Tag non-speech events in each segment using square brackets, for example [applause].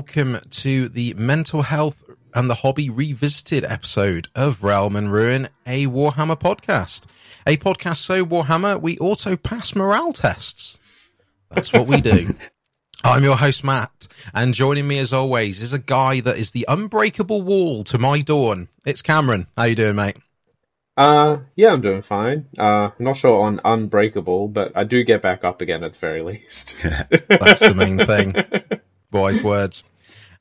Welcome to the Mental Health and the Hobby Revisited episode of Realm and Ruin, a Warhammer podcast. A podcast so Warhammer, we auto pass morale tests. That's what we do. [laughs] I'm your host, Matt, and joining me as always is a guy that is the unbreakable wall to my dawn. It's Cameron. How you doing, mate? Uh, yeah, I'm doing fine. Uh, not sure on unbreakable, but I do get back up again at the very least. [laughs] That's the main thing. [laughs] Wise words.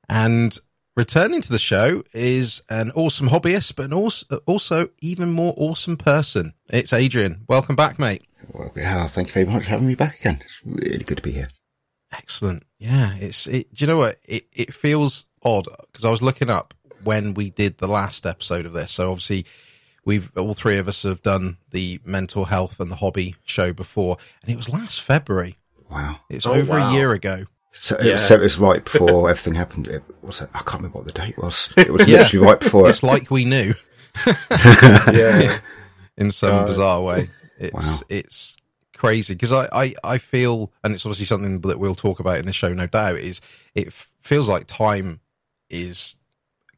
And returning to the show is an awesome hobbyist, but also, also even more awesome person. It's Adrian. Welcome back, mate. Well, yeah, thank you very much for having me back again. It's really good to be here. Excellent. Yeah, it's it. Do you know what? It it feels odd because I was looking up when we did the last episode of this. So obviously, we've all three of us have done the mental health and the hobby show before, and it was last February. Wow. It's Oh, over wow. a year ago. So, Yeah. so it was right before [laughs] everything happened. It was, I can't remember what the date was. [laughs] It was Yeah. literally right before It's it. like we knew [laughs] yeah. in some God. bizarre way. It's Wow. it's crazy because I, I I feel, and it's obviously something that we'll talk about in the show, no doubt. Is it f- feels like time is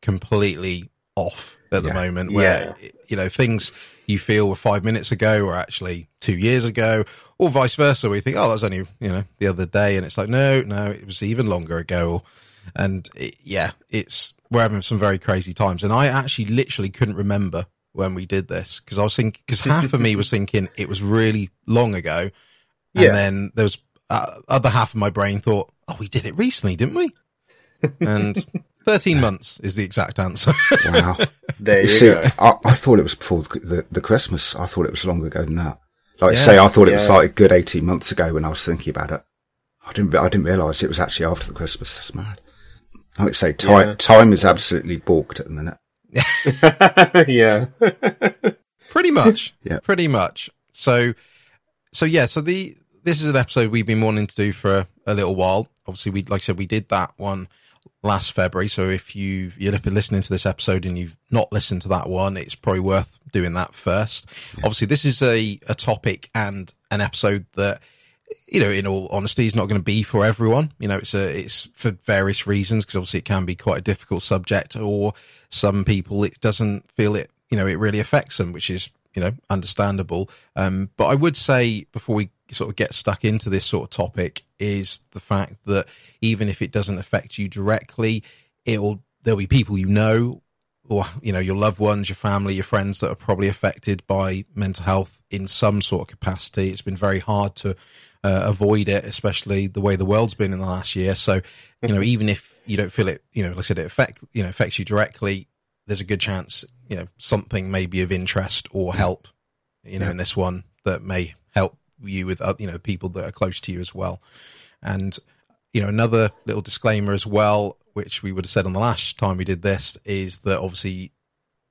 completely off at the Yeah. moment, where you know things you feel were five minutes ago or actually two years ago, or vice versa. Where you think, oh, that's only you know the other day, and it's like, no, no, it was even longer ago. And it, yeah, it's we're having some very crazy times, and I actually literally couldn't remember when we did this because I was thinking because half of me was thinking it was really long ago, and Yeah. then there was uh, other half of my brain thought, oh, we did it recently, didn't we? [laughs] And thirteen months is the exact answer. Wow. [laughs] There you, You see, go. I, I thought it was before the, the, the Christmas. I thought it was longer ago than that. Like I Yeah. say, I thought it was like a good 18 months ago when I was thinking about it. I didn't, I didn't realise it was actually after the Christmas. That's mad. Like I say, time, Yeah. time is absolutely balked at the minute. [laughs] yeah. [laughs] pretty much Yeah. pretty much so so yeah so the this is an episode we've been wanting to do for a, a little while obviously we like i said we did that one last february so if you've you're listening to this episode and you've not listened to that one it's probably worth doing that first obviously this is a a topic and an episode that you know, in all honesty, is not going to be for everyone. You know, it's a, it's for various reasons because obviously it can be quite a difficult subject, or some people it doesn't feel it. You know, it really affects them, which is you know understandable. Um, but I would say before we sort of get stuck into this sort of topic is the fact that even if it doesn't affect you directly, it'll there'll be people you know or you know your loved ones your family your friends that are probably affected by mental health in some sort of capacity it's been very hard to uh, avoid it especially the way the world's been in the last year so you know even if you don't feel it you know like i said it affect you know affects you directly there's a good chance you know something may be of interest or help you know Yeah. in this one that may help you with uh, you know people that are close to you as well and you know, another little disclaimer as well, which we would have said on the last time we did this, is that obviously,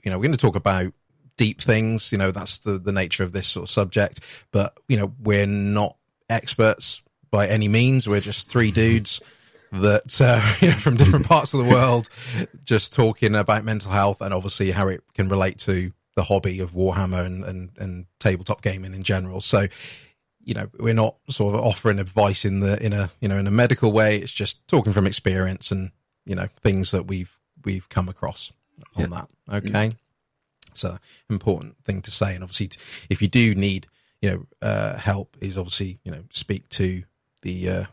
you know, we're going to talk about deep things. You know, that's the the nature of this sort of subject. But you know, we're not experts by any means. We're just three dudes [laughs] that uh, [laughs] you know from different parts of the world, just talking about mental health and obviously how it can relate to the hobby of Warhammer and and, and tabletop gaming in general. So you know we're not sort of offering advice in the in a you know in a medical way. It's just talking from experience and you know things that we've we've come across on that. Okay? So important thing to say. And obviously t- if you do need you know uh help is obviously you know speak to the uh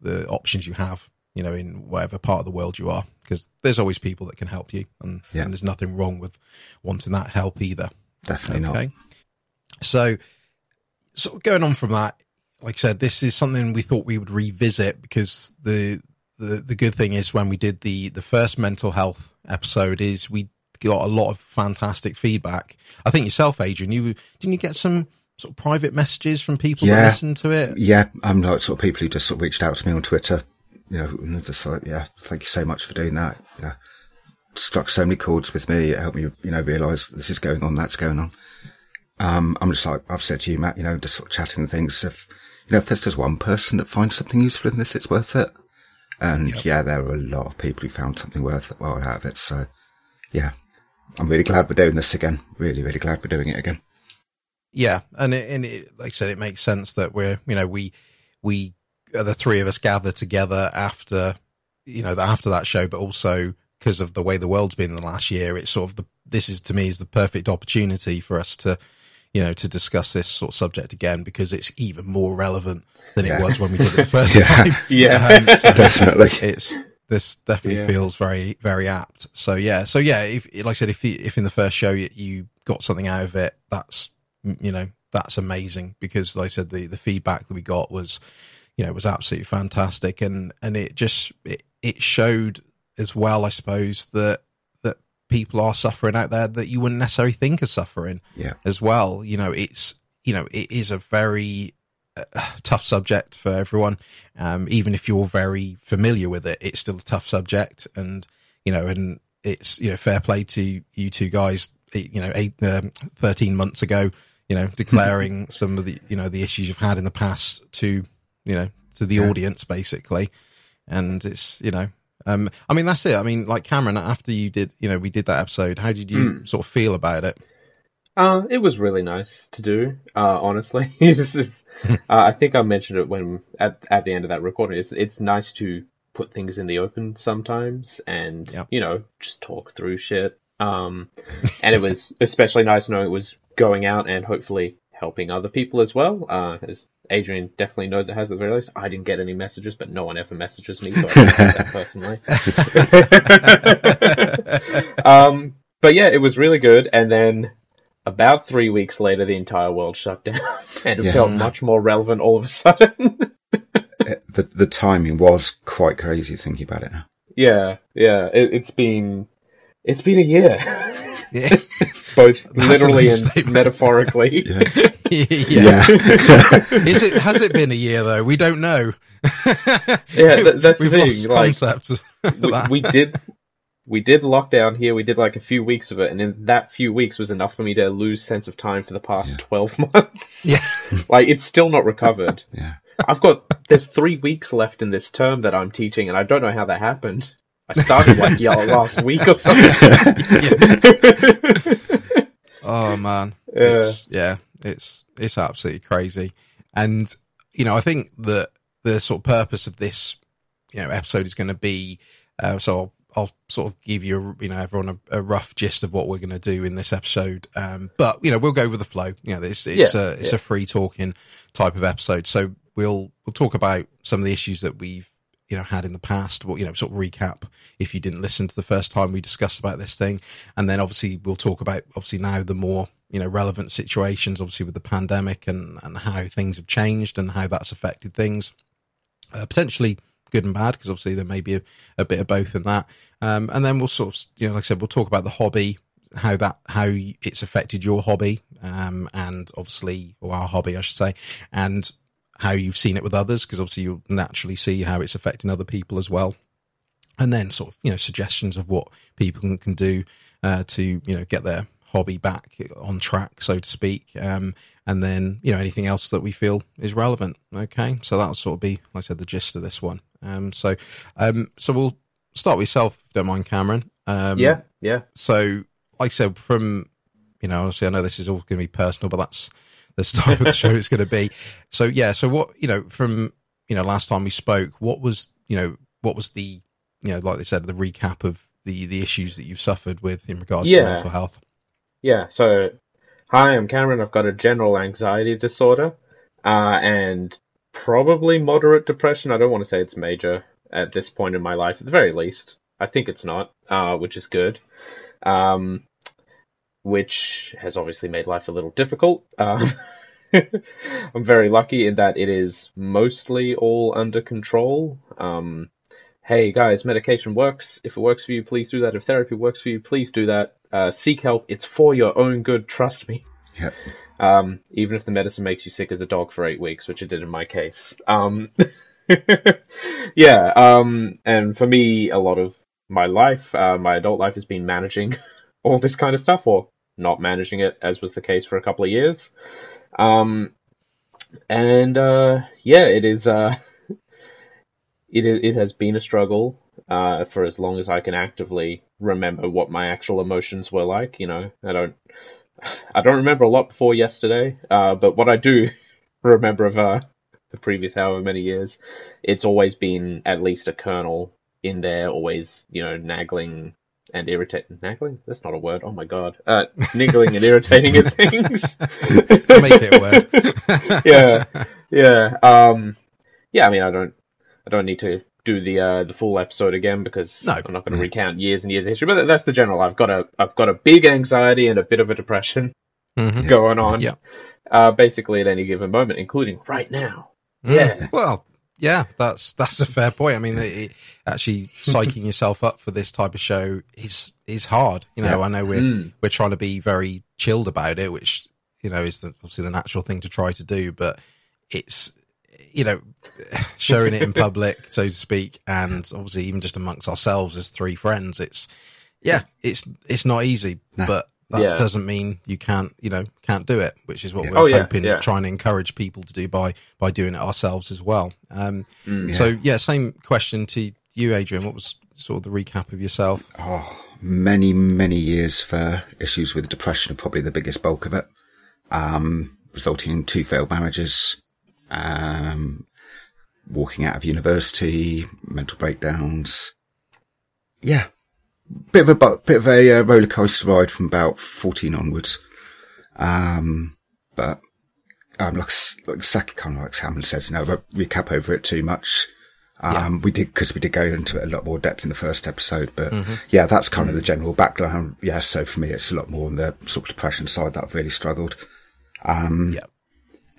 the options you have you know in whatever part of the world you are. Because there's always people that can help you and, Yeah. and there's nothing wrong with wanting that help either. Definitely Okay. not. So, sort of going on from that, like I said, this is something we thought we would revisit because the the the good thing is when we did the the first mental health episode is we got a lot of fantastic feedback. I think yourself, Adrian, you didn't you get some sort of private messages from people that listened to it? Yeah, I'm like sort of people who just sort of reached out to me on Twitter, you know, and just like, yeah, thank you so much for doing that. You know, struck so many chords with me. It helped me, you know, realise this is going on, that's going on. Um, I'm just like, I've said to you, Matt, you know, just sort of chatting and things. If, you know, if there's just one person that finds something useful in this, it's worth it. And yeah, there are a lot of people who found something worth it well out of it. So yeah, I'm really glad we're doing this again. Really, really glad we're doing it again. Yeah, and it, and it, like I said, it makes sense that we're you know we we uh, the three of us gather together after you know, after that show, but also because of the way the world's been in the last year, it's sort of the, this is to me is the perfect opportunity for us to, you know, to discuss this sort of subject again because it's even more relevant than Yeah. it was when we did it the [laughs] first Yeah. time. Yeah. [laughs] Um, so Definitely. it's this definitely Yeah. feels very very apt. So yeah, so yeah, if like I said, if you, if in the first show you, you got something out of it, that's you know that's amazing because like I said, the the feedback that we got was you know was absolutely fantastic, and and it just it, it showed as well, I suppose that that people are suffering out there that you wouldn't necessarily think are suffering Yeah. as well. You know, it's you know it is a very uh, tough subject for everyone. Um, even if you're very familiar with it, it's still a tough subject, and you know, and it's you know fair play to you two guys. You know, eight, um, thirteen months ago, you know, declaring [laughs] some of the you know the issues you've had in the past to you know to the Yeah. audience basically, and it's you know. Um, I mean, that's it. I mean, like Cameron, after you did, you know, we did that episode. How did you sort of feel about it? Uh, it was really nice to do. Uh, honestly, [laughs] just- [laughs] uh, I think I mentioned it when at at the end of that recording. It's it's nice to put things in the open sometimes, and Yep. you know just talk through shit. Um, and it was [laughs] especially nice knowing it was going out and hopefully helping other people as well. Uh, as Adrian definitely knows it has at the very least. I didn't get any messages, but no one ever messages me, so I don't that personally. [laughs] um, but yeah, it was really good. And then about three weeks later, the entire world shut down, [laughs] and it Yeah. felt much more relevant all of a sudden. Uh, [laughs] The the timing was quite crazy thinking about it now. yeah, yeah, it, it's been it's been a year, Yeah, [laughs] both an literally and metaphorically. Yeah. [laughs] yeah. [laughs] Is it? Has it been a year though? We don't know. Yeah, that- that's the we've thing, lost like, concept. we, that. we did we did lockdown here. We did like a few weeks of it, and in that few weeks was enough for me to lose sense of time for the past Yeah. twelve months. yeah, like it's still not recovered. Yeah. I've got there's three weeks left in this term that I'm teaching, and I don't know how that happened. I started like yeah, [laughs] last week or something. [laughs] Oh man, Yeah. it's, yeah, it's it's absolutely crazy, and you know I think that the sort of purpose of this you know episode is going to be uh, so I'll, I'll sort of give you you know everyone a, a rough gist of what we're going to do in this episode, um, but you know we'll go with the flow. You know it's it's Yeah, a it's yeah. a free talking type of episode, so we'll we'll talk about some of the issues that we've you know had in the past what you know sort of recap if you didn't listen to the first time we discussed about this thing. And then obviously we'll talk about obviously now the more you know relevant situations obviously with the pandemic and and how things have changed and how that's affected things uh, potentially good and bad because obviously there may be a, a bit of both in that. Um and then we'll sort of you know like i said we'll talk about the hobby how that how it's affected your hobby um and obviously or our hobby i should say. And how you've seen it with others because obviously you'll naturally see how it's affecting other people as well. And then sort of you know suggestions of what people can, can do uh, to you know get their hobby back on track so to speak. Um, and then you know anything else that we feel is relevant. Okay? So that'll sort of be like i said the gist of this one. Um, so um, so we'll start with yourself if you don't mind cameron. Um, yeah, yeah. so like i said from you know obviously i know this is all going to be personal but that's the type of the show [laughs] it's going to be so yeah so what you know from you know last time we spoke what was you know what was the you know like they said the recap of the the issues that you've suffered with in regards to mental health Yeah, so hi, I'm Cameron. I've got a general anxiety disorder uh, and probably moderate depression. I don't want to say it's major at this point in my life, at the very least. I think it's not, uh, which is good. Um, which has obviously made life a little difficult. Um, [laughs] I'm very lucky in that it is mostly all under control. Um, hey guys, medication works. If it works for you, please do that. If therapy works for you, please do that. Uh, seek help. It's for your own good. Trust me. Yep. Um, even if the medicine makes you sick as a dog for eight weeks, which it did in my case. Um, [laughs] yeah. Um, and for me, a lot of my life, uh, my adult life, has been managing [laughs] all this kind of stuff, or not managing it, as was the case for a couple of years. Um, and uh, yeah, it is. Uh, [laughs] it it has been a struggle uh, for as long as I can actively remember what my actual emotions were like. You know, I don't. [sighs] I don't remember a lot before yesterday, uh, but what I do [laughs] remember of uh, the previous however many years, it's always been at least a kernel in there, always you know naggling and irritating. Naggling? That's not a word. Oh my god. Uh, niggling and irritating at things. [laughs] Make it a word. [laughs] yeah, yeah. Um, yeah. I mean, I don't, I don't need to do the uh, the full episode again because No. I'm not going to recount years and years of history. But that's the general. I've got a, I've got a big anxiety and a bit of a depression Mhm. [laughs] going on. Yeah. Uh, basically at any given moment, including right now. Mm. Yeah. Well, yeah, that's that's a fair point. I mean, it, it- actually psyching yourself up for this type of show is is hard. You know, Yeah. I know we're Mm. we're trying to be very chilled about it, which you know is the, obviously the natural thing to try to do, but it's you know [sighs] showing it in [laughs] public, so to speak, and obviously even just amongst ourselves as three friends, it's yeah, it's it's not easy, but. That Yeah. doesn't mean you can't, you know, can't do it, which is what Yeah. we're Oh, yeah, hoping, yeah. trying to encourage people to do by by doing it ourselves as well. Um, Mm. so yeah, same question to you, Adrian. What was sort of the recap of yourself? Oh, many, many years for issues with depression are probably the biggest bulk of it. Um, resulting in two failed marriages, um, walking out of university, mental breakdowns. Yeah. Bit of a, bit of a uh, roller coaster ride from about 14 onwards. Um, but, um, like, like Saki kind of like Salmon says, you know, but recap over it too much. Um, we did, cause we did go into it a lot more depth in the first episode, but yeah, that's kind of the general background. Yeah. So for me, it's a lot more on the sort of depression side that I've really struggled. Um, Yeah.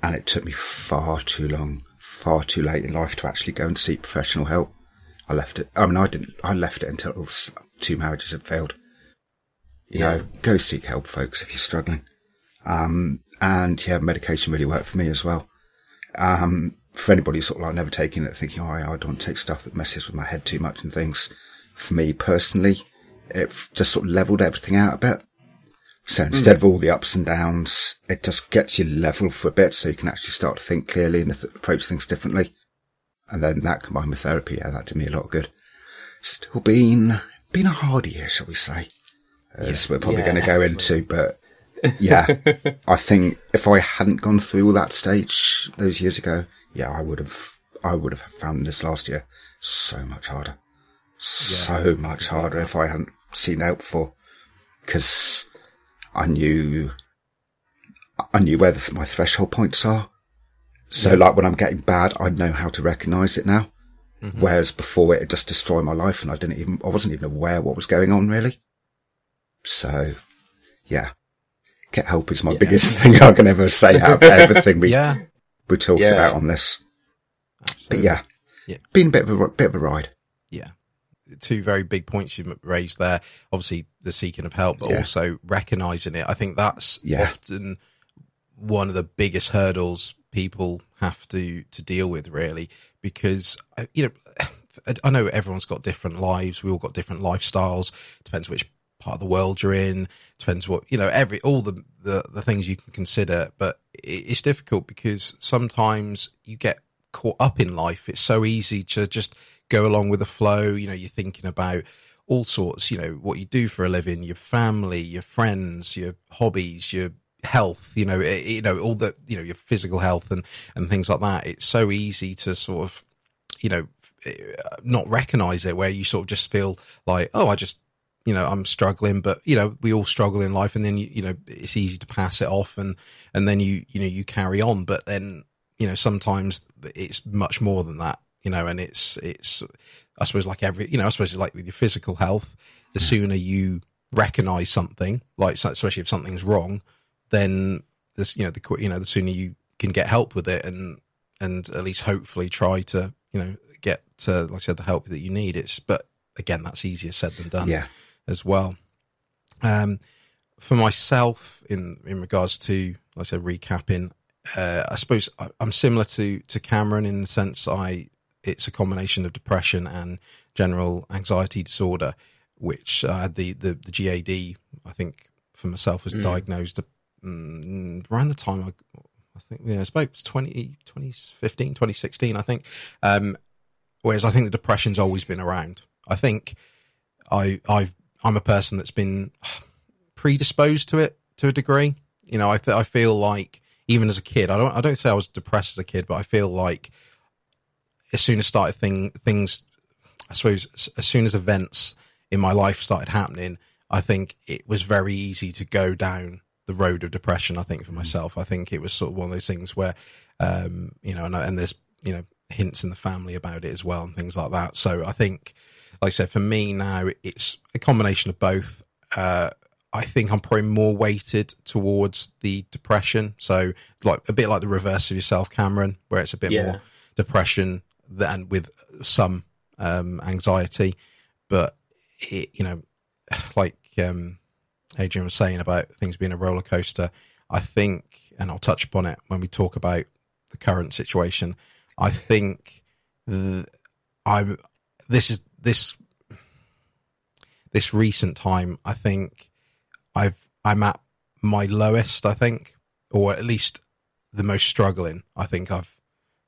and it took me far too long, far too late in life to actually go and seek professional help. I left it. I mean, I didn't, I left it until two marriages had failed. You Yeah. know, go seek help, folks, if you're struggling. Um, and yeah, medication really worked for me as well. Um, for anybody sort of like never taking it, thinking, oh, I don't take stuff that messes with my head too much and things. For me personally, it just sort of leveled everything out a bit. So instead of all the ups and downs, it just gets you level for a bit so you can actually start to think clearly and approach things differently. And then that combined with therapy, yeah, that did me a lot of good. Still been, been a hard year, shall we say. Uh, As we're probably Yeah. going to go into, but [laughs] yeah, I think if I hadn't gone through all that stage those years ago, yeah, I would have, I would have found this last year so much harder. So much harder if I hadn't seen out before. Cause I knew, I knew where the, my threshold points are. So like when I'm getting bad, I know how to recognize it now. Mm-hmm. Whereas before it just destroyed my life and I didn't even, I wasn't even aware what was going on really. So yeah, get help is my Yeah. biggest [laughs] thing I can ever say out of everything we, Yeah, we talked Yeah. about on this. But absolutely. yeah, Yeah. been a bit of a, bit of a ride. yeah. Two very big points you raised there. Obviously, the seeking of help, but Yeah. also recognizing it. I think that's Yeah. often one of the biggest hurdles people have to to deal with, really, because uh, you know, [sighs] I know everyone's got different lives. We all got different lifestyles. Depends which part of the world you're in. Depends what you know. Every all the the, the things you can consider, but it's difficult because sometimes you get caught up in life. It's so easy to just go along with the flow. You know, you're thinking about all sorts, you know, what you do for a living, your family, your friends, your hobbies, your health, you know, eh, you know, all the, you know, your physical health and, and things like that. It's so easy to sort of, you know, eh, not recognize it where you sort of just feel like, oh, I just, you know, I'm struggling, but you know, we all struggle in life and then you, you know, it's easy to pass it off and, and then you, you know, you carry on, but then, you know, sometimes it's much more than that, you know, and it's, it's, I suppose like every, you know, I suppose it's like with your physical health, the sooner you recognize something, like especially if something's wrong, then this, you know, the you know, the sooner you can get help with it and and at least hopefully try to, you know, get to, like I said, the help that you need. It's but again, that's easier said than done Yeah. as well. Um, for myself, in in regards to, like I said, recapping, uh, I suppose I'm similar to to Cameron in the sense I it's a combination of depression and general anxiety disorder, which I had the the, the GAD. I think for myself was Mm. diagnosed mm, around the time I. I think yeah, it's about 20, 2015, 2016, I think. Um, whereas I think the depression's always been around. I think I I've I'm a person that's been predisposed to it to a degree. You know, I th- I feel like even as a kid, I don't I don't say I was depressed as a kid, but I feel like as soon as started thing things I suppose as soon as events in my life started happening, I think it was very easy to go down the road of depression. I think for myself, I think it was sort of one of those things where, um, you know, and, and there's, you know, hints in the family about it as well and things like that. So I think, like I said, for me now, it's a combination of both. Uh, I think I'm probably more weighted towards the depression. So like a bit like the reverse of yourself, Cameron, where it's a bit Yeah. more depression than with some um, anxiety. But it, you know, [sighs] like um, Adrian was saying about things being a roller coaster, I think, and I'll touch upon it when we talk about the current situation. I think th- I'm. This is this this recent time. I think I've I'm at my lowest. I think, or at least the most struggling. I think I've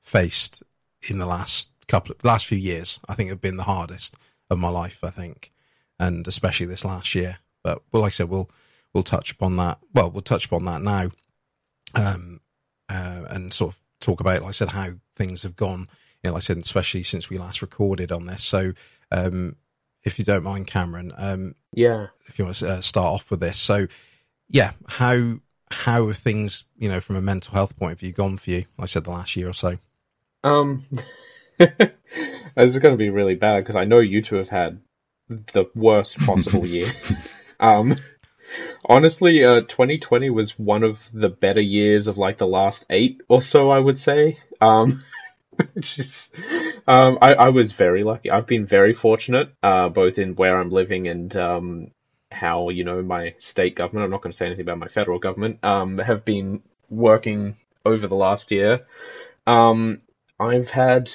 faced in the last couple of last few years. I think have been the hardest of my life. I think, and especially this last year. But well, like I said, we'll we'll touch upon that. Well, we'll touch upon that now, um, uh, and sort of talk about, like I said, how things have gone. You know, like I said, especially since we last recorded on this. So, um, if you don't mind, Cameron, um, Yeah. if you want to uh, start off with this. So, yeah, how how have things, you know, from a mental health point of view, gone for you? Like I said, the last year or so. Um, [laughs] this is going to be really bad because I know you two have had the worst possible year. [laughs] um, [laughs] honestly, uh, 2020 was one of the better years of like the last eight or so, I would say. Um, [laughs] just, um, I, I was very lucky. I've been very fortunate, uh, both in where I'm living and, um, how, you know, my state government, I'm not going to say anything about my federal government, um, have been working over the last year. Um, I've had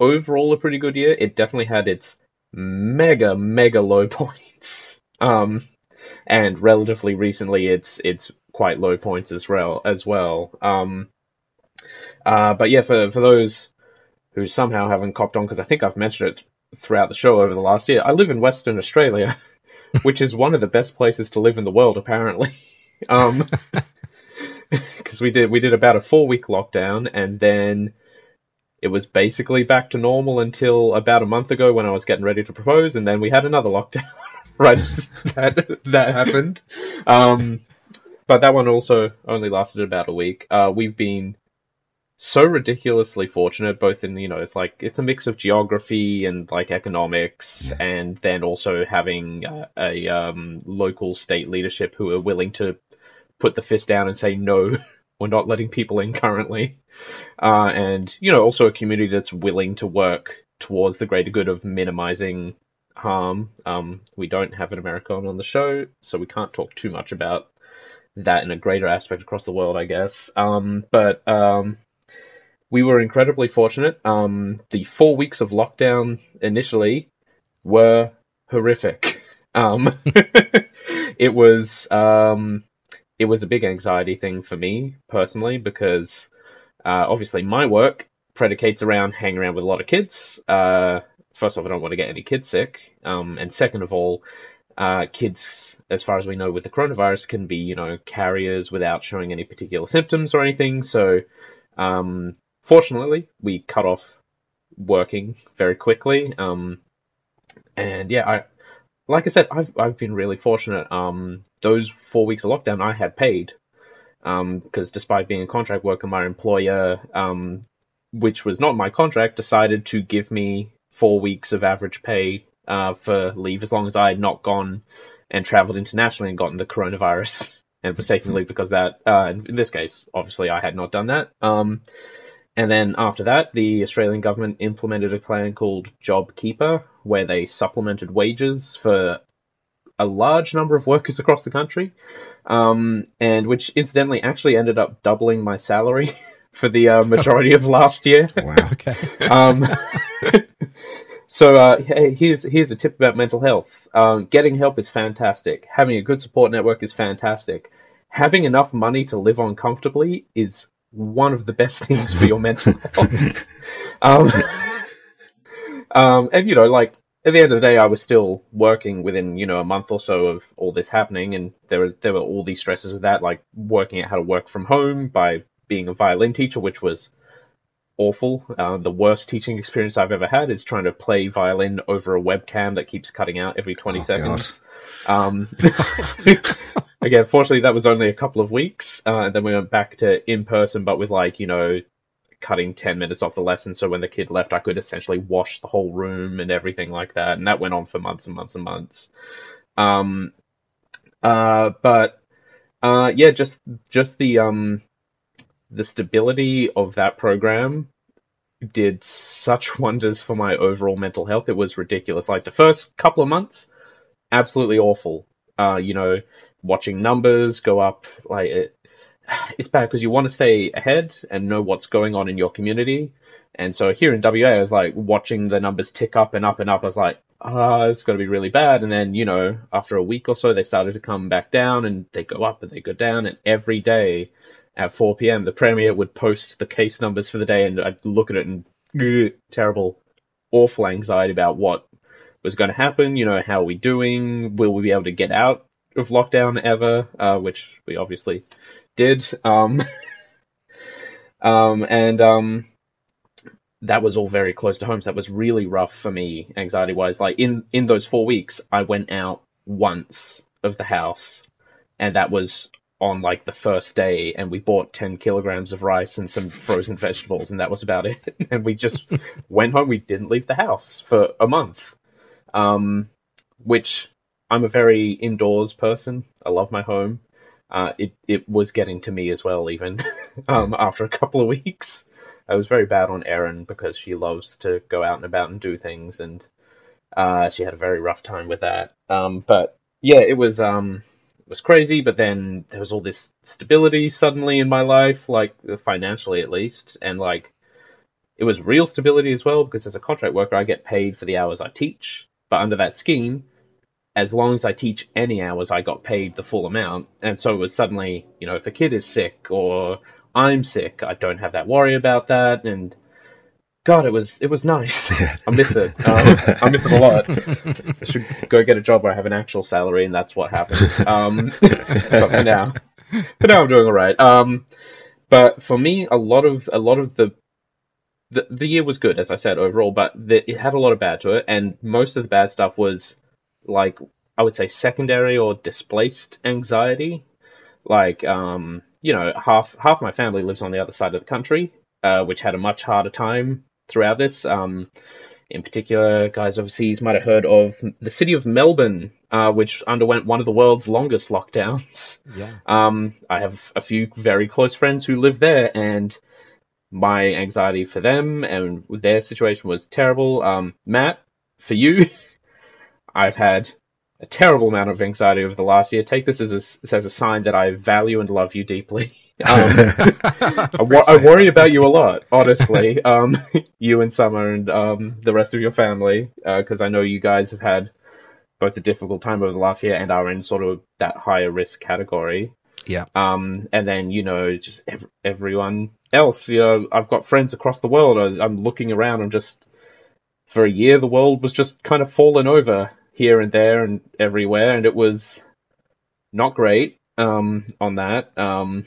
overall a pretty good year. It definitely had its mega, mega low [laughs] points. Um, and relatively recently, it's it's quite low points as well. As well. Um, uh, but yeah, for for those who somehow haven't copped on, because I think I've mentioned it throughout the show over the last year, I live in Western Australia, [laughs] which is one of the best places to live in the world, apparently. [laughs] Um, [laughs] because we did we did about a four week lockdown, and then it was basically back to normal until about a month ago when I was getting ready to propose, and then we had another lockdown. [laughs] right, that that happened. Um, but that one also only lasted about a week. Uh, we've been so ridiculously fortunate, both in you know, it's like it's a mix of geography and like economics, and then also having uh, a um, local state leadership who are willing to put the fist down and say no, [laughs] we're not letting people in currently uh, and you know also a community that's willing to work towards the greater good of minimizing harm. Um, we don't have an American on the show, so we can't talk too much about that in a greater aspect across the world, I guess. Um, but um, we were incredibly fortunate. Um, the four weeks of lockdown initially were horrific. [laughs] Um, [laughs] it was it was a big anxiety thing for me personally because uh, obviously, my work predicates around hanging around with a lot of kids. Uh, first off, I don't want to get any kids sick, um, and second of all, uh, kids, as far as we know, with the coronavirus, can be you know carriers without showing any particular symptoms or anything. So, um, fortunately, we cut off working very quickly. Um, and yeah, I like I said, I've I've been really fortunate. Um, those four weeks of lockdown, I had paid because despite being a contract worker, my employer, um, which was not my contract, decided to give me four weeks of average pay uh, for leave as long as I had not gone and traveled internationally and gotten the coronavirus [laughs] and was taking leave because that. Uh, in this case, obviously, I had not done that. Um, and then after that, the Australian government implemented a plan called JobKeeper, where they supplemented wages for a large number of workers across the country, um, and which incidentally actually ended up doubling my salary [laughs] for the uh, majority of last year. [laughs] Wow. Okay. Um, [laughs] so uh, here's here's a tip about mental health. Um, getting help is fantastic. Having a good support network is fantastic. Having enough money to live on comfortably is one of the best [laughs] things for your mental health. Um, um, and you know, like at the end of the day, I was still working within you know a month or so of all this happening, and there were there were all these stresses with that, like working out how to work from home by being a violin teacher, which was awful. Uh, the worst teaching experience I've ever had is trying to play violin over a webcam that keeps cutting out every 20 Oh, seconds. [laughs] Um, [laughs] again, fortunately, that was only a couple of weeks, uh, and then we went back to in person, but with like you know, cutting ten minutes off the lesson. So when the kid left, I could essentially wash the whole room and everything like that, and that went on for months and months and months. Um, uh, but uh, yeah, just just the um, the stability of that program did such [laughs] wonders for my overall mental health. It was ridiculous. Like the first couple of months, absolutely awful. Uh, you know, watching numbers go up, like it, [sighs] it's bad because you want to stay ahead and know what's going on in your community. And so here in WA, I was like watching the numbers tick up and up and up. I was like, ah, it's going to be really bad. And then, you know, after a week or so, they started to come back down and they go up and they go down. And every day at 4 p.m., the Premier would post the case numbers for the day and I'd look at it and terrible, awful anxiety about what was going to happen. You know, how are we doing? Will we be able to get out of lockdown ever? Uh, which we obviously did. Um, [laughs] um, and um, that was all very close to home. So that was really rough for me, anxiety wise. Like in in those four weeks, I went out once of the house, and that was on like the first day, and we bought ten kilograms of rice and some frozen vegetables, and that was about it. [laughs] and we just [laughs] went home. We didn't leave the house for a month. Um, which I'm a very indoors person. I love my home. Uh, it it was getting to me as well, even [laughs] um, after a couple of weeks. I was very bad on Erin because she loves to go out and about and do things, and uh, she had a very rough time with that. Um, but yeah, it was um, was crazy. But then there was all this stability suddenly in my life, like uh, financially at least, and like it was real stability as well because as a contract worker, I get paid for the hours I teach. But under that scheme, as long as I teach any hours, I got paid the full amount. And so it was suddenly, you know, if a kid is sick or I'm sick, I don't have that worry about that. And God, it was it was nice. [laughs] I miss it. Um, I miss it a lot. I should go get a job where I have an actual salary, and that's what happened. Um, but for now, for now, I'm doing all right. Um, but for me, a lot of a lot of the the, the year was good, as I said overall, but the, it had a lot of bad to it, and most of the bad stuff was like I would say secondary or displaced anxiety. Like, um, you know, half half my family lives on the other side of the country, uh, which had a much harder time throughout this. Um, in particular, guys overseas might have heard of the city of Melbourne, uh, which underwent one of the world's longest lockdowns. Yeah. Um, I have a few very close friends who live there, and my anxiety for them and their situation was terrible. Um, Matt, for you, [laughs] I've had a terrible amount of anxiety over the last year. Take this as a, as a sign that I value and love you deeply. [laughs] Um, [laughs] I, wor- I worry about you a lot, honestly. [laughs] Um, you and Summer and um, the rest of your family, because I know you guys have had both a difficult time over the last year and are in sort of that higher risk category. Yeah. Um, and then you know just ev- everyone else. You know, I've got friends across the world. I, I'm looking around. I'm just for a year the world was just kind of falling over here and there and everywhere, and it was not great. Um, on that. Um,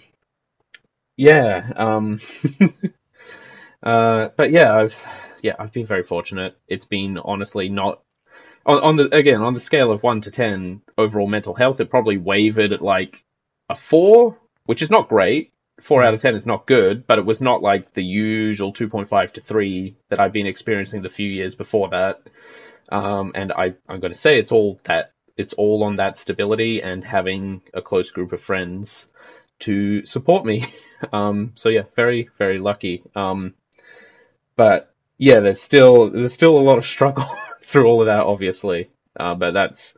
yeah. Um, [laughs] uh, but yeah, I've yeah I've been very fortunate. It's been honestly not on, on the again on the scale of one to ten overall mental health. It probably wavered at like a four, which is not great. Four out of ten is not good, but it was not like the usual two point five to three that I've been experiencing the few years before that. Um, and I I'm going to say it's all that it's all on that stability and having a close group of friends to support me. [laughs] Um, so yeah, very very lucky. Um, but yeah, there's still there's still a lot of struggle [laughs] through all of that, obviously. Uh, but that's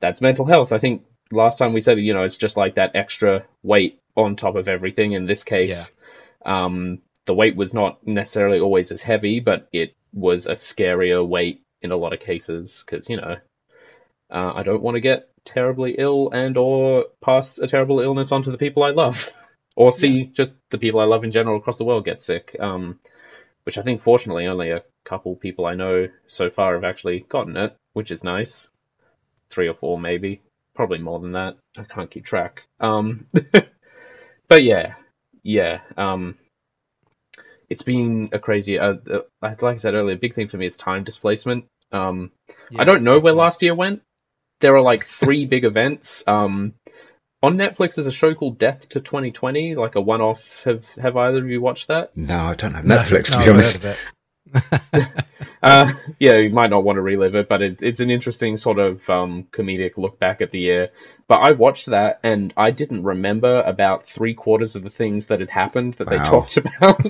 that's mental health. I think last time we said you know it's just like that extra weight on top of everything. In this case, um, the weight was not necessarily always as heavy, but it was a scarier weight in a lot of cases because you know uh, I don't want to get terribly ill and or pass a terrible illness onto the people I love, [laughs] or see just the people I love in general across the world get sick. Um, which I think fortunately only a couple people I know so far have actually gotten it, which is nice. Three or four maybe, probably more than that. I can't keep track. Um, [laughs] but yeah, yeah. Um, it's been a crazy. Uh, uh, like I said earlier, a big thing for me is time displacement. Um, Yeah. I don't know where last year went. There are like three big events. Um, on Netflix, there's a show called Death to 2020, like a one-off. Have Have either of you watched that? No, I don't have Netflix no, to I've be honest. heard of it. [laughs] Uh, yeah, you might not want to relive it, but it, it's an interesting sort of um, comedic look back at the year. But I watched that and I didn't remember about three quarters of the things that had happened that they talked [laughs] about.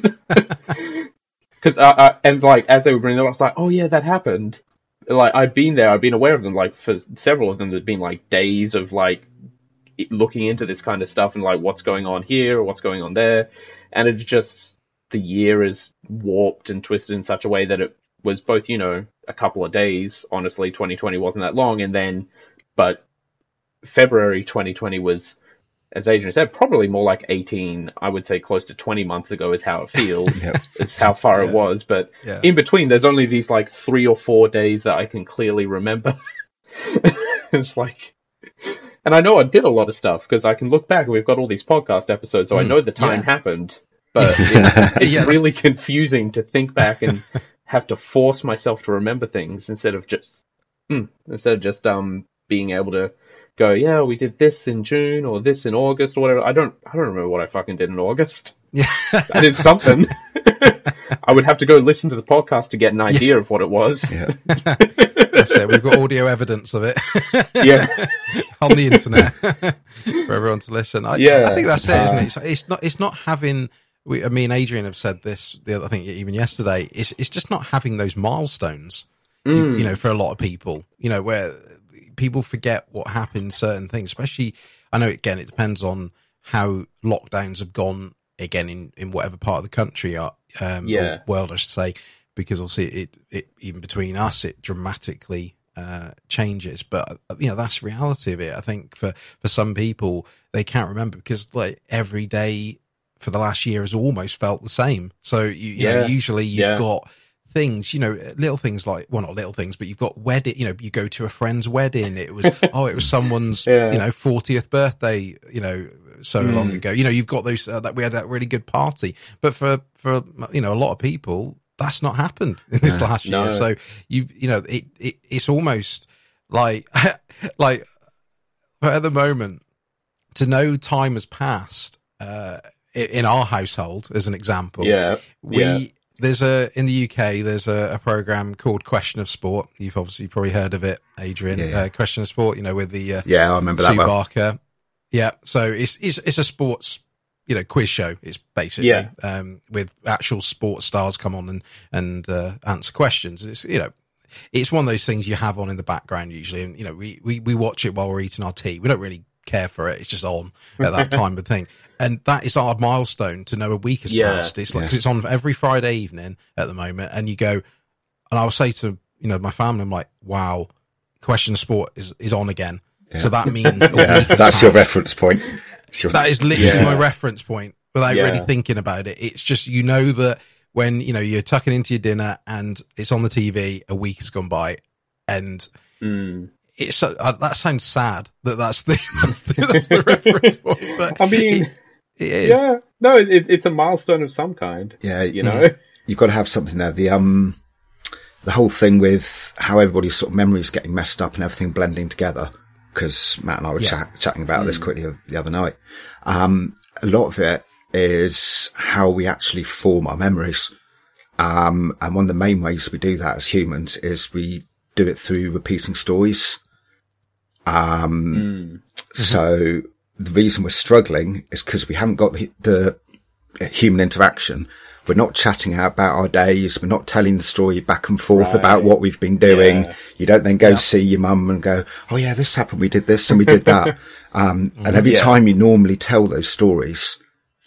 Because uh, uh, and like as they were bringing them up, I was like, oh yeah, that happened. Like I'd been there, I'd been aware of them. Like for several of them, there'd been like days of like looking into this kind of stuff and like what's going on here or what's going on there, and it just the year is warped and twisted in such a way that it was both, you know, a couple of days. Honestly, 2020 wasn't that long, and then, but February 2020 was, as Adrian said, probably more like 18. I would say close to 20 months ago is how it [laughs] feels, Yep. is how far it was. But Yeah. in between, there's only these like three or four days that I can clearly remember. [laughs] it's like. And I know I did a lot of stuff because I can look back and we've got all these podcast episodes, so I Mm, know the time yeah. happened. But it, [laughs] it's Yeah, really confusing to think back and have to force myself to remember things instead of just mm, instead of just um being able to go, yeah, we did this in June or this in August or whatever. I don't I don't remember what I fucking did in August. Yeah. I did something. [laughs] I would have to go listen to the podcast to get an idea of what it was. Yeah. [laughs] That's it. We've got audio evidence of it [laughs] Yeah. on the internet for everyone to listen. I, Yeah. I think that's it, isn't Uh, it? It's, it's not. It's not having. We, I mean, Adrian have said this. The other, I think even yesterday. It's it's just not having those milestones. you- Mm. You, know, for a lot of people, you know, where people forget what happened. Certain things, especially. I know again, it depends on how lockdowns have gone again in in whatever part of the country are, um, Yeah. or world, I should say, because obviously it it even between us it dramatically uh, changes. But uh, you know that's reality of it. I think for for some people they can't remember because like every day for the last year has almost felt the same. So you, you know usually you've Yeah. got things, you know, little things like, well, not little things, but you've got wedding, you know, you go to a friend's wedding. It was, [laughs] oh, it was someone's, Yeah. you know, 40th birthday, you know, so long Mm. ago. You know, you've got those, uh, that we had that really good party. But for, for, you know, a lot of people, that's not happened [laughs] in this No. last No. year. So you, you know, it, it it's almost like, [laughs] like but at the moment to know time has passed, uh, in our household, as an example, Yeah. we Yeah. There's a in the UK there's a, a program called Question of Sport. You've obviously probably heard of it, Adrian. Yeah, yeah. Uh, Question of Sport. You know, with the uh, Yeah, I remember that Sue well. Barker. Yeah, so it's it's it's a sports you know quiz show. It's basically Yeah. um, with actual sports stars come on and and uh, answer questions. It's you know. It's one of those things you have on in the background usually, and you know we, we, we watch it while we're eating our tea. We don't really care for it; it's just on at that [laughs] time of thing, and that is our milestone to know a week has Yeah. passed. It's like Yeah. 'cause it's on every Friday evening at the moment, and you go, and I'll say to you know my family, I'm like, wow, question of sport is is on again. So that means [laughs] Yeah, week has that's your reference point. Your- That is literally Yeah. my reference point without Yeah. really thinking about it. It's just, you know, that when, you know, you're tucking into your dinner and it's on the TV, a week has gone by and Mm. it's, uh, that sounds sad that that's the, [laughs] that's the, that's the reference point, but I mean, it, it is. Yeah. No, it, it's a milestone of some kind. yeah, You know? you've got to have something there. The um, the whole thing with how everybody's sort of memories getting messed up and everything blending together. Because Matt and I were Yeah. chat, chatting about this quickly the other night. Um, a lot of it is how we actually form our memories. Um, and one of the main ways we do that as humans is we do it through repeating stories. Um, so the reason we're struggling is because we haven't got the, the human interaction. We're not chatting out about our days. We're not telling the story back and forth Right. about what we've been doing. Yeah. You don't then go see your mum and go, Oh yeah, this happened. We did this and we did that. [laughs] um, and every Yeah. time you normally tell those stories,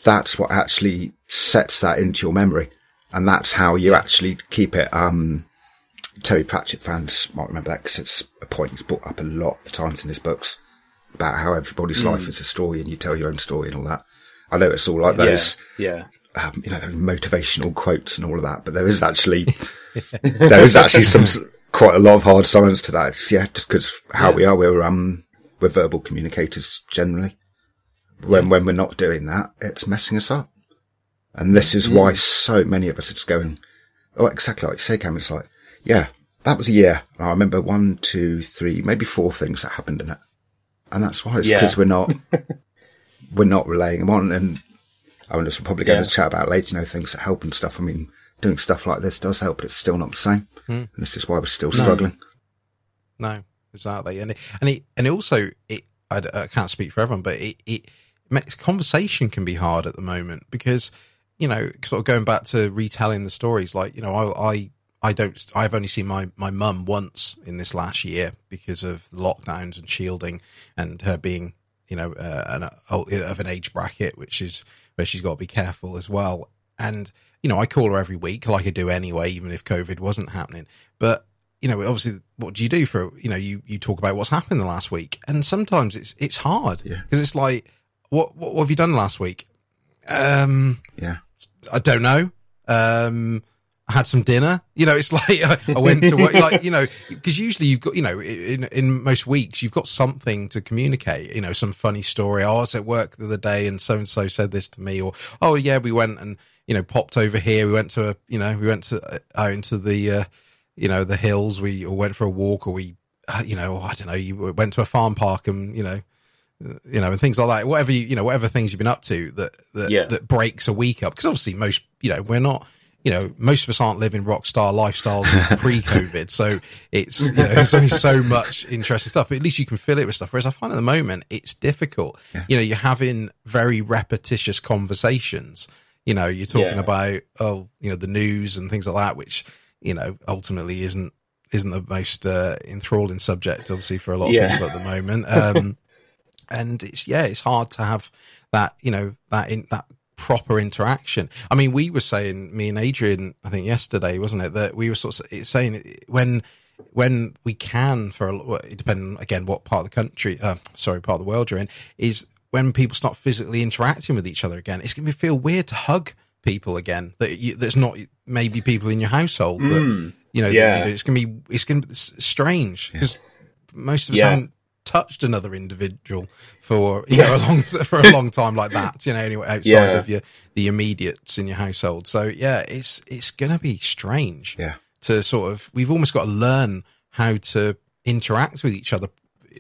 that's what actually sets that into your memory. And that's how you actually keep it. Um, Terry Pratchett fans might remember that because it's a point he's brought up a lot of the times in his books about how everybody's Hmm. life is a story and you tell your own story and all that. I know it's all like Yeah. those, Yeah. um, you know, motivational quotes and all of that, but there is actually, [laughs] there is actually some, quite a lot of hard science to that. It's, yeah, just because how we are, we're, um, we're verbal communicators generally. When, when we're not doing that, it's messing us up. And this is why so many of us are just going, oh, exactly like you say, Cameron. It's like, yeah, that was a year. And I remember one, two, three, maybe four things that happened in it. And that's why it's Yeah. because we're not, [laughs] we're not relaying them on. And I mean, we'll probably go Yeah. to chat about later, you know, things that help and stuff. I mean, doing stuff like this does help, but it's still not the same. Hmm. And this is why we're still struggling. No, exactly, and it, and it and it also it I, I can't speak for everyone, but it it makes conversation can be hard at the moment because you know sort of going back to retelling the stories. Like you know, I I, I don't I've only seen my my mum once in this last year because of lockdowns and shielding and her being you know uh, an of an age bracket, which is where she's got to be careful as well. And you know, I call her every week like I do anyway, even if COVID wasn't happening. But you know, obviously, what do you do for you know? You you talk about what's happened the last week, and sometimes it's it's hard Yeah. because it's like, what, what what have you done last week? Um, Yeah. I don't know. Um, I had some dinner. You know, it's like I, went to work, like you know, because usually you've got you know in in most weeks you've got something to communicate. You know, some funny story. Oh, I was at work the other day and so and so said this to me, or oh yeah, we went and you know popped over here. We went to a you know we went to uh, out into the uh, you know the hills. We or went for a walk, or we uh, you know I don't know. You went to a farm park and you know you know, and things like that. Whatever you, you know, whatever things you've been up to that that, Yeah. that breaks a week up. Because obviously, most you know, we're not. You know, most of us aren't living rock star lifestyles [laughs] pre-COVID, so it's you know, there's only so much interesting stuff. But at least you can fill it with stuff. Whereas I find at the moment it's difficult. You know, you're having very repetitious conversations. You know, you're talking Yeah. about oh, you know, the news and things like that, which you know ultimately isn't isn't the most uh, enthralling subject, obviously, for a lot of Yeah. people at the moment. Um, [laughs] and it's yeah, it's hard to have that you know that in that proper interaction. I mean, we were saying me and Adrian, I think yesterday, wasn't it, that we were sort of saying when when we can for a depending again what part of the country, uh, sorry, part of the world you're in, is when people start physically interacting with each other again. It's going to feel weird to hug people again that you, that's not maybe people in your household that you know, that, yeah. you know, it's going to be it's going to be strange because most of us Yeah. haven't touched another individual for you know a long for a long time like that you know anyway outside Yeah. of your the immediates in your household so yeah it's it's gonna be strange Yeah. to sort of we've almost got to learn how to interact with each other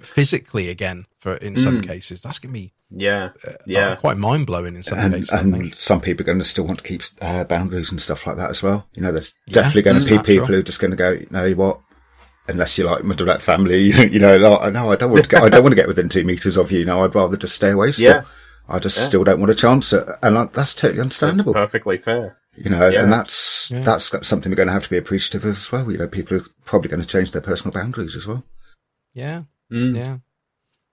physically again for in some cases that's gonna be Yeah, uh, yeah, quite mind-blowing in some and, cases and some people are going to still want to keep uh, boundaries and stuff like that as well. You know, there's definitely going to be natural. people who are just going to go, you know what? Unless you're like my direct family, [laughs] you know, like, no, I don't want to. Get, I don't want to get within two meters of you. No, I'd rather just stay away. Still, Yeah. I just still don't want to chance it, and like, that's totally that's understandable. perfectly fair. You know, Yeah. and that's that's got something we're going to have to be appreciative of as well. You know, people are probably going to change their personal boundaries as well. yeah Mm. yeah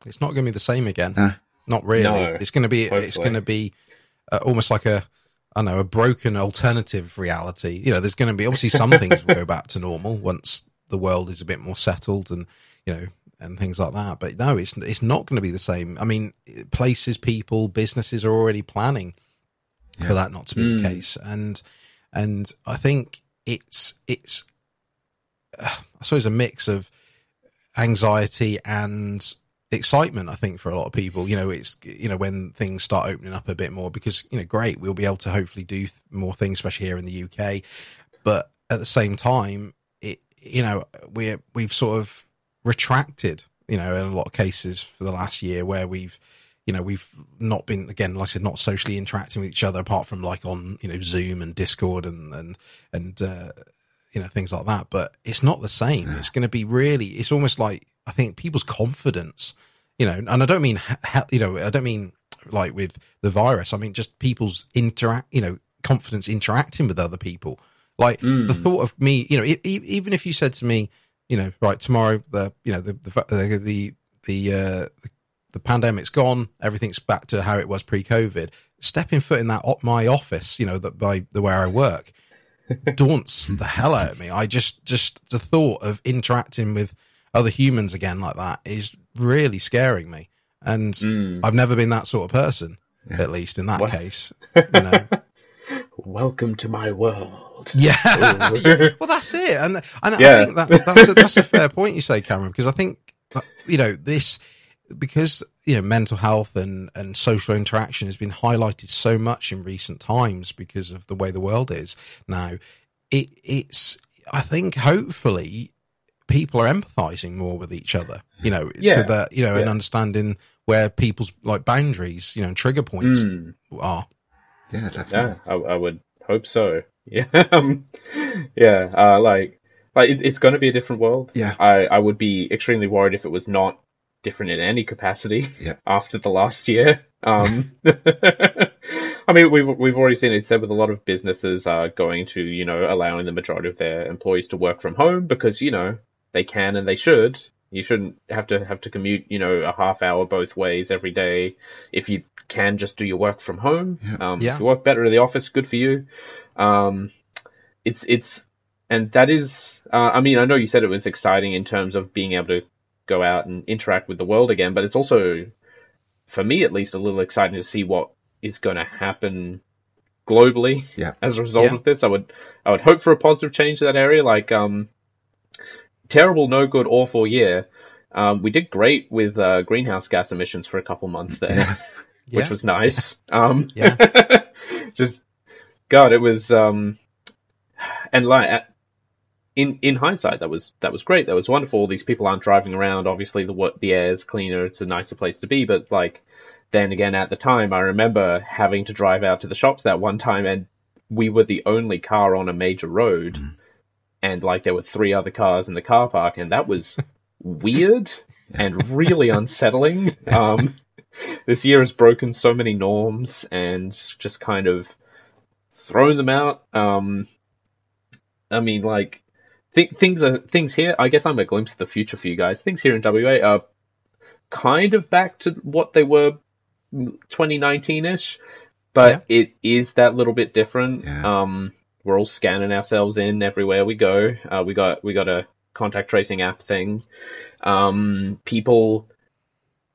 it's not gonna be the same again No. Not really. No, it's going to be. It's going to be uh, almost like a, I don't know, a broken alternative reality. You know, there's going to be obviously some things will go back to normal once the world is a bit more settled and you know and things like that. But no, it's it's not going to be the same. I mean, places, people, businesses are already planning for that not to be the case, and and I think it's it's uh, I suppose a mix of anxiety and excitement i think for a lot of people. You know it's you know when things start opening up a bit more because you know great we'll be able to hopefully do th- more things especially here in the uk but at the same time you know we're we've sort of retracted you know in a lot of cases for the last year where we've you know we've not been again like i said not socially interacting with each other apart from like on you know zoom and discord and and and uh you know things like that. But it's not the same. It's going to be really it's almost like i think people's confidence you know and i don't mean you know i don't mean like with the virus. I mean just people's interact you know confidence interacting with other people like the thought of me you know e- even if you said to me you know right tomorrow the you know the the the the, the uh the pandemic's gone everything's back to how it was pre-covid stepping foot in that my office you know that by the where i work [laughs] daunts the hell out of me. I just, just the thought of interacting with other humans again like that is really scaring me. And I've never been that sort of person, at [laughs] least in that case. You know? [laughs] Welcome to my world. yeah. [laughs] well, that's it. And, and I think that, that's, a, that's a fair point you say, Cameron, because I think, uh, you know, this, because you know mental health and and social interaction has been highlighted so much in recent times because of the way the world is now. It it's I think hopefully people are empathizing more with each other. You know, Yeah. to the you know and understanding where people's like boundaries, you know, and trigger points Mm. are. Yeah, definitely. Yeah, I, I would hope so. [laughs] Yeah, um, yeah. Uh, like, like it, it's going to be a different world. Yeah. I, I would be extremely worried if it was not different in any capacity. Yeah. [laughs] After the last year. Um, [laughs] I mean, we've we've already seen it said with a lot of businesses are going to you know allowing the majority of their employees to work from home because you know they can and they should. You shouldn't have to have to commute you know a half hour both ways every day if you can just do your work from home. Um, Yeah. If you work better in the office, good for you. Um, it's it's and that is. Uh, I mean, I know you said it was exciting in terms of being able to go out and interact with the world again, but it's also, for me at least, a little exciting to see what is going to happen globally [laughs] Yeah. as a result Yeah. of this. I would I would hope for a positive change to that area. Like um, terrible, no good, awful year. Um, we did great with uh, greenhouse gas emissions for a couple months there, [laughs] Yeah. which was nice. [laughs] Um, Yeah. [laughs] just God, it was um, and like in in hindsight, that was that was great. That was wonderful. All these people aren't driving around. Obviously, the the air's cleaner. It's a nicer place to be. But like then again, at the time, I remember having to drive out to the shops that one time, and we were the only car on a major road, and like there were three other cars in the car park, and that was [laughs] weird and really unsettling. Um, this year has broken so many norms and just kind of thrown them out. Um, I mean, like th- things are things here. I guess I'm a glimpse of the future for you guys. Things here in WA are kind of back to what they were 2019ish, but it is that little bit different. Yeah. Um, we're all scanning ourselves in everywhere we go. Uh, we got we got a contact tracing app thing. Um, people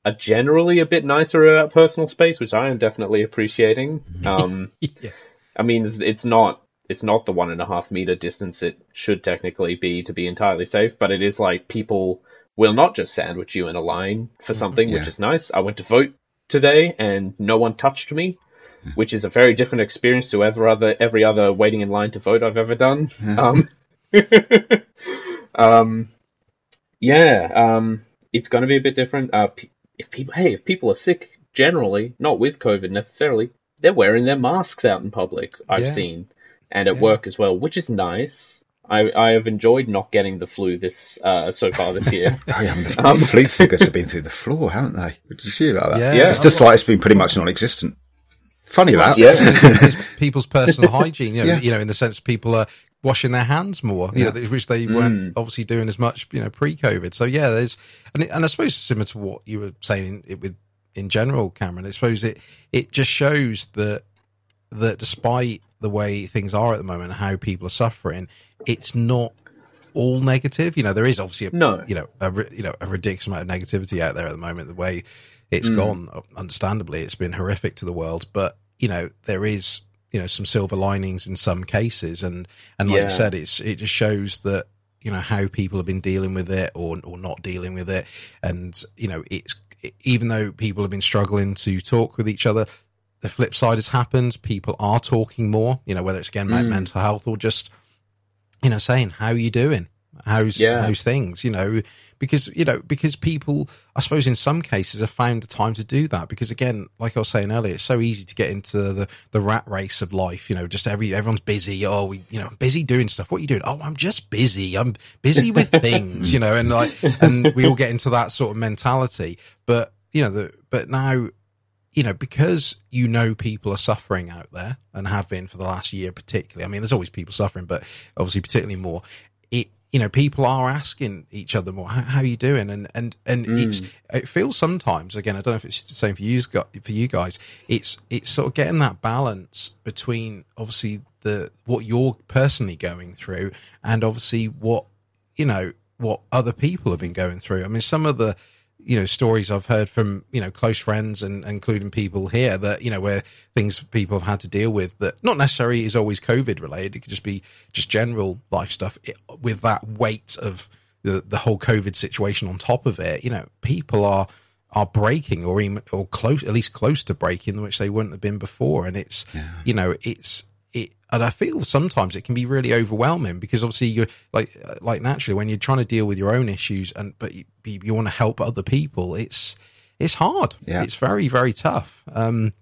are generally a bit nicer about personal space, which I am definitely appreciating. Um, [laughs] yeah. I mean, it's, it's not it's not the one and a half meter distance it should technically be to be entirely safe, but it is like people will not just sandwich you in a line for something, which is nice. I went to vote today and no one touched me, which is a very different experience to every other every other waiting in line to vote I've ever done. [laughs] Um, [laughs] um, yeah, um, it's going to be a bit different. Uh, pe- if people, hey, if people are sick generally, not with COVID necessarily, they're wearing their masks out in public. I've Yeah. seen, and at Yeah. work as well, which is nice. I I have enjoyed not getting the flu this uh so far this year. Oh, yeah, and the Um, flu figures have [laughs] been through the floor, haven't they? Did you see about that? Yeah. Yeah. It's just like it's been pretty much non-existent. Funny that. Yeah. [laughs] it's people's personal hygiene. You know, [laughs] Yeah. you know, in the sense people are washing their hands more, you know, which they weren't mm. obviously doing as much, you know, pre-COVID. So yeah, there's, and it, and I suppose similar to what you were saying it with in general, Cameron. I suppose it it just shows that that despite the way things are at the moment, and how people are suffering, it's not all negative. You know, there is obviously a, No. you know, a, you know, a ridiculous amount of negativity out there at the moment. The way it's mm. gone, understandably, it's been horrific to the world. But you know, there is you know some silver linings in some cases, and and like Yeah. you said, it's it just shows that you know how people have been dealing with it or or not dealing with it, and you know, it's even though people have been struggling to talk with each other. The flip side has happened. People are talking more, you know, whether it's again about mm. mental health or just, you know, saying, how are you doing? How's, Yeah. how's things, you know, because, you know, because people, I suppose in some cases have found the time to do that because again, like I was saying earlier, it's so easy to get into the, the rat race of life, you know, just every, everyone's busy. Oh, we, you know, busy doing stuff. What are you doing? Oh, I'm just busy. I'm busy with [laughs] things, you know, and like, and we all get into that sort of mentality, but, you know, the, but now, you know, because you know people are suffering out there and have been for the last year, particularly. I mean, there's always people suffering, but obviously, particularly more. You know, people are asking each other more, "How, how are you doing?" And and and mm. it's it feels sometimes again. I don't know if it's the same for you for you guys. It's it's sort of getting that balance between obviously the what you're personally going through and obviously what you know what other people have been going through. I mean, some of the you know stories I've heard from you know close friends and including people here that you know where things people have had to deal with that not necessarily is always COVID related. It could just be just general life stuff it, with that weight of the the whole COVID situation on top of it. You know, people are are breaking or even, or close, at least close to breaking, which they wouldn't have been before. And it's, yeah. you know, it's, it, and I feel sometimes it can be really overwhelming because obviously you're like, like naturally when you're trying to deal with your own issues and, but you, you want to help other people, it's, it's hard. Yeah. It's very, very tough. Um,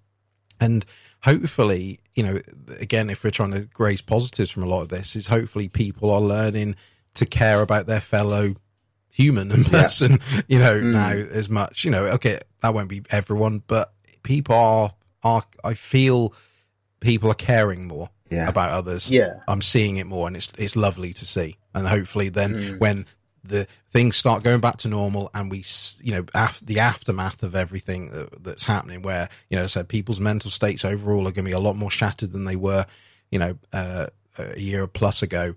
and hopefully, you know, again, if we're trying to raise positives from a lot of this, is hopefully people are learning to care about their fellow human and person, yeah. [laughs] you know, mm. now as much, you know, okay, that won't be everyone, but people are, are, I feel people are caring more yeah. about others. Yeah. I'm seeing it more and it's, it's lovely to see. And hopefully then mm. when the things start going back to normal and we, you know, af- the aftermath of everything that, that's happening where, you know, I said people's mental states overall are going to be a lot more shattered than they were, you know, uh, a year plus ago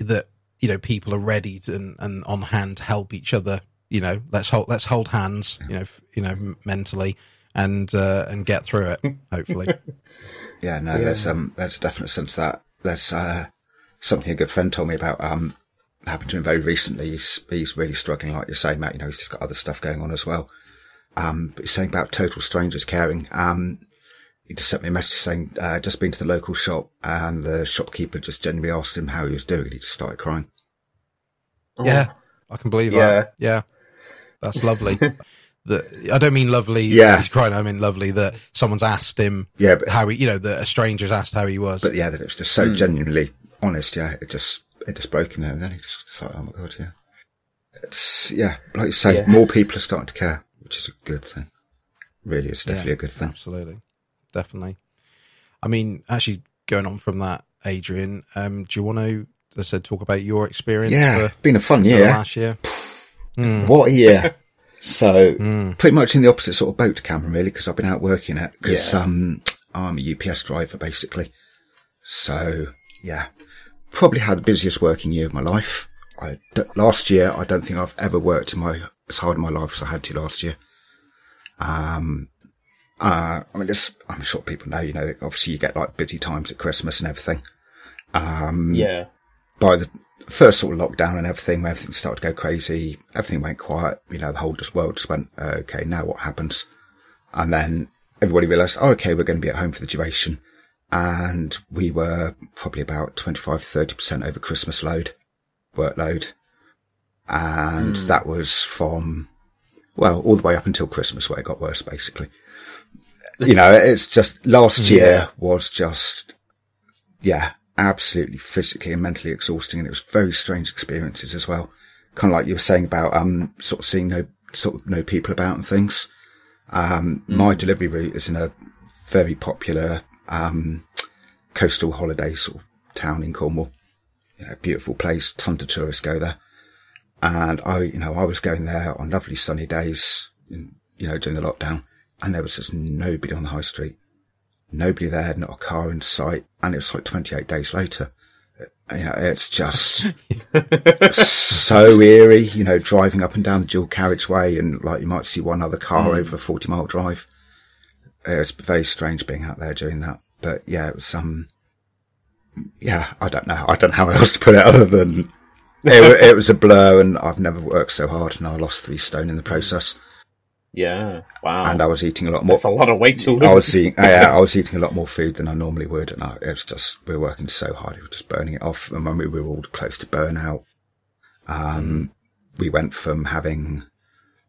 that you know people are ready to, and, and on hand to help each other you know let's hold let's hold hands you know you know mentally and uh, and get through it hopefully [laughs] yeah no yeah. there's um there's a definite sense that there's uh something a good friend told me about um happened to him very recently he's he's really struggling like you're saying matt you know he's just got other stuff going on as well um but he's saying about total strangers caring um he just sent me a message saying, uh, just been to the local shop and the shopkeeper just genuinely asked him how he was doing. He just started crying. Oh. Yeah, I can believe yeah. that. Yeah, that's lovely. [laughs] that I don't mean lovely. Yeah, he's crying. I mean lovely that someone's asked him. Yeah, but, how he, you know, that a stranger's asked how he was. But yeah, that it was just so mm. genuinely honest. Yeah, it just it just broke him there, and then he just like, oh my god, yeah. It's yeah, like you say, yeah. more people are starting to care, which is a good thing. Really, it's definitely yeah, a good thing. Absolutely, definitely. I mean, actually, going on from that, Adrian, um, do you want to as I said, talk about your experience. Yeah, for, been a fun year. Last year. mm. What a year. [laughs] So mm. pretty much in the opposite sort of boat to Cameron, really, because I've been out working it because, yeah. um, I'm a UPS driver basically. So yeah, probably had the busiest working year of my life. I, last year, I don't think I've ever worked in my, as hard in my life as I had to last year. Um, uh, I mean, just, I'm sure people know, you know, obviously you get like busy times at Christmas and everything. Um, yeah by the first sort of lockdown and everything, when everything started to go crazy, everything went quiet. You know, the whole just world just went, uh, okay, now what happens? And then everybody realized, oh, okay, we're going to be at home for the duration. And we were probably about 25, 30% over Christmas load, workload. And mm. that was from, well, all the way up until Christmas where it got worse, basically. you know, it's just last [laughs] year yeah. was just, yeah, absolutely physically and mentally exhausting. And it was very strange experiences as well. Kind of like you were saying about, um, sort of seeing no, sort of no people about and things. Um, mm. my delivery route is in a very popular, um, coastal holiday sort of town in Cornwall. You know, beautiful place. Tons of tourists go there. And I, you know, I was going there on lovely sunny days, in, you know, during the lockdown and there was just nobody on the high street nobody there, not a car in sight, and it was like 28 days later. You know, it's just [laughs] so eerie, you know, driving up and down the dual carriageway and like you might see one other car mm. over a 40 mile drive. It's very strange being out there doing that. But yeah, it was, um, yeah, I don't know. I don't know how else to put it other than it, it was a blur and I've never worked so hard and I lost three stone in the process. Yeah. Wow. And I was eating a lot more. That's a lot of weight to lose. I was eating, yeah, I was eating a lot more food than I normally would. And I, it was just, we were working so hard. It was just burning it off. And when we were all close to burnout, um, we went from having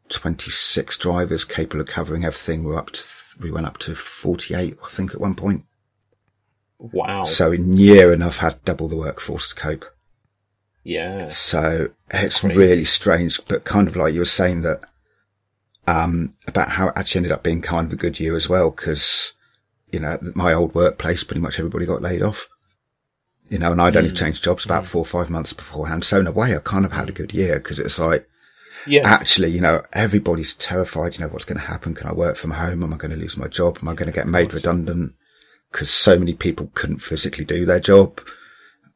26 drivers capable of covering everything. We were up to, we went up to 48, I think at one point. Wow. So in year enough had double the workforce to cope. Yeah. So it's really strange, but kind of like you were saying that um, about how it actually ended up being kind of a good year as well. Cause, you know, my old workplace, pretty much everybody got laid off, you know, and I'd only mm. changed jobs about mm. four or five months beforehand. So in a way, I kind of had a good year because it's like, yeah. actually, you know, everybody's terrified, you know, what's going to happen? Can I work from home? Am I going to lose my job? Am I going to get made redundant? Cause so many people couldn't physically do their job.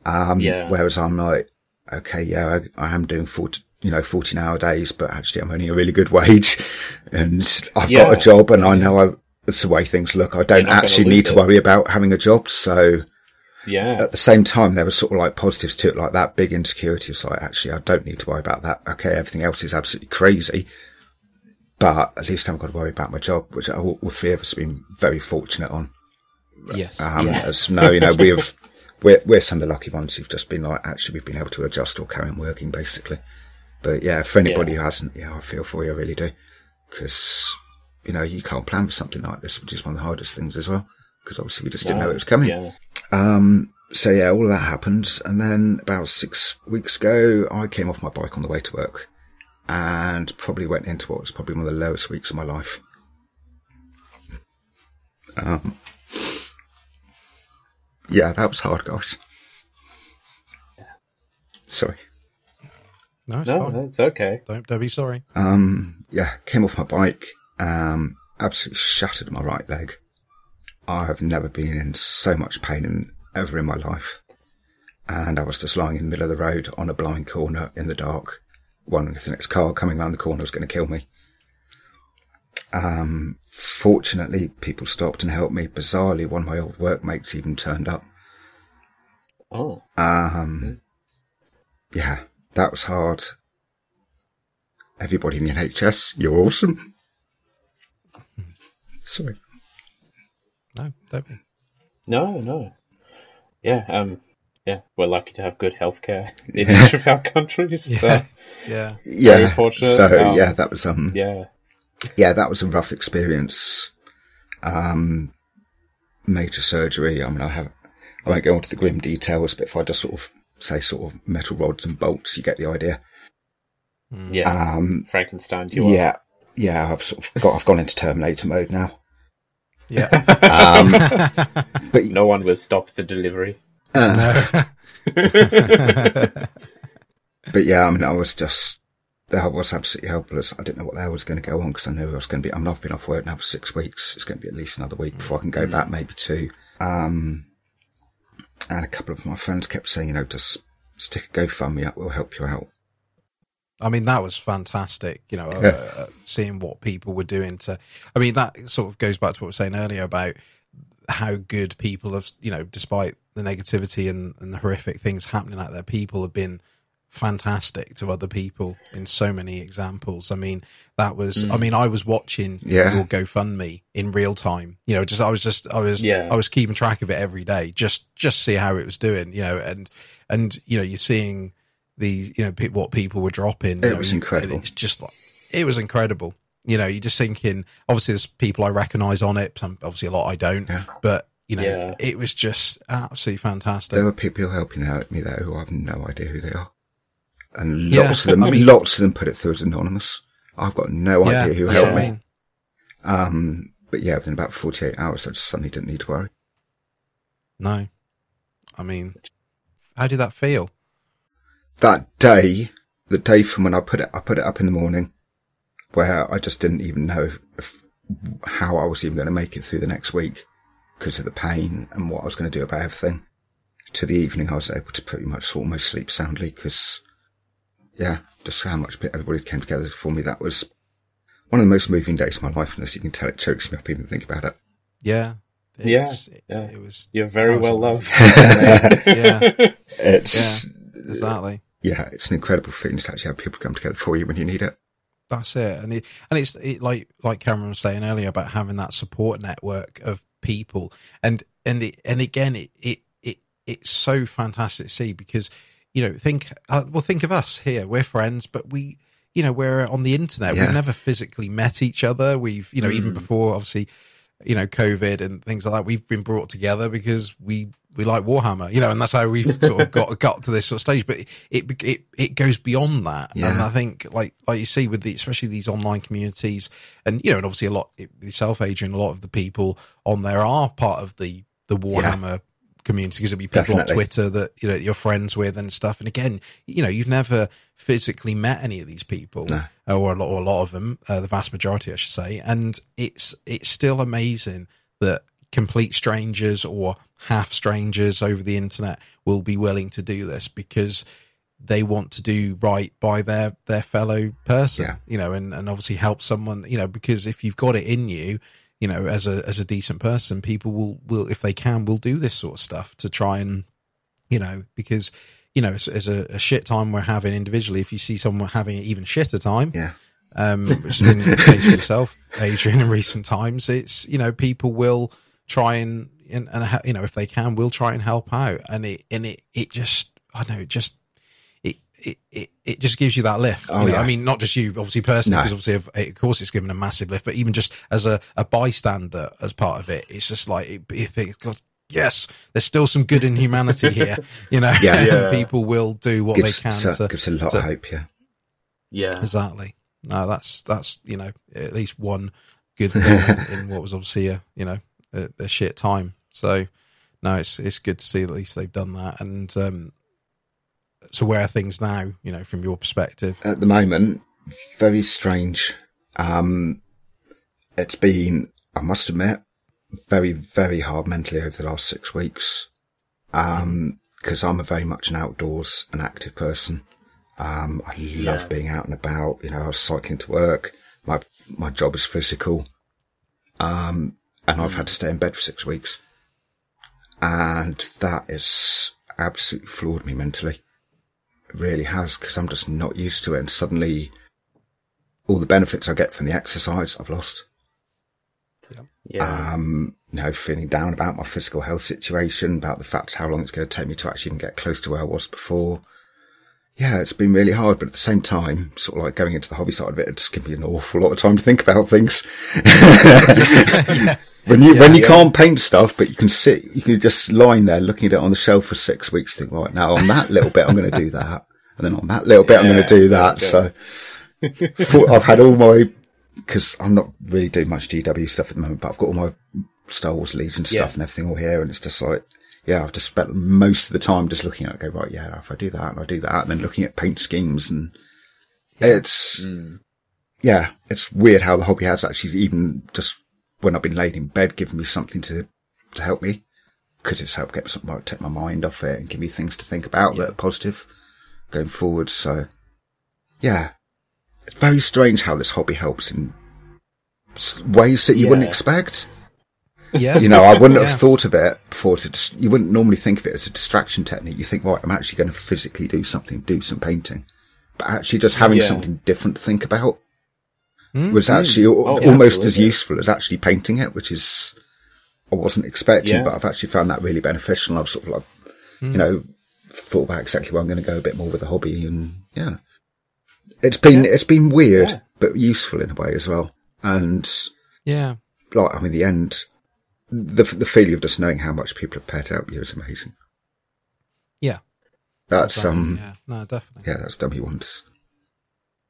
Um, yeah. whereas I'm like, okay, yeah, I, I am doing full, you know, 14 hour days, but actually I'm earning a really good wage and I've yeah. got a job and I know I, that's the way things look. I don't actually need to worry about having a job. So yeah, at the same time, there was sort of like positives to it, like that big insecurity. It's like, actually, I don't need to worry about that. Okay. Everything else is absolutely crazy. but at least I haven't got to worry about my job, which all, all three of us have been very fortunate on. Yes. Um, Yeah. as no, you know, [laughs] we've, we're, we're some of the lucky ones who've just been like, actually, we've been able to adjust or carry on working basically. But yeah, for anybody Yeah. who hasn't, yeah, I feel for you, I really do. Cause, you know, you can't plan for something like this, which is one of the hardest things as well. Cause obviously we just didn't know it was coming. Yeah. Um, so yeah, all of that happened. And then about six weeks ago, I came off my bike on the way to work and probably went into what was probably one of the lowest weeks of my life. Um, yeah, that was hard, guys. Sorry. No, it's No, fine. that's okay. Don't, don't be sorry. Um, yeah, came off my bike, um, absolutely shattered my right leg. I have never been in so much pain in, ever in my life. And I was just lying in the middle of the road on a blind corner in the dark, wondering if the next car coming round the corner was going to kill me. Um, fortunately, people stopped and helped me. Bizarrely, one of my old workmates even turned up. Oh, Um, yeah, that was hard. Everybody in the NHS, you're awesome. [laughs] Sorry. No, don't be. no, no. Yeah, um, yeah, we're lucky to have good healthcare [laughs] in Yeah. each of our countries. Yeah. So, [laughs] Yeah. Yeah. fortunate, So um, yeah, that was um yeah. yeah, that was a rough experience. Um, major surgery. I mean, I have. I won't go into the grim details, but if I just sort of say sort of metal rods and bolts, you get the idea. Yeah. Um, Frankenstein, you are. yeah, yeah. I've sort of got. I've gone into Terminator mode now. Yeah. Um, [laughs] but No one will stop the delivery. uh, no. [laughs] But yeah, I mean, I was just, I was absolutely helpless. I didn't know what the hell was going to go on because I knew I was going to be, I mean, I've been off work now for six weeks. It's going to be at least another week before I can go back, maybe two. Um, and a couple of my friends kept saying, you know, just stick a GoFundMe up. We'll help you out. I mean, that was fantastic, you know, Yeah. uh, seeing what people were doing to, I mean, that sort of goes back to what we were saying earlier about how good people have, you know, despite the negativity and, and the horrific things happening out there, people have been fantastic to other people in so many examples. I mean, that was, I mm. mean, I was watching Yeah. your GoFundMe in real time, you know, just, I was just, I was, Yeah. I was keeping track of it every day, just, just see how it was doing, you know, and, and, you know, you're seeing, the, you know, pe- what people were dropping. It know, was incredible. It's just like, it was incredible. You know, you're just thinking, obviously there's people I recognize on it. Some, obviously a lot I don't, Yeah. but you know, Yeah. it was just absolutely fantastic. There were people helping out me there who I have no idea who they are. And Yeah, lots of them, I mean- lots of them put it through as anonymous. I've got no yeah, idea who helped I me. mean. Um, but yeah, within about 48 hours, I just suddenly didn't need to worry. No, I mean, how did that feel? that day, the day from when I put it, I put it up in the morning, where I just didn't even know if, how I was even going to make it through the next week because of the pain and what I was going to do about everything. To the evening, I was able to pretty much almost sleep soundly because, yeah, just how much everybody came together for me. That was one of the most moving days of my life, and as you can tell, it chokes me up even to think about it. Yeah, Yeah, It's- it, yeah. it was. You're very well loved. [laughs] Yeah, It's exactly. yeah, it's an incredible feeling to actually have people come together for you when you need it. That's it, and it, and it's it, like like Cameron was saying earlier about having that support network of people, and and it, and again, it, it it it's so fantastic to see because you know think uh, well think of us here, we're friends, but we you know we're on the internet, Yeah. we've never physically met each other. We've you know even before obviously you know COVID and things like that, we've been brought together because we we like Warhammer, you know, and that's how we've [laughs] sort of got got to this sort of stage. But it it it goes beyond that, and I think like like you see with the especially these online communities, and you know, and obviously a lot yourself, Adrian, a lot of the people on there are part of the the Warhammer community because there'll be people Definitely. on Twitter that you know you're friends with and stuff. And again, you know, you've never physically met any of these people, No. or a lot, or a lot of them, uh, the vast majority, I should say. And it's it's still amazing that complete strangers or half strangers over the internet will be willing to do this because they want to do right by their their fellow person Yeah. you know and, and obviously help someone you know because if you've got it in you you know as a as a decent person people will will if they can will do this sort of stuff to try and you know because you know as, as a, a shit time we're having individually if you see someone having an even shitter time Yeah. um, [laughs] which has been the case for yourself, Adrian, in recent times. It's you know people will try and and, and you know if they can, will try and help out, and it and it it just I don't know it just. It, it, it, it just gives you that lift. Oh, you know? yeah. I mean, not just you, obviously personally, No. because obviously, of, of course, it's given a massive lift. But even just as a, a bystander, as part of it, it's just like it, it thinks, God, yes, there's still some good in humanity [laughs] here. You know, Yeah. and Yeah. people will do what gives, they can so- to gives a lot to- of hope. Yeah. Yeah. Exactly. No, that's that's you know at least one good thing in, [laughs] in what was obviously a you know a, a shit time. So no, it's it's good to see at least they've done that. And um, so where are things now? You know, from your perspective. at the moment, very strange. Um, it's been, I must admit, very, very hard mentally over the last six weeks. Um, cause I'm a very much an outdoors and active person. Um, I love Yeah. being out and about. You know, I was cycling to work. My, my job is physical. Um, and I've had to stay in bed for six weeks. And that has absolutely floored me mentally. It really has because I'm just not used to it. And suddenly all the benefits I get from the exercise, I've lost. Yeah. Um, you know, feeling down about my physical health situation, about the fact how long it's going to take me to actually even get close to where I was before. Yeah, it's been really hard, but at the same time, sort of like going into the hobby side of it, it's just gives me an awful lot of time to think about things. [laughs] [laughs] When you when you yeah. can't paint stuff, but you can sit, you can just lying there looking at it on the shelf for six weeks. Think right now on that little bit, I'm going to do that, and then on that little bit, I'm going to do that. yeah. So I've had all my because I'm not really doing much GW stuff at the moment, but I've got all my Star Wars Legion stuff Yeah. and everything all here, and it's just like. Yeah, I've just spent most of the time just looking at it, go, right, yeah, if I do that and I do that, and then looking at paint schemes and it's, mm. yeah, it's weird how the hobby has actually even just when I've been laid in bed giving me something to, to help me. Could just help get something like take my mind off it and give me things to think about that are positive going forward. So yeah, it's very strange how this hobby helps in ways that you wouldn't expect. Yeah, You know, I wouldn't [laughs] Yeah. have thought of it before to just, you wouldn't normally think of it as a distraction technique. You think, right, I'm actually going to physically do something, do some painting. But actually just having Yeah. something different to think about Hmm? was actually Oh, almost as useful as actually painting it, which is, I wasn't expecting, Yeah. but I've actually found that really beneficial. I've sort of like, Hmm. you know, thought about exactly where I'm going to go a bit more with the hobby and yeah. It's been, it's been weird, Yeah. but useful in a way as well. And yeah, like, I mean, the end, the the feeling of just knowing how much people have paid out you is amazing. yeah. That's um, yeah, no, definitely. yeah, that's done me wonders.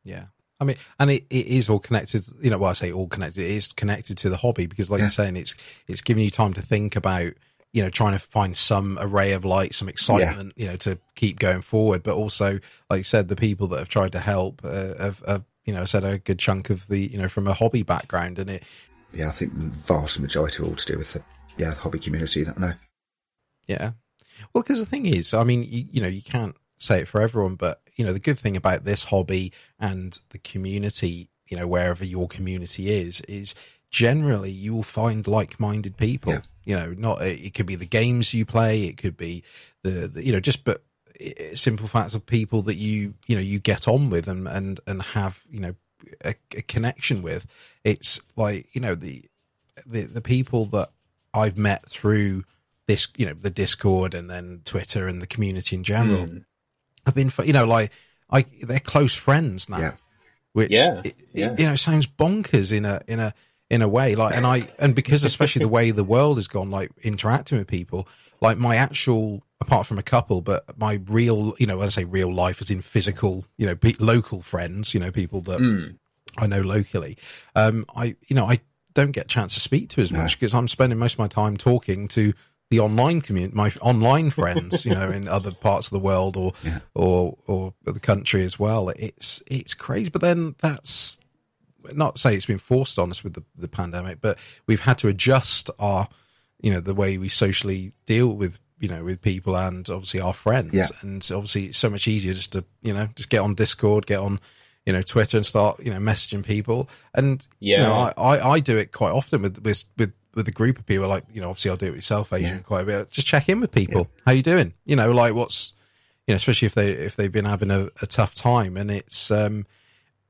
Yeah. I mean, and it, it is all connected, you know, well, I say all connected, it is connected to the hobby because like Yeah. you're saying, it's, it's giving you time to think about, you know, trying to find some array of light, some excitement, you know, to keep going forward. But also, like you said, the people that have tried to help, uh, have, have, you know, said a good chunk of the, you know, from a hobby background and it, Yeah, I think the vast majority are all to do with the yeah the hobby community that I know. Yeah. Well, because the thing is, I mean, you, you know, you can't say it for everyone, but you know, the good thing about this hobby and the community, you know, wherever your community is, is generally you will find like-minded people. Yeah. You know, not it could be the games you play, it could be the, the you know, just but simple facts of people that you you know you get on with and and and have you know a, a connection with. It's like you know the the the people that I've met through this, you know, the Discord and then Twitter and the community in general Mm. Have been, you know, like I they're close friends now, Yeah. which Yeah, it- it, you know sounds bonkers in a in a in a way. Like, and I and because especially the way the world has gone, like interacting with people, like my actual apart from a couple, but my real, you know, when I say real life, as in physical, you know, pe- local friends, you know, people that Mm. I know locally. Um, I, you know, I don't get a chance to speak to as No. much because I'm spending most of my time talking to the online community, my online friends, you know, in [laughs] other parts of the world or, Yeah. or, or the country as well. It's, it's crazy. But then that's not to say it's been forced on us with the, the pandemic, but we've had to adjust our, you know, the way we socially deal with, you know, with people and obviously our friends. Yeah. And obviously it's so much easier just to, you know, just get on Discord, get on, you know, Twitter and start, you know, messaging people. And, you Yeah. know, I, I, I do it quite often with, with, with, with a group of people. Like, you know, obviously I'll do it with yourself, Adrian, Yeah. quite a bit. Just check in with people. How you doing? You know, like what's, you know, especially if they, if they've been having a, a tough time and it's, um,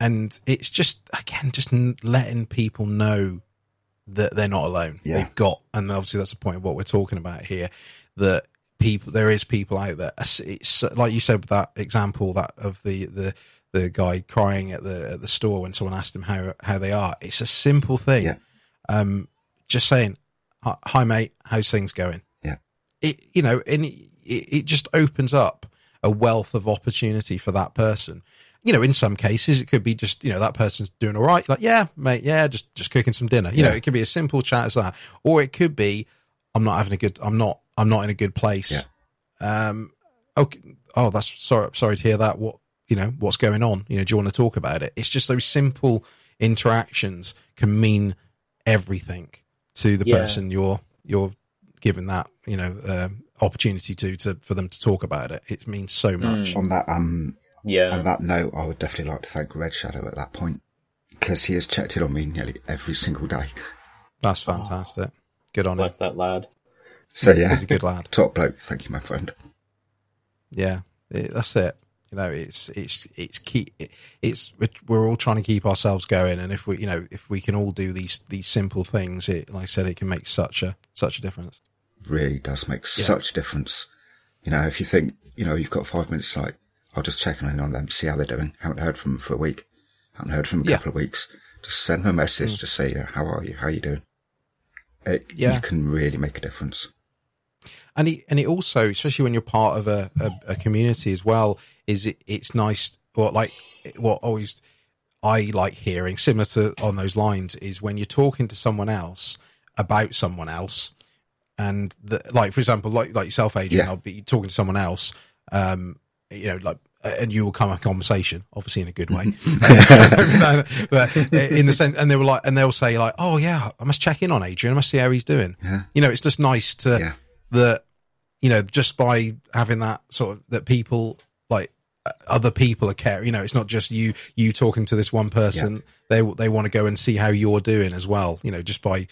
and it's just again just letting people know that they're not alone. Yeah. They've got, and obviously that's the point of what we're talking about here. That people, there is people out there. It's like you said with that example that of the the the guy crying at the at the store when someone asked him how how they are. It's a simple thing. Yeah. Um, just saying, "Hi- "Hi, mate. How's things going?" Yeah. It you know, and it, it just opens up a wealth of opportunity for that person. You know, in some cases, it could be just you know that person's doing all right. Like, yeah, mate, yeah, just just cooking some dinner. You know, it could be a simple chat as that, or it could be, I'm not having a good. I'm not. I'm not in a good place. Yeah. Um. Okay. Oh, that's sorry. Sorry to hear that. What you know? What's going on? You know? Do you want to talk about it? It's just those simple interactions can mean everything to the Yeah. person you're you're giving that you know um, opportunity to to for them to talk about it. It means so much. On that um Yeah. on that note, I would definitely like to thank Red Shadow at that point because he has checked in on me nearly every single day. That's fantastic. Good on him. That lad. So yeah, He's a good lad. [laughs] top bloke. Thank you, my friend. Yeah, it, that's it. You know, it's it's it's key. It's we're all trying to keep ourselves going, and if we, you know, if we can all do these these simple things, it like I said, it can make such a such a difference. Really does make Yeah. such a difference. You know, if you think you know you've got five minutes, like I'll just check in on them, see how they're doing. Haven't heard from them for a week. Haven't heard from them a Yeah. couple of weeks. Just send them a message. Mm. to say, you know, how are you? How are you doing? It, Yeah. you can really make a difference. And it and it also especially when you're part of a, a, a community as well is it it's nice what like what always i like hearing similar to on those lines is when you're talking to someone else about someone else and the, like for example like like yourself adrian Yeah. i'll be talking to someone else um you know like and you will come a conversation obviously in a good way [laughs] [laughs] but in the sense and they were like and they'll say like oh yeah i must check in on adrian i must see how he's doing Yeah. you know it's just nice to Yeah. That you know just by having that sort of that people like other people are care you know it's not just you you talking to this one person. They they want to go and see how you're doing as well you know just by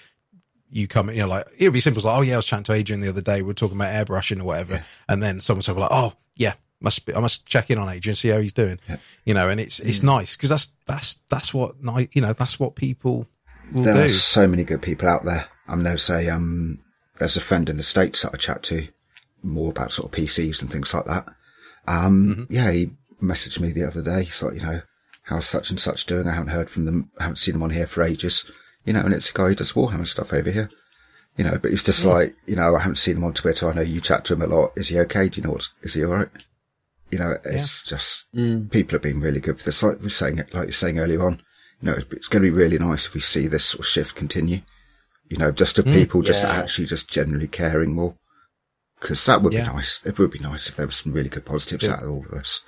you coming you know like it would be simple as like oh yeah i was chatting to adrian the other day we are talking about airbrushing or whatever. And then someone said like oh yeah must be i must check in on adrian see how he's doing. Yeah. you know and it's it's nice because that's that's that's what you know that's what people will There are so many good people out there. I'm no say um, there's a friend in the states that I chat to more about sort of PCs and things like that. Um, yeah, he messaged me the other day. He's like, you know, how's such and such doing? I haven't heard from them. I haven't seen them on here for ages. You know, and it's a guy who does Warhammer stuff over here. You know, but it's just like, you know, I haven't seen him on Twitter. I know you chat to him a lot. Is he okay? Do you know what? Is he all right? You know, it's just people have been really good for this. Like we were saying, it, like you're saying earlier on, you know, it's, it's going to be really nice if we see this sort of shift continue. You know, just of hmm, people just yeah. actually just generally caring more. Because that would Yeah. be nice. It would be nice if there was some really good positives out of all of this.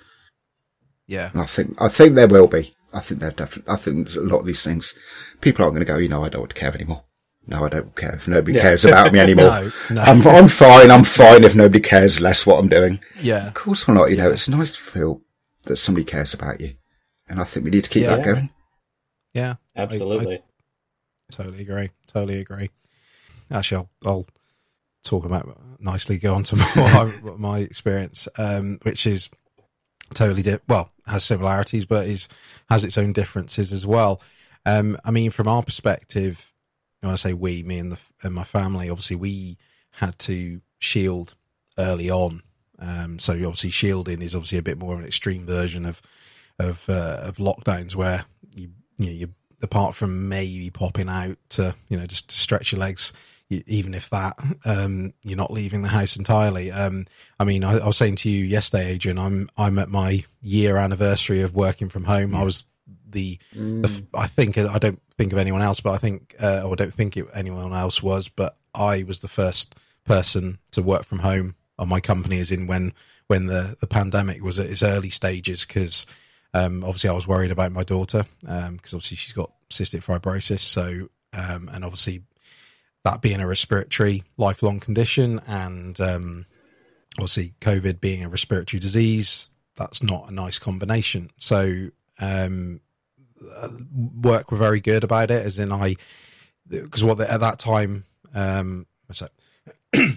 yeah And I think, I think there will be. I think there definitely, I think there's a lot of these things, people aren't going to go, you know, I don't want to care anymore. No, I don't care if nobody Yeah. cares about me [laughs] anymore. No, no. I'm, I'm fine. I'm fine if nobody cares less what I'm doing. yeah Of course we're not. You know, it's nice to feel that somebody cares about you. And I think we need to keep Yeah. that going. yeah I- I- Absolutely. Totally agree. Totally agree. Actually, I'll, I'll talk about nicely. Go on to [laughs] my, my experience, um, which is totally di- well has similarities, but is has its own differences as well. Um, I mean, from our perspective, when I say we, me and the and my family, obviously we had to shield early on. Um, so obviously shielding is obviously a bit more of an extreme version of of uh, of lockdowns where you you, know, you apart from maybe popping out to you know just to stretch your legs even if that um you're not leaving the house entirely. Um i mean I, I was saying to you yesterday adrian i'm i'm at my year anniversary of working from home. I was the, the f- i think i don't think of anyone else but i think uh, or I don't think it, anyone else was but i was the first person to work from home. On my company as in when when the the pandemic was at its early stages because um, obviously I was worried about my daughter because obviously she's got cystic fibrosis. So um, and obviously that being a respiratory lifelong condition, and um, obviously COVID being a respiratory disease, that's not a nice combination. So um, uh, work were very good about it, as in I because what the, at that time, um, what's that? [clears throat]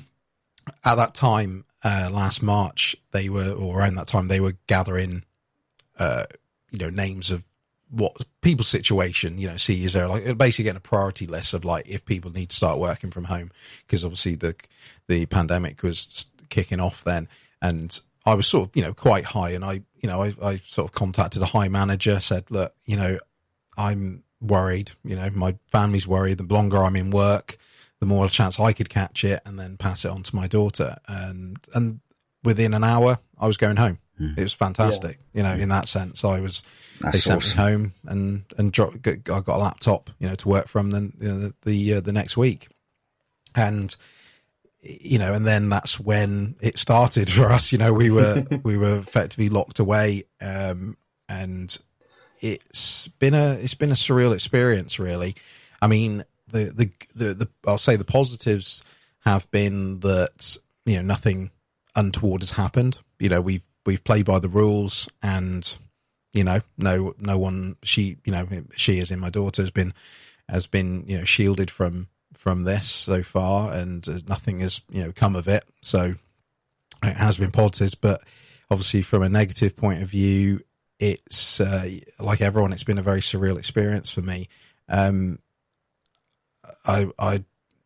at that time uh, last March, they were or around that time they were gathering uh, you know, names of what people's situation, you know, see is there like basically getting a priority list of like if people need to start working from home because obviously the the pandemic was kicking off then, and I was sort of you know quite high, and I you know I, I sort of contacted a high manager, said look, you know, I'm worried, you know, my family's worried. The longer I'm in work, the more chance I could catch it and then pass it on to my daughter, and and within an hour I was going home. Mm. It was fantastic, yeah. you know, in that sense. I was That's they sent awesome. me home and and dro- I got a laptop, you know, to work from then you know, the the, uh, the next week, and you know, and then that's when it started [laughs] for us. You know, we were [laughs] we were effectively locked away, um, and it's been a it's been a surreal experience, really. I mean, the the the, the I'll say the positives have been that you know nothing untoward has happened. You know, we've we've played by the rules, and you know, no no one she you know she as in my daughter has been has been you know shielded from from this so far, and nothing has you know come of it. So it has been positive, but obviously from a negative point of view, it's uh, like everyone, it's been a very surreal experience for me. Um, I, I,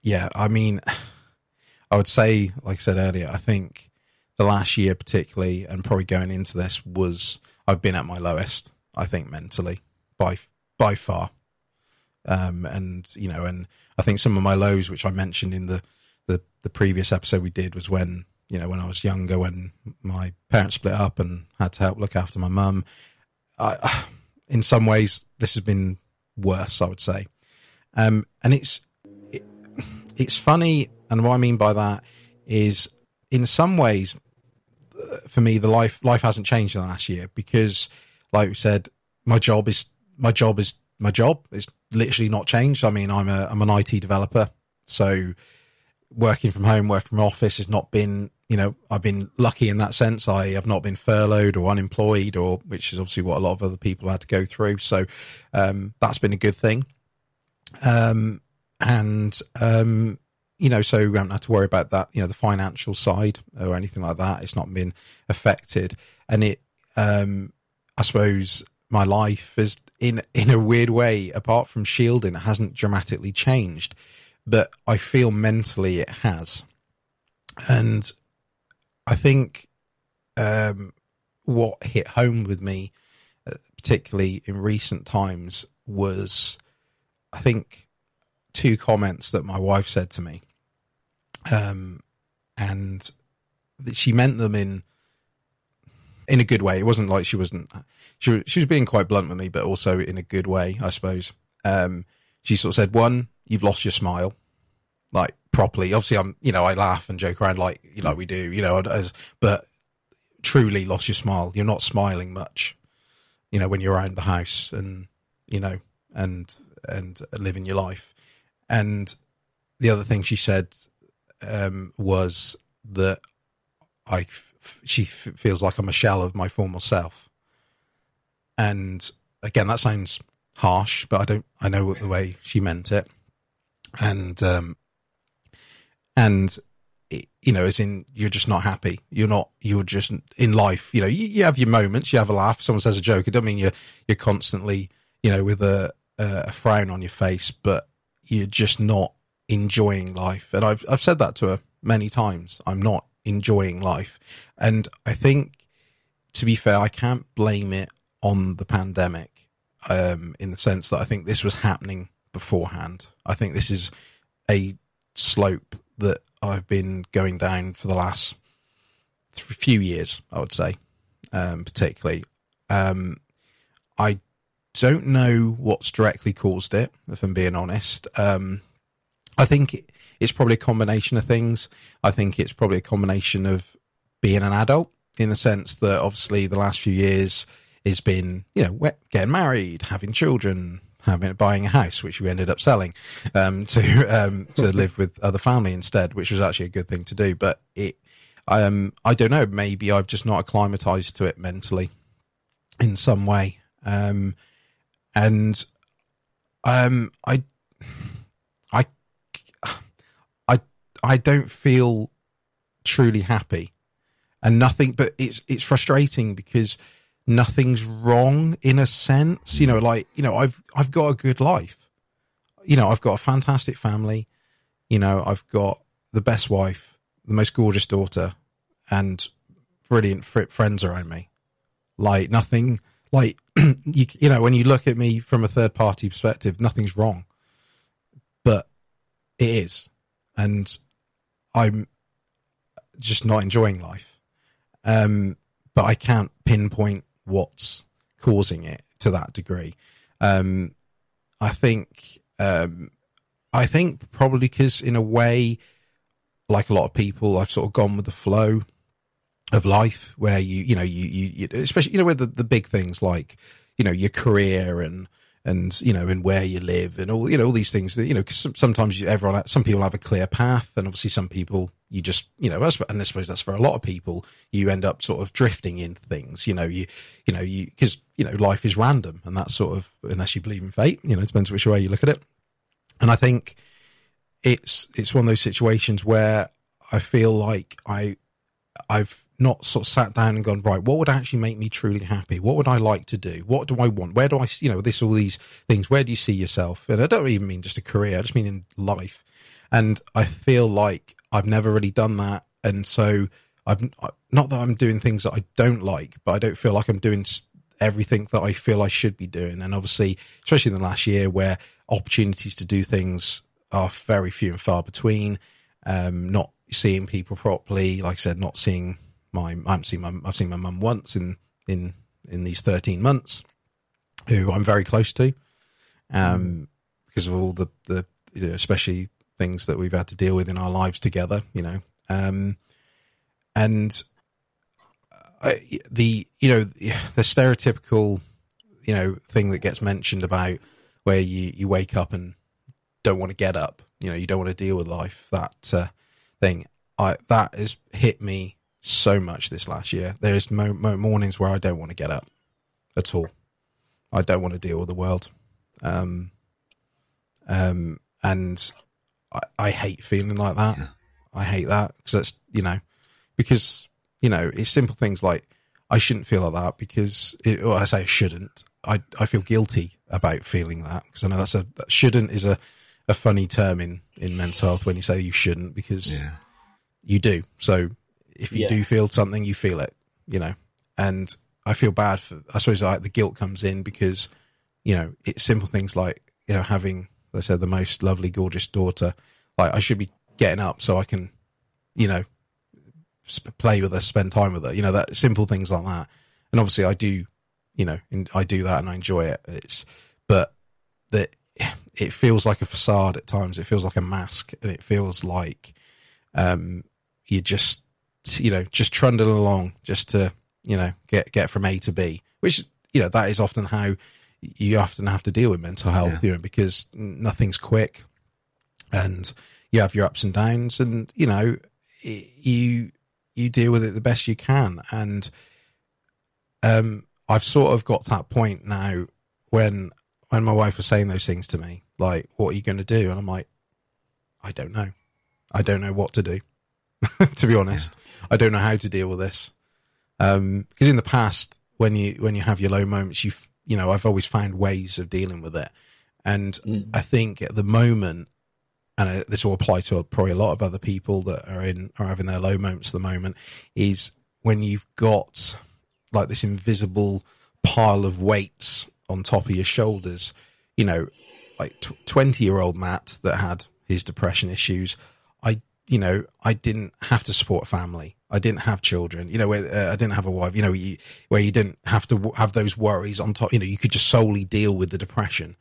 yeah, I mean, [sighs] I would say, like I said earlier, I think the last year particularly, and probably going into this was I've been at my lowest. I think mentally by by far, um, and you know, and I think some of my lows, which I mentioned in the the, the previous episode we did, was when you know when I was younger, when my parents split up and had to help look after my mum. I, [sighs] in some ways, this has been worse, I would say. Um, and it's it, [sighs] it's funny, and what I mean by that is, in some ways, for me, the life life hasn't changed in the last year because, like we said, my job is my job is my job. It's literally not changed. I mean, I'm a I'm an IT developer, so working from home, working from office has not been, you know, I've been lucky in that sense. I have not been furloughed or unemployed, or which is obviously what a lot of other people had to go through. So um, that's been a good thing. Um, and um, you know, so we haven't had to worry about that, you know, the financial side or anything like that. It's not been affected, and it, um, I suppose, my life is in in a weird way, apart from shielding, it hasn't dramatically changed, but I feel mentally it has, and I think um, what hit home with me, uh, particularly in recent times, was I think two comments that my wife said to me, um, and she meant them in in a good way. It wasn't like she wasn't she she was being quite blunt with me, but also in a good way, I suppose. Um, she sort of said, "One, you've lost your smile, like properly. Obviously, I'm you know I laugh and joke around like you know we do, you know, as, but truly lost your smile. You're not smiling much, you know, when you're around the house and you know and and living your life. And the other thing she said um, was that I she f- feels like I'm a shell of my former self. And again, that sounds harsh, but I don't. I know the way she meant it, and um, and you know, as in you're just not happy. You're not. You're just in life. You know, you, you have your moments. You have a laugh. Someone says a joke. It doesn't mean you're you're constantly you know with a a frown on your face, but you're just not enjoying life. And I've I've said that to her many times. I'm not enjoying life, and I think to be fair, I can't blame it on the pandemic. Um, in the sense that I think this was happening beforehand. I think this is a slope that I've been going down for the last few years. I would say, um, particularly. Um, I don't know what's directly caused it, if I'm being honest. Um, I think it's probably a combination of things. I think it's probably a combination of being an adult in the sense that obviously the last few years has been, you know, getting married, having children, having buying a house, which we ended up selling um, [laughs] to um, to [laughs] live with other family instead, which was actually a good thing to do. But it, um, I don't know, maybe I've just not acclimatized to it mentally in some way. Um, and um, I, I, I, don't feel truly happy, and nothing. But it's it's frustrating because nothing's wrong in a sense. You know, like you know, I've I've got a good life. You know, I've got a fantastic family. You know, I've got the best wife, the most gorgeous daughter, and brilliant fr- friends around me. Like nothing, like [clears throat] you, you know, when you look at me from a third party perspective, nothing's wrong, but it is, and I'm just not enjoying life. Um, but I can't pinpoint what's causing it to that degree. Um, I think, um, I think probably because in a way, like a lot of people, I've sort of gone with the flow of life where you, you know, you, you, you especially, you know, with the, the big things like, you know, your career and, and you know and where you live and all you know all these things that you know sometimes you, everyone some people have a clear path and obviously some people you just you know and I suppose that's for a lot of people you end up sort of drifting into things you know you you know you because you know life is random and that's sort of unless you believe in fate you know it depends which way you look at it. And I think it's it's one of those situations where I feel like I I've not sort of sat down and gone right what would actually make me truly happy? What would i like to do? What do i want? Where do i you know this all these things where do you see yourself? And i don't even mean just a career i just mean in life. And i feel like i've never really done that. And so i've not that i'm doing things that i don't like but i don't feel like i'm doing everything that i feel i should be doing. And obviously especially in the last year where opportunities to do things are very few and far between um, not seeing people properly like i said not seeing my I haven't seen my I've seen my mum once in in in these thirteen months, who I'm very close to, um, because of all the the you know, especially things that we've had to deal with in our lives together, you know, um, and I, the you know the stereotypical you know thing that gets mentioned about where you you wake up and don't want to get up, you know, you don't want to deal with life. That uh, thing, I that has hit me so much this last year. There's mo- mo- mornings where I don't want to get up at all. I don't want to deal with the world. Um, um, and I, I hate feeling like that. Yeah. I hate that because that's, you know, because, you know, it's simple things like I shouldn't feel like that because it, well, I say I shouldn't. I, I feel guilty about feeling that because I know that's a, that shouldn't is a, a funny term in, in mental health when you say you shouldn't because yeah. you do. So if you yeah. do feel something, you feel it, you know. And I feel bad for. I suppose like the guilt comes in because, you know, it's simple things like you know having, I said, the most lovely, gorgeous daughter. Like I should be getting up so I can, you know, play with her, spend time with her. You know, that simple things like that. And obviously, I do, you know, I do that and I enjoy it. It's, but that it feels like a facade at times. It feels like a mask, and it feels like um, you just you know, just trundling along just to, you know, get, get from A to B, which, you know, that is often how you often have to deal with mental health, yeah. you know, because nothing's quick and you have your ups and downs and, you know, you, you deal with it the best you can. And, um, I've sort of got to that point now when, when my wife was saying those things to me, like, what are you going to do? And I'm like, I don't know. I don't know what to do. [laughs] to be honest. Yeah. I don't know how to deal with this. Um, because in the past, when you, when you have your low moments, you, you know, I've always found ways of dealing with it. And mm. I think at the moment, and this will apply to probably a lot of other people that are in, are having their low moments at the moment, is when you've got like this invisible pile of weights on top of your shoulders, you know, like 20 year old Matt that had his depression issues. I you know, I didn't have to support a family. I didn't have children, you know, where, uh, I didn't have a wife, you know, you, where you didn't have to w- have those worries on top, you know, you could just solely deal with the depression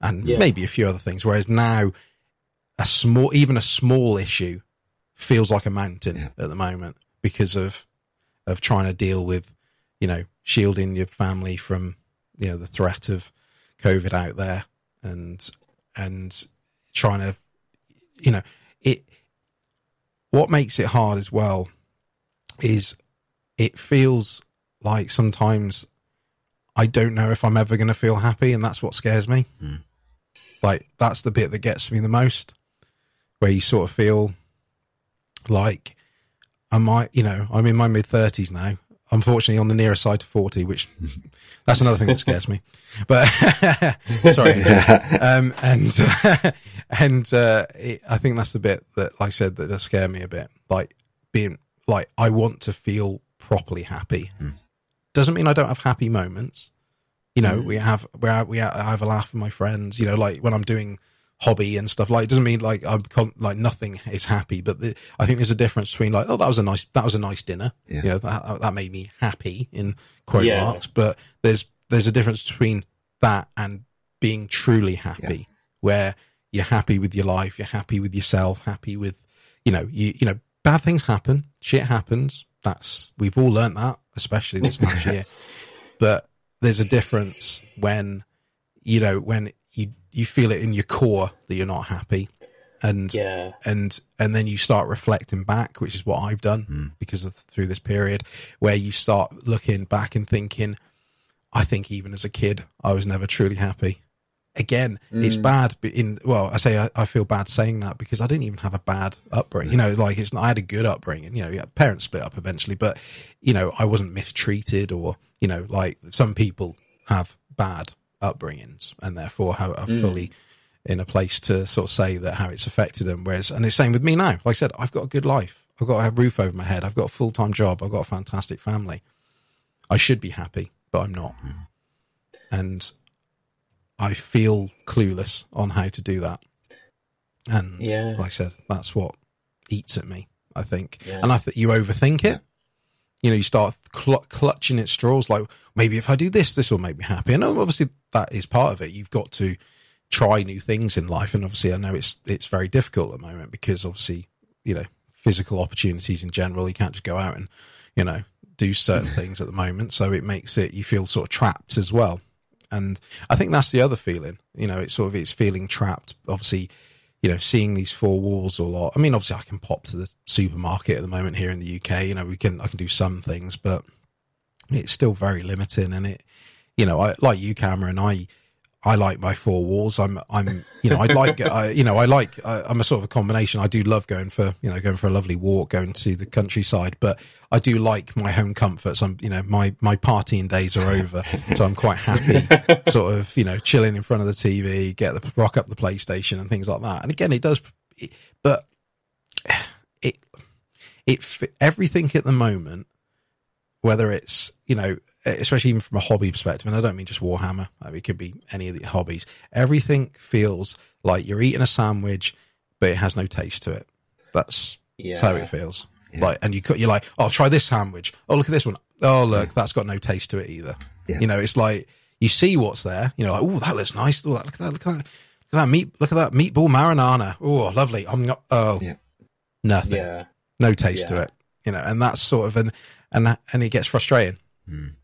and yeah. maybe a few other things. Whereas now a small, even a small issue feels like a mountain yeah. at the moment because of, of trying to deal with, you know, shielding your family from, you know, the threat of COVID out there and, and trying to, you know, it, what makes it hard as well is it feels like sometimes I don't know if I'm ever going to feel happy, and that's what scares me. Mm. Like that's the bit that gets me the most, where you sort of feel like I might, you know, I'm in my mid thirties now. Unfortunately on the nearer side to 40, which that's another thing that scares me. But [laughs] sorry. [laughs] um, and, [laughs] and, uh, it, I think that's the bit that, like I said, that does scare me a bit. Like being like, I want to feel properly happy. Doesn't mean I don't have happy moments. You know, we have, we have, we have, I have a laugh with my friends, you know, like when I'm doing, hobby and stuff. Like it doesn't mean like i'm con- like nothing is happy but the, i think there's a difference between like oh that was a nice that was a nice dinner. Yeah. you know that, that made me happy in quote Yeah. marks but there's there's a difference between that and being truly happy where you're happy with your life you're happy with yourself happy with you know you you know bad things happen shit happens. That's we've all learned that especially this last [laughs] year. But there's a difference when you know when you you feel it in your core that you're not happy. And Yeah. and and then you start reflecting back which is what I've done hmm. because of through this period where you start looking back and thinking I think even as a kid I was never truly happy. Again it's hmm. bad in well I say I, I feel bad saying that because I didn't even have a bad upbringing. You hmm. know like it's not, I had a good upbringing you know parents split up eventually but you know I wasn't mistreated or you know like some people have bad upbringings and therefore have, are mm. fully in a place to sort of say that how it's affected them. Whereas, and it's the same with me now. Like I said, I've got a good life. I've got a roof over my head. I've got a full time job. I've got a fantastic family. I should be happy, but I'm not. Mm. And I feel clueless on how to do that. And Yeah. like I said, that's what eats at me, I think. Yeah. And I think you overthink it. You know, you start cl- clutching at straws like, maybe if I do this, this will make me happy. And obviously that is part of it. You've got to try new things in life. And obviously I know it's, it's very difficult at the moment because obviously, you know, physical opportunities in general, you can't just go out and, you know, do certain [laughs] things at the moment. So it makes it, you feel sort of trapped as well. And I think that's the other feeling, you know, it's sort of, it's feeling trapped. Obviously, you know, seeing these four walls a lot. I mean, obviously I can pop to the supermarket at the moment here in the UK, you know, we can, I can do some things, but it's still very limiting and it, you know, I like you, Cameron, I, I like my four walls. I'm, I'm, you know, I like, I, you know, I like, I, I'm a sort of a combination. I do love going for, you know, going for a lovely walk, going to the countryside, but I do like my home comforts. I'm, you know, my, my partying days are over. so I'm quite happy [laughs] sort of, you know, chilling in front of the TV, get the, rock up the PlayStation and things like that. And again, it does, it, but it, it, everything at the moment, whether it's, you know, especially even from a hobby perspective, and I don't mean just Warhammer, I mean, it could be any of the hobbies, everything feels like you're eating a sandwich, but it has no taste to it. That's, that's how it feels. Like, and you cut, you're like, oh, try this sandwich. Oh, look at this one. Oh, look, that's got no taste to it either. Yeah. You know, it's like you see what's there. You know, like, oh, that looks nice. Oh, look at that. Look at that. Look at that meat. Look at that meatball marinara. Oh, lovely. I'm not. Oh, Yeah. nothing. Yeah. No taste to it. You know, and that's sort of and and that- and it gets frustrating.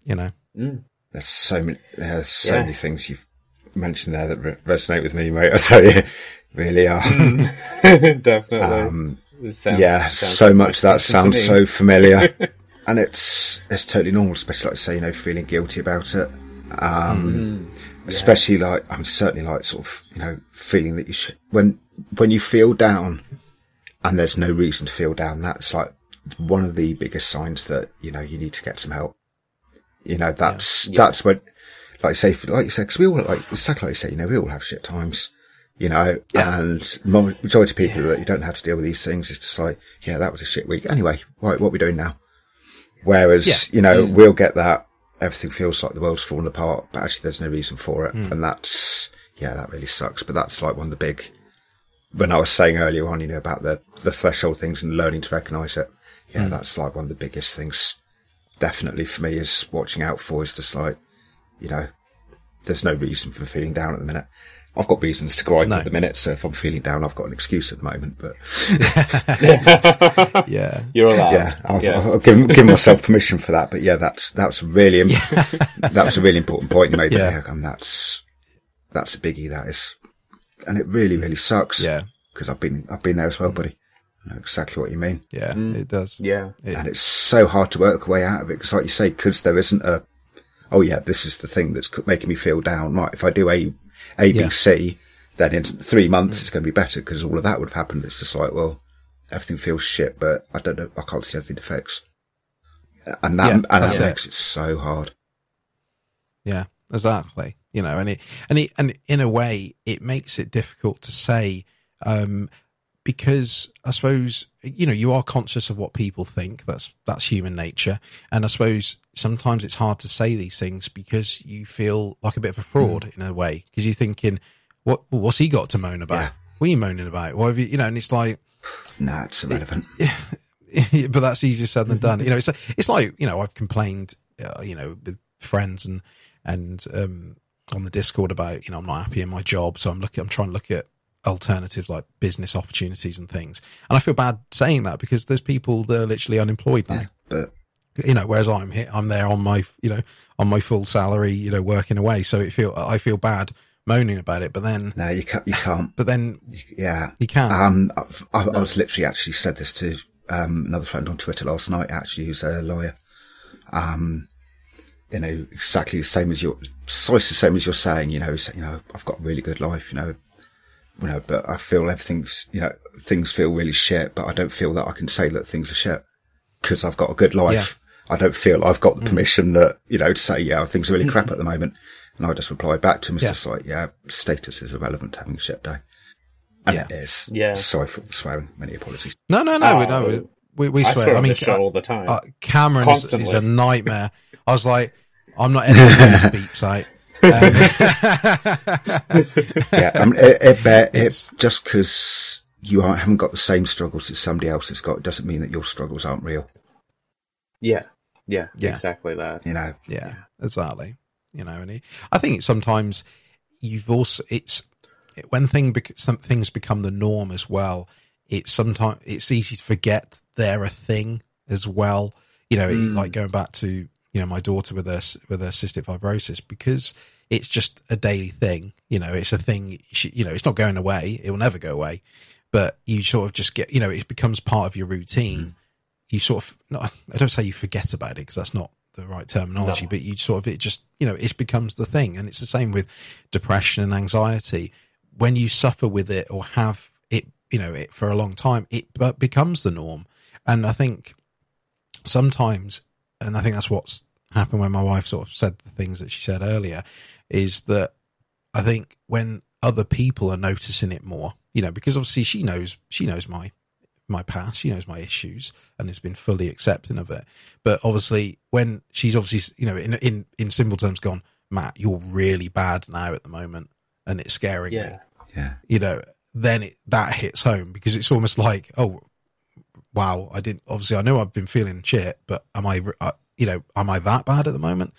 You know. Mm. There's so many, there's so Yeah. many things you've mentioned there that re- resonate with me, mate. [laughs] I tell you, really are. [laughs] Definitely. Um, sounds- yeah, sounds so much that sounds so familiar, [laughs] and it's it's totally normal, especially like say, you know, feeling guilty about it. Um, especially like I'm certainly like sort of you know feeling that you should when when you feel down, and there's no reason to feel down. That's like one of the biggest signs that you know you need to get some help. You know, that's Yeah. that's when, like you say, like you said, because we all like exactly like you say, you know, we all have shit times. You know, Yeah. and majority of people that you don't have to deal with these things. is just like, yeah, that was a shit week. Anyway, right, what are we doing now? Whereas, Yeah. you know, we'll get that. Everything feels like the world's falling apart, but actually there's no reason for it. Hmm. And that's, yeah, that really sucks. But that's like one of the big, when I was saying earlier on, you know, about the, the threshold things and learning to recognize it. Yeah, hmm. that's like one of the biggest things definitely for me is watching out for is just like, you know, there's no reason for feeling down at the minute. I've got reasons to gripe No. at the minute, so if I'm feeling down, I've got an excuse at the moment. But [laughs] Yeah. [laughs] You're allowed. yeah, I've, yeah. I've given, given myself permission for that. But yeah, that's that's really im- [laughs] that was a really important point you made. Yeah. there, and that's that's a biggie. That is, and it really really sucks. Yeah. because I've been I've been there as well, mm. buddy. I know exactly what you mean. Yeah. It does. yeah. It- and it's so hard to work a way out of it because, like you say, because there isn't a, oh yeah, this is the thing that's making me feel down. Right, if I do A, A, B, Yeah. C, then in three months it's going to be better because all of that would have happened. It's just like, well, everything feels shit, but I don't know, I can't see anything to fix. and that Yeah, and that's that it. makes it so hard. Yeah, exactly. You know, and it and it and in a way, it makes it difficult to say um, because I suppose you know you are conscious of what people think. That's that's human nature, and I suppose sometimes it's hard to say these things because you feel like a bit of a fraud in a way because you're thinking, what what's he got to moan about? Yeah. What are you moaning about? What have you, you know? And it's like, Nah, it's irrelevant. [laughs] but that's easier said than done. [laughs] You know, it's it's like you know I've complained, uh, you know, with friends and and um, on the Discord about you know I'm not happy in my job, so I'm looking, I'm trying to look at alternatives like business opportunities and things, and I feel bad saying that because there's people that are literally unemployed now. Yeah, but You know, whereas I'm here, I'm there on my you know on my full salary, you know, working away, so it feel I feel bad moaning about it, but then no, you can't. You can't. but then Yeah, you can. Um, I've, I, I was literally actually said this to um, another friend on Twitter last night. Actually, who's a lawyer. Um, you know, exactly the same as you're, precisely the same as you're saying. You know, you know, I've got a really good life. You know, you know, but I feel everything's, you know, things feel really shit. But I don't feel that I can say that things are shit because I've got a good life. I don't feel I've got the permission that you know to say, yeah, things are really crap at the moment. And I just replied back to him, it's Yeah. just like, yeah, status is irrelevant to having a shit day. And Yeah. it is. Yeah. Sorry for swearing. Many apologies. no, no, no, we Oh, no, we, we I swear. swear I mean, this show uh, all the time. uh, Cameron is, is a nightmare. [laughs] I was like, I'm not editing these [laughs] beeps out. Um, [laughs] Yeah. I mean, it, it, bear- It's- it, just because you aren't, haven't got the same struggles that somebody else has got doesn't mean that your struggles aren't real. yeah, yeah, Yeah. exactly that. You know, yeah, exactly. You know, and it, I think sometimes you've also it's when thing bec- some things become the norm as well. It's sometimes it's easy to forget they're a thing as well. You know, Mm. like going back to you know my daughter with her with her cystic fibrosis because it's just a daily thing. You know, it's a thing. You know, it's not going away. It will never go away. But you sort of just get, you know, it becomes part of your routine. Mm. You sort of, not, [laughs] I don't say you forget about it because that's not the right terminology, No. but you sort of, it just, you know, it becomes the thing. And it's the same with depression and anxiety. When you suffer with it or have it, you know, it for a long time, it becomes the norm. And I think sometimes, and I think that's what's happened when my wife sort of said the things that she said earlier, is that I think when other people are noticing it more, you know, because obviously she knows she knows my my past, she knows my issues, and has been fully accepting of it. But obviously, when she's obviously, you know, in in in simple terms, gone, Matt, you're really bad now at the moment, and it's scaring me Yeah, yeah. you know, then it, that hits home because it's almost like, oh, wow, I didn't, obviously I know I've been feeling shit, but am I, uh, you know, am I that bad at the moment?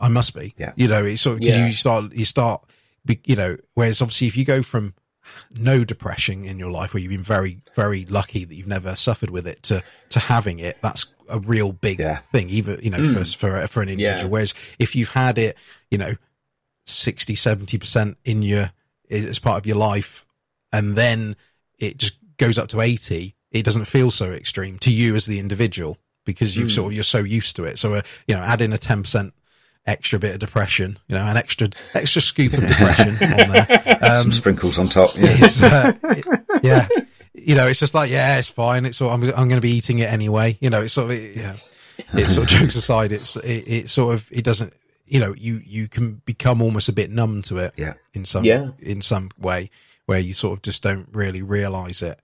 I must be, Yeah. you know, it's sort of, cause Yeah. you start, you start, you know, whereas obviously if you go from no depression in your life where you've been very, very lucky that you've never suffered with it to, to having it, that's a real big Yeah. thing, even, you know, for, for, for an individual. Whereas if you've had it, you know, 60, 70% in your, as part of your life, and then it just goes up to 80, it doesn't feel so extreme to you as the individual because you've sort of, you're so used to it. So, uh, you know, add in a 10% extra bit of depression, you know, an extra, extra scoop of depression on there. Um, Some sprinkles on top. Yeah. uh, it- yeah, you know, it's just like, yeah, it's fine. It's all, I'm, I'm going to be eating it anyway. You know, it's sort of, yeah, it's sort of jokes aside. It's, it, it sort of, it doesn't, you know, you, you can become almost a bit numb to it yeah. in some, Yeah. in some way where you sort of just don't really realize it.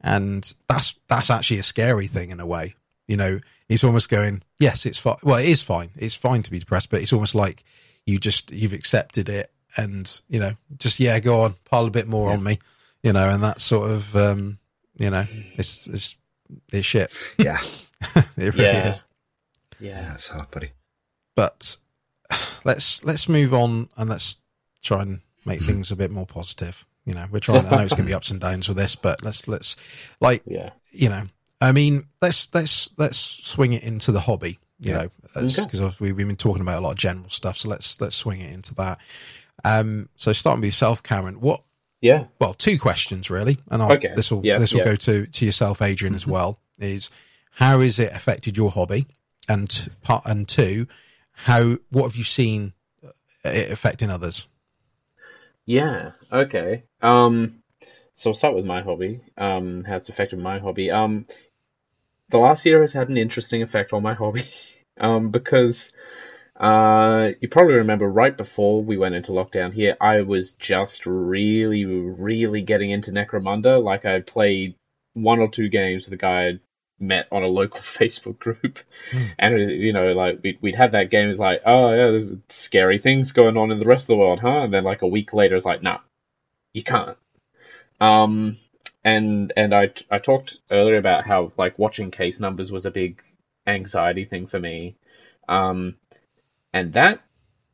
And that's, that's actually a scary thing in a way. You know, it's almost going, yes, it's fine. Well, it is fine. It's fine to be depressed, but it's almost like you just, you've accepted it and, you know, just, yeah, go on, pile a bit more on me, you know, and that sort of, um, you know, it's, it's, it's shit. Yeah. [laughs] it really Yeah. is. Yeah, yeah, That's hard, buddy. But [sighs] let's, let's move on and let's try and make things a bit more positive. You know, we're trying, I know it's going to be [laughs] ups and downs with this, but let's, let's like, yeah. you know, I mean, let's let's let's swing it into the hobby. You Yeah. know, because Okay. we've been talking about a lot of general stuff. So let's let's swing it into that. Um, so starting with yourself, Cameron. What? Yeah. Well, two questions really, and I'll, Okay. this will Yeah, this will yeah. go to to yourself, Adrian, as well. Is how has it affected your hobby? And part and two, how what have you seen uh, it affecting others? Yeah. Okay. Um, so I'll start with my hobby. Um, how it's affected my hobby. Um, the last year has had an interesting effect on my hobby. [laughs] um, because uh, you probably remember right before we went into lockdown here, I was just really, really getting into Necromunda. Like I played one or two games with a guy I'd met on a local [laughs] Facebook group, and it, you know, like we'd we'd have that game. It's like, oh yeah, there's scary things going on in the rest of the world, huh? And then like a week later, it's like, nah, you can't. Um, and and I I talked earlier about how like watching case numbers was a big anxiety thing for me. Um, and that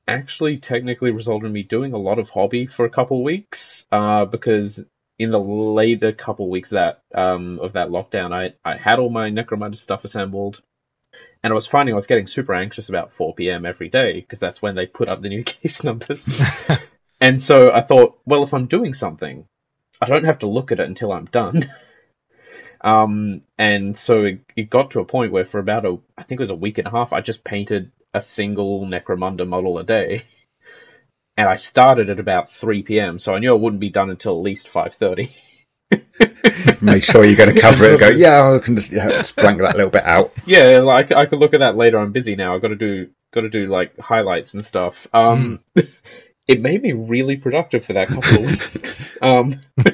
actually technically resulted in me doing a lot of hobby for a couple weeks uh, because in the later couple of weeks that um, of that lockdown I, I had all my Necromunda stuff assembled and I was finding I was getting super anxious about 4 p.m. every day because that's when they put up the new [laughs] case numbers [laughs] and so I thought well if I'm doing something I don't have to look at it until I'm done [laughs] um, and so it, it got to a point where for about a I think it was a week and a half I just painted a single Necromunda model a day. [laughs] And I started at about 3 p.m., so I knew I wouldn't be done until at least 5.30. [laughs] Make sure you're going to cover it and go, yeah, I can just, yeah, just blank that little bit out. Yeah, like I could look at that later. I'm busy now. I've got to do got to do like highlights and stuff. Um, it made me really productive for that couple of weeks. [laughs] Um, [laughs]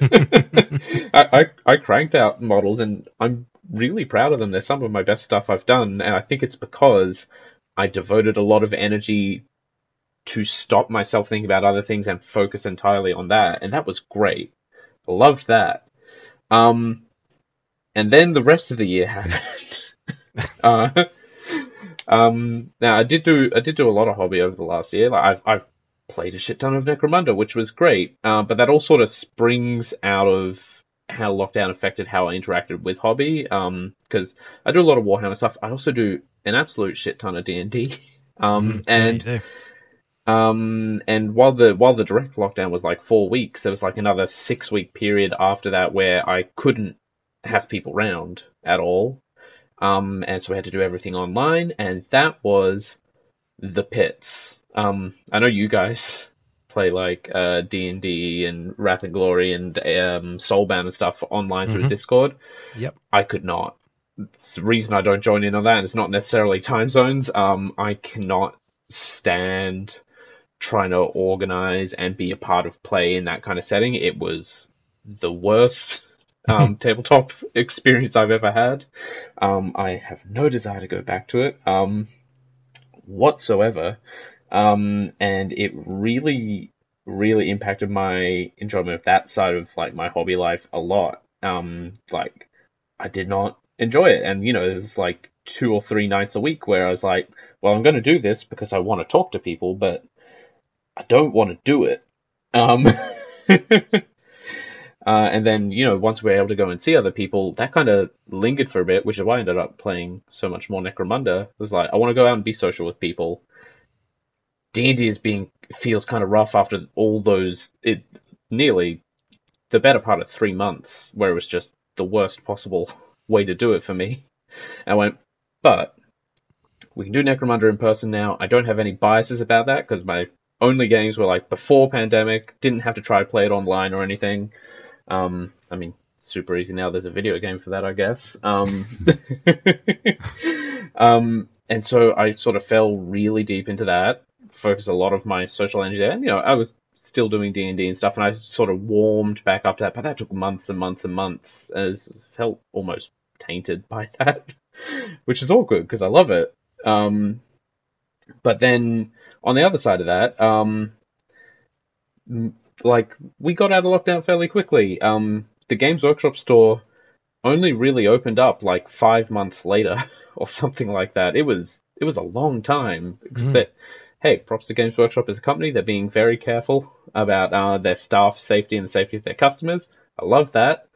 I, I I cranked out models, and I'm really proud of them. They're some of my best stuff I've done, and I think it's because I devoted a lot of energy to stop myself thinking about other things and focus entirely on that, and that was great. Loved that. Um, and then the rest of the year [laughs] happened. uh, um, now I did do I did do a lot of hobby over the last year. Like I've I've played a shit ton of Necromunda, which was great. Uh, but that all sort of springs out of how lockdown affected how I interacted with hobby. Um, because I do a lot of Warhammer stuff. I also do an absolute shit ton of D and D. [laughs] Um, and um, and while the while the direct lockdown was like four weeks, there was like another six week period after that where I couldn't have people round at all. Um, and so we had to do everything online, and that was the pits. Um, I know you guys play like uh, D and D and Wrath and Glory and um, Soulbound and stuff online mm-hmm. through Discord. Yep, I could not. It's the reason I don't join in on that is not necessarily time zones. Um, I cannot stand trying to organize and be a part of play in that kind of setting. It was the worst [laughs] um, tabletop [laughs] experience I've ever had. Um, I have no desire to go back to it um, whatsoever. Um, and it really, really impacted my enjoyment of that side of like my hobby life a lot. Um, like I did not enjoy it, and you know, there's like two or three nights a week where I was like, well, I'm going to do this because I want to talk to people, but I don't want to do it. Um, [laughs] Uh, and then, you know, once we were able to go and see other people, that kind of lingered for a bit, which is why I ended up playing so much more Necromunda. It was like, I want to go out and be social with people. D&D is being, feels kind of rough after all those, it, nearly the better part of three months, where it was just the worst possible [laughs] way to do it for me. I went, but we can do Necromunda in person now. I don't have any biases about that because my only games were like before pandemic, didn't have to try to play it online or anything. Um, I mean, super easy now. There's a video game for that, I guess. Um, [laughs] [laughs] um, and so I sort of fell really deep into that, focused a lot of my social energy there. And, you know, I was still doing D and D and stuff, and I sort of warmed back up to that. But that took months and months and months, as felt almost tainted by [laughs] that, which is all good because I love it. Um, but then on the other side of that, um, like we got out of lockdown fairly quickly. Um, the Games Workshop store only really opened up like five months later [laughs] or something like that. It was it was a long time. Mm. Hey, props to Games Workshop as a company. They're being very careful about uh, their staff safety and the safety of their customers. I love that.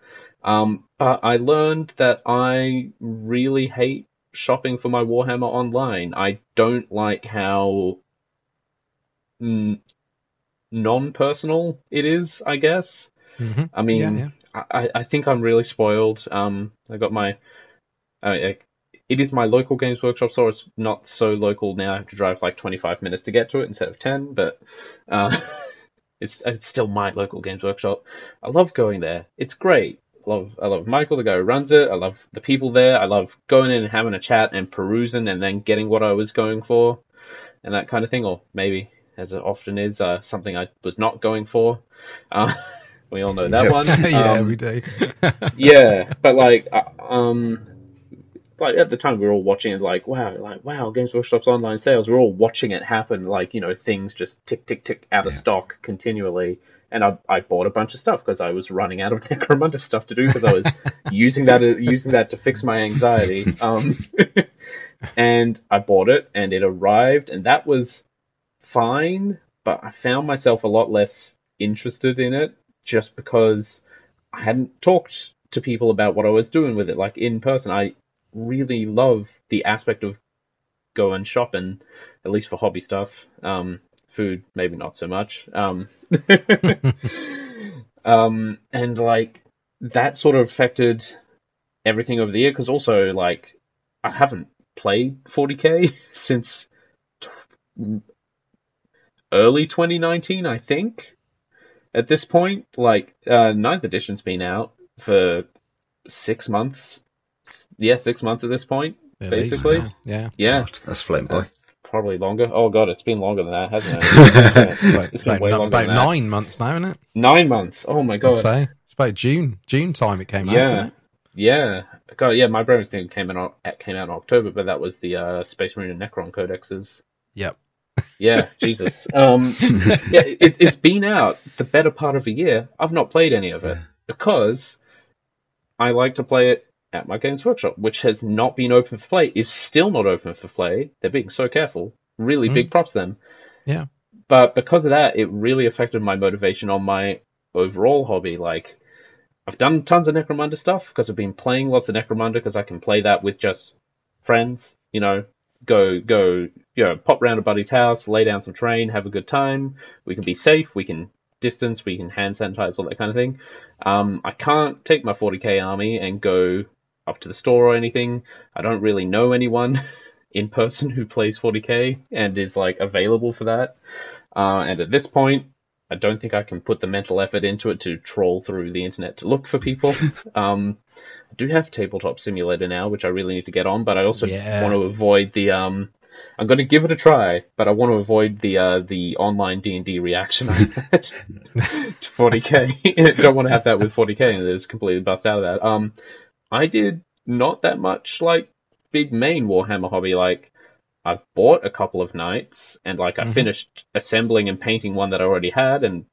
Um, but I learned that I really hate shopping for my Warhammer online. I don't like how mm, non-personal it is, I guess. Mm-hmm. I mean, yeah, yeah. I, I think I'm really spoiled. Um, I got my, I, I, it is my local Games Workshop store. It's not so local now. I have to drive like 25 minutes to get to it instead of 10, but uh, [laughs] it's it's still my local Games Workshop. I love going there. It's great. I love I love Michael, the guy who runs it. I love the people there. I love going in and having a chat and perusing and then getting what I was going for, and that kind of thing. Or maybe, as it often is, uh, something I was not going for. Uh, [laughs] we all know that Yeah. one. [laughs] yeah, Um, we do. yeah, but like, uh, um, like at the time we were all watching it, like wow, like wow, Games Workshop's online sales. We are all watching it happen, like you know, things just tick, tick, tick out of Yeah. stock continually. And I, I bought a bunch of stuff because I was running out of [laughs] Necromunda stuff to do because I was [laughs] using that using that to fix my anxiety. [laughs] Um, and I bought it, and it arrived, and that was fine. But I found myself a lot less interested in it just because I hadn't talked to people about what I was doing with it, like in person. I really love the aspect of going shopping, at least for hobby stuff. Um, food, maybe not so much. Um, [laughs] um, and like that sort of affected everything over the year because also like I haven't played 40k [laughs] since t- early 2019, I think. At this point, like uh, ninth edition's been out for six months. Yeah, six months at this point. At least, basically. yeah. Yeah, That's flown by. probably longer. Oh god, it's been longer than that, hasn't it? [laughs] yeah. About, It's been about, way no- longer about than that. nine months now, isn't it? Nine months. Oh my I'd god. say it's about June, June time it came out. Yeah. didn't? Yeah, God, yeah. My Brahms thing came in o- came out in October, but that was the uh, Space Marine and Necron codexes. Yep. Yeah, [laughs] Jesus. Um, yeah, it, it's been out the better part of a year. I've not played any of it because I like to play it at my Games Workshop, which has not been open for play. Is still not open for play. They're being so careful. Really Mm. big props to them. Yeah. But because of that, it really affected my motivation on my overall hobby. Like, I've done tons of Necromunda stuff because I've been playing lots of Necromunda because I can play that with just friends. You know, go go you know pop round a buddy's house, lay down some train, have a good time. We can be safe. We can distance. We can hand sanitize all that kind of thing. Um, I can't take my 40k army and go up to the store or anything. I don't really know anyone [laughs] in person who plays 40k and is like available for that. Uh, and at this point, I don't think I can put the mental effort into it to troll through the internet to look for people. [laughs] um, I do have Tabletop Simulator now, which I really need to get on, but I also Yeah. want to avoid the. Um, I'm going to give it a try, but I want to avoid the uh, the online D and D reaction [laughs] I had to 40k. don't want to have that with 40k, and just completely bust out of that. Um, I did not that much like big main Warhammer hobby. Like I've bought a couple of knights and like I Mhm. finished assembling and painting one that I already had, and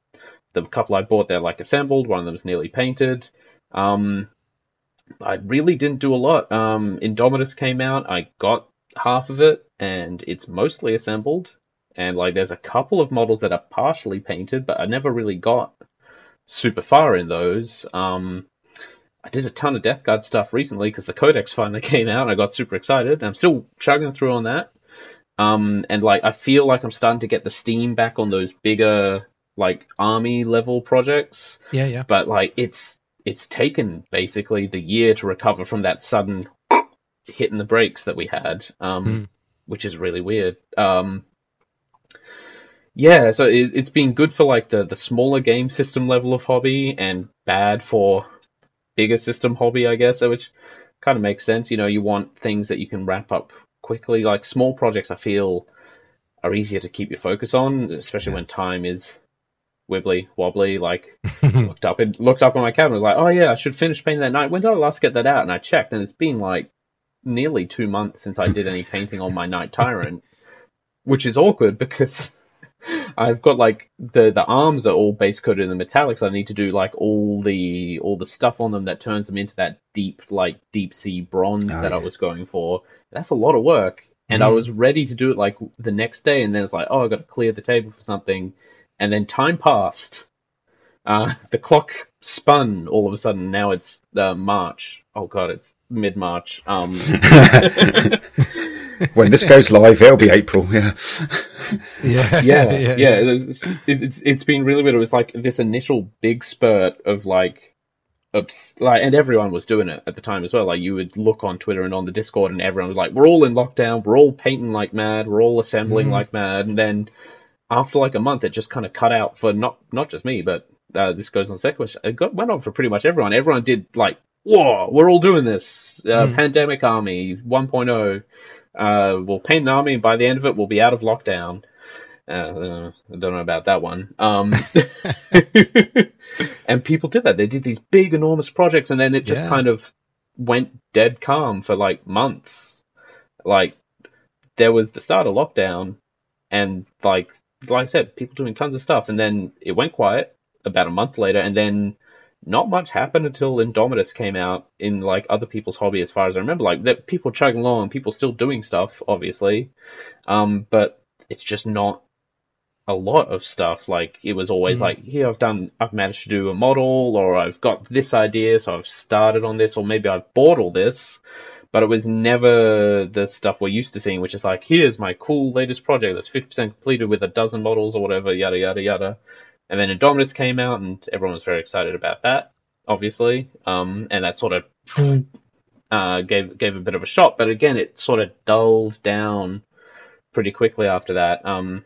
the couple I bought they're like assembled. One of them's nearly painted. Um, I really didn't do a lot. Um, Indomitus came out. I got half of it, and it's mostly assembled. And like, there's a couple of models that are partially painted, but I never really got super far in those. Um, I did a ton of Death Guard stuff recently because the Codex finally [laughs] came out, and I got super excited. I'm still chugging through on that. Um, and like, I feel like I'm starting to get the steam back on those bigger, like army level projects Yeah, yeah. but like it's it's taken basically the year to recover from that sudden [coughs] hitting the brakes that we had, um, Mm. which is really weird. Um, yeah, so it, it's been good for like the the smaller game system level of hobby, and bad for bigger system hobby, I guess. Which kind of makes sense. You know, you want things that you can wrap up quickly. Like small projects, I feel are easier to keep your focus on, especially Yeah. when time is wibbly wobbly. Like [laughs] looked up and looked up on my cabinet, was like, oh yeah, I should finish painting that knight. When did I last get that out? And I checked, and it's been like nearly two months since I did any painting on my Knight Tyrant, which is awkward because I've got like the the arms are all base coated in the metallics. I need to do like all the all the stuff on them that turns them into that deep like deep sea bronze Oh, that I was going for. That's a lot of work. And I Mhm. was ready to do it like the next day, and then it's like, oh, I got to clear the table for something, and then time passed. Uh, [laughs] the clock spun all of a sudden. Now it's uh, March. Oh god, it's mid March. Um, [laughs] [laughs] when this goes live, it'll be April. Yeah. [laughs] [laughs] yeah, yeah, yeah. It's, it's it's been really weird. It was like this initial big spurt of like, obs- like, and everyone was doing it at the time as well. Like you would look on Twitter and on the Discord, and everyone was like, "We're all in lockdown. We're all painting like mad. We're all assembling Mhm. like mad." And then after like a month, it just kind of cut out for not not just me, but uh, this goes on second, it got, went on for pretty much everyone. Everyone did like, whoa, we're all doing this. Uh, Mm. Pandemic Army 1.0. Uh, we'll paint an army, and by the end of it, we'll be out of lockdown. Uh, I don't know about that one. Um, [laughs] and people did that. They did these big, enormous projects, and then it just Yeah. kind of went dead calm for like months. Like there was the start of lockdown, and like like I said, people doing tons of stuff, and then it went quiet about a month later, and then not much happened until Indomitus came out in like other people's hobby, as far as I remember. Like that, people chugging along, people still doing stuff, obviously, um, but it's just not a lot of stuff. Like it was always Mhm. like, here I've done, I've managed to do a model, or I've got this idea, so I've started on this, or maybe I've bought all this. But it was never the stuff we're used to seeing, which is like, here's my cool latest project that's 50% completed with a dozen models or whatever, yada, yada, yada. And then Indomitus came out, and everyone was very excited about that, obviously. Um, and that sort of uh, gave gave a bit of a shot, but again, it sort of dulled down pretty quickly after that. Um,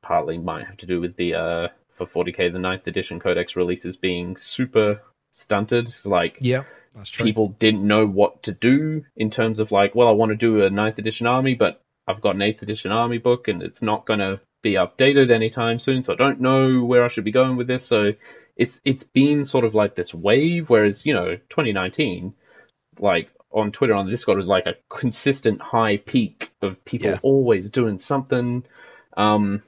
partly might have to do with the uh, for 40k the ninth edition codex releases being super stunted. Like Yeah, that's true. people didn't know what to do in terms of like, well, I want to do a ninth edition army, but I've got an eighth edition army book and it's not going to be updated anytime soon, so I don't know where I should be going with this. So it's it's been sort of like this wave, whereas you know 2019, like on Twitter on the Discord was like a consistent high peak of people Yeah. always doing something. Um,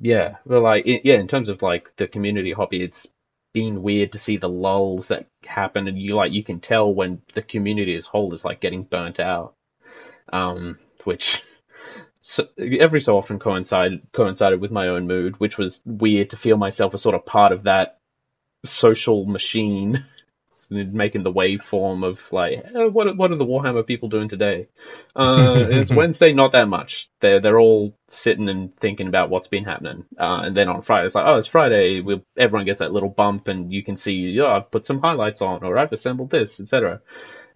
yeah, well, like i yeah, in terms of like the community hobby, it's been weird to see the lulls that happen, and you like you can tell when the community as whole is like getting burnt out, um, which so, every so often coincided coincided with my own mood, which was weird to feel myself as sort of part of that social machine, [laughs] making the waveform of like, eh, what are- what are the Warhammer people doing today? Uh, [laughs] it's Wednesday, not that much. They're they're all sitting and thinking about what's been happening, uh, and then on Friday it's like, oh, it's Friday. We everyone gets that little bump, and you can see, yeah, I've put some highlights on, or I've assembled this, etc.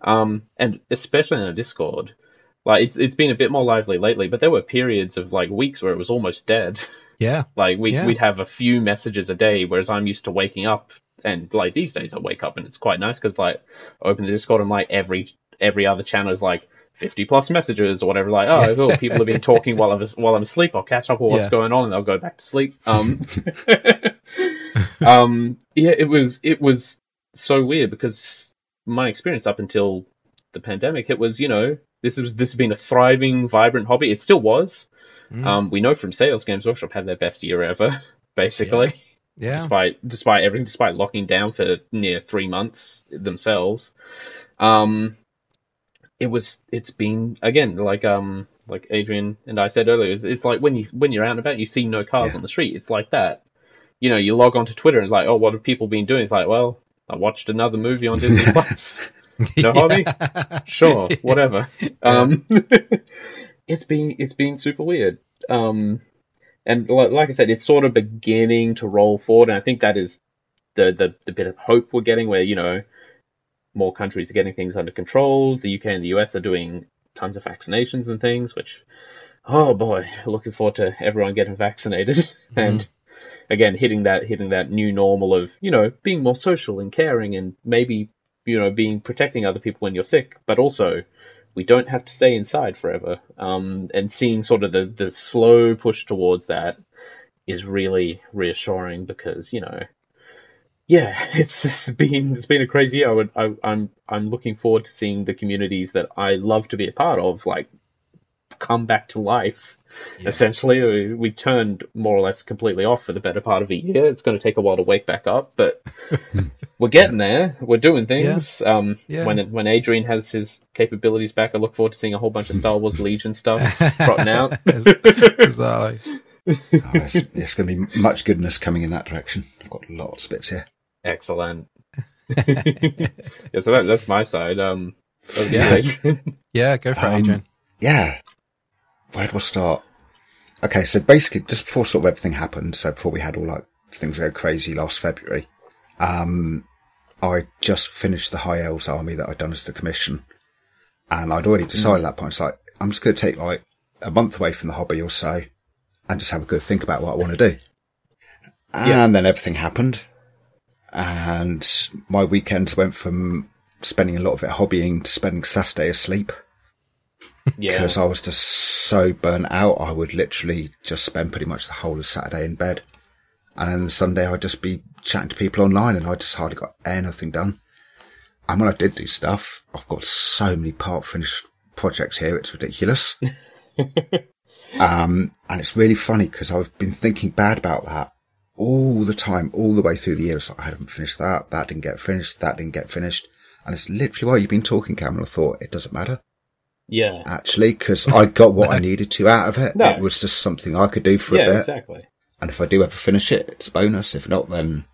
Um, and especially in a Discord, like it's it's been a bit more lively lately, but there were periods of like weeks where it was almost dead. [laughs] Yeah, Like we Yeah. we'd have a few messages a day, whereas I'm used to waking up and like these days I wake up and it's quite nice because like I open the Discord and like every every other channel is like 50 plus messages or whatever. Like oh, cool, people have been talking while I'm while I'm asleep. I'll catch up on what's Yeah. going on and I'll go back to sleep. [laughs] Um, [laughs] um, yeah, it was it was so weird because my experience up until the pandemic, it was you know this was this has been a thriving, vibrant hobby. It still was. Mm. Um, we know from sales, Games Workshop had their best year ever, [laughs] basically, yeah, despite despite everything, despite locking down for near three months themselves. Um, it was it's been again like um like Adrian and I said earlier, it's, it's like when you when you're out and about, you see no cars Yeah. on the street. It's like that. You know, you log onto Twitter and it's like, oh, what have people been doing? It's like, well, I watched another movie on Disney Plus. [laughs] [laughs] No hobby? sure, [laughs] whatever. Um, [laughs] it's been it's been super weird. Um, and li- like I said, it's sort of beginning to roll forward, and I think that is the the, the bit of hope we're getting, where you know more countries are getting things under controls. The UK and the US are doing tons of vaccinations and things, which oh boy, looking forward to everyone getting vaccinated and again hitting that hitting that new normal of you know being more social and caring and maybe you know being protecting other people when you're sick, but also we don't have to stay inside forever. Um, and seeing sort of the the slow push towards that is really reassuring because you know. Yeah, [laughs] it's, it's been it's been a crazy year. I would, I, I'm I'm looking forward to seeing the communities that I love to be a part of, like come back to life. Yeah. Essentially, we, we turned more or less completely off for the better part of a year. It's going to take a while to wake back up, but [laughs] we're getting there. We're doing things. Um, Yeah. when when Adrian has his capabilities back, I look forward to seeing a whole bunch of Star Wars Legion stuff trotting out. exactly. [laughs] Oh, it's, it's [laughs] going to be much goodness coming in that direction. I've got lots of bits here. Excellent. yeah, so that, that's my side. Um, over to you, Yeah. Yeah, go for it, Um, Adrian. Yeah. Where do I start? Okay, so basically, just before sort of everything happened, so before we had all like things go crazy last February, um, I just finished the High Elves army that I'd done as the commission, and I'd already decided at that point. It's like I'm just going to take like a month away from the hobby or so, and just have a good think about what I want to do. And Yeah. then everything happened. And my weekends went from spending a lot of it hobbying to spending Saturday asleep Yeah. because I was just so burnt out. I would literally just spend pretty much the whole of Saturday in bed. And then Sunday I'd just be chatting to people online and I just hardly got anything done. And when I did do stuff, I've got so many part finished projects here. It's ridiculous. [laughs] um, and it's really funny because I've been thinking bad about that all the time, all the way through the year. It's like, I haven't finished that. That didn't get finished. That didn't get finished. And it's literally while you've been talking, Cameron, I thought it doesn't matter yeah. actually because I got what I needed to out of it. [laughs] No. It was just something I could do for a Yeah, bit. exactly. And if I do ever finish it, it's a bonus. If not, then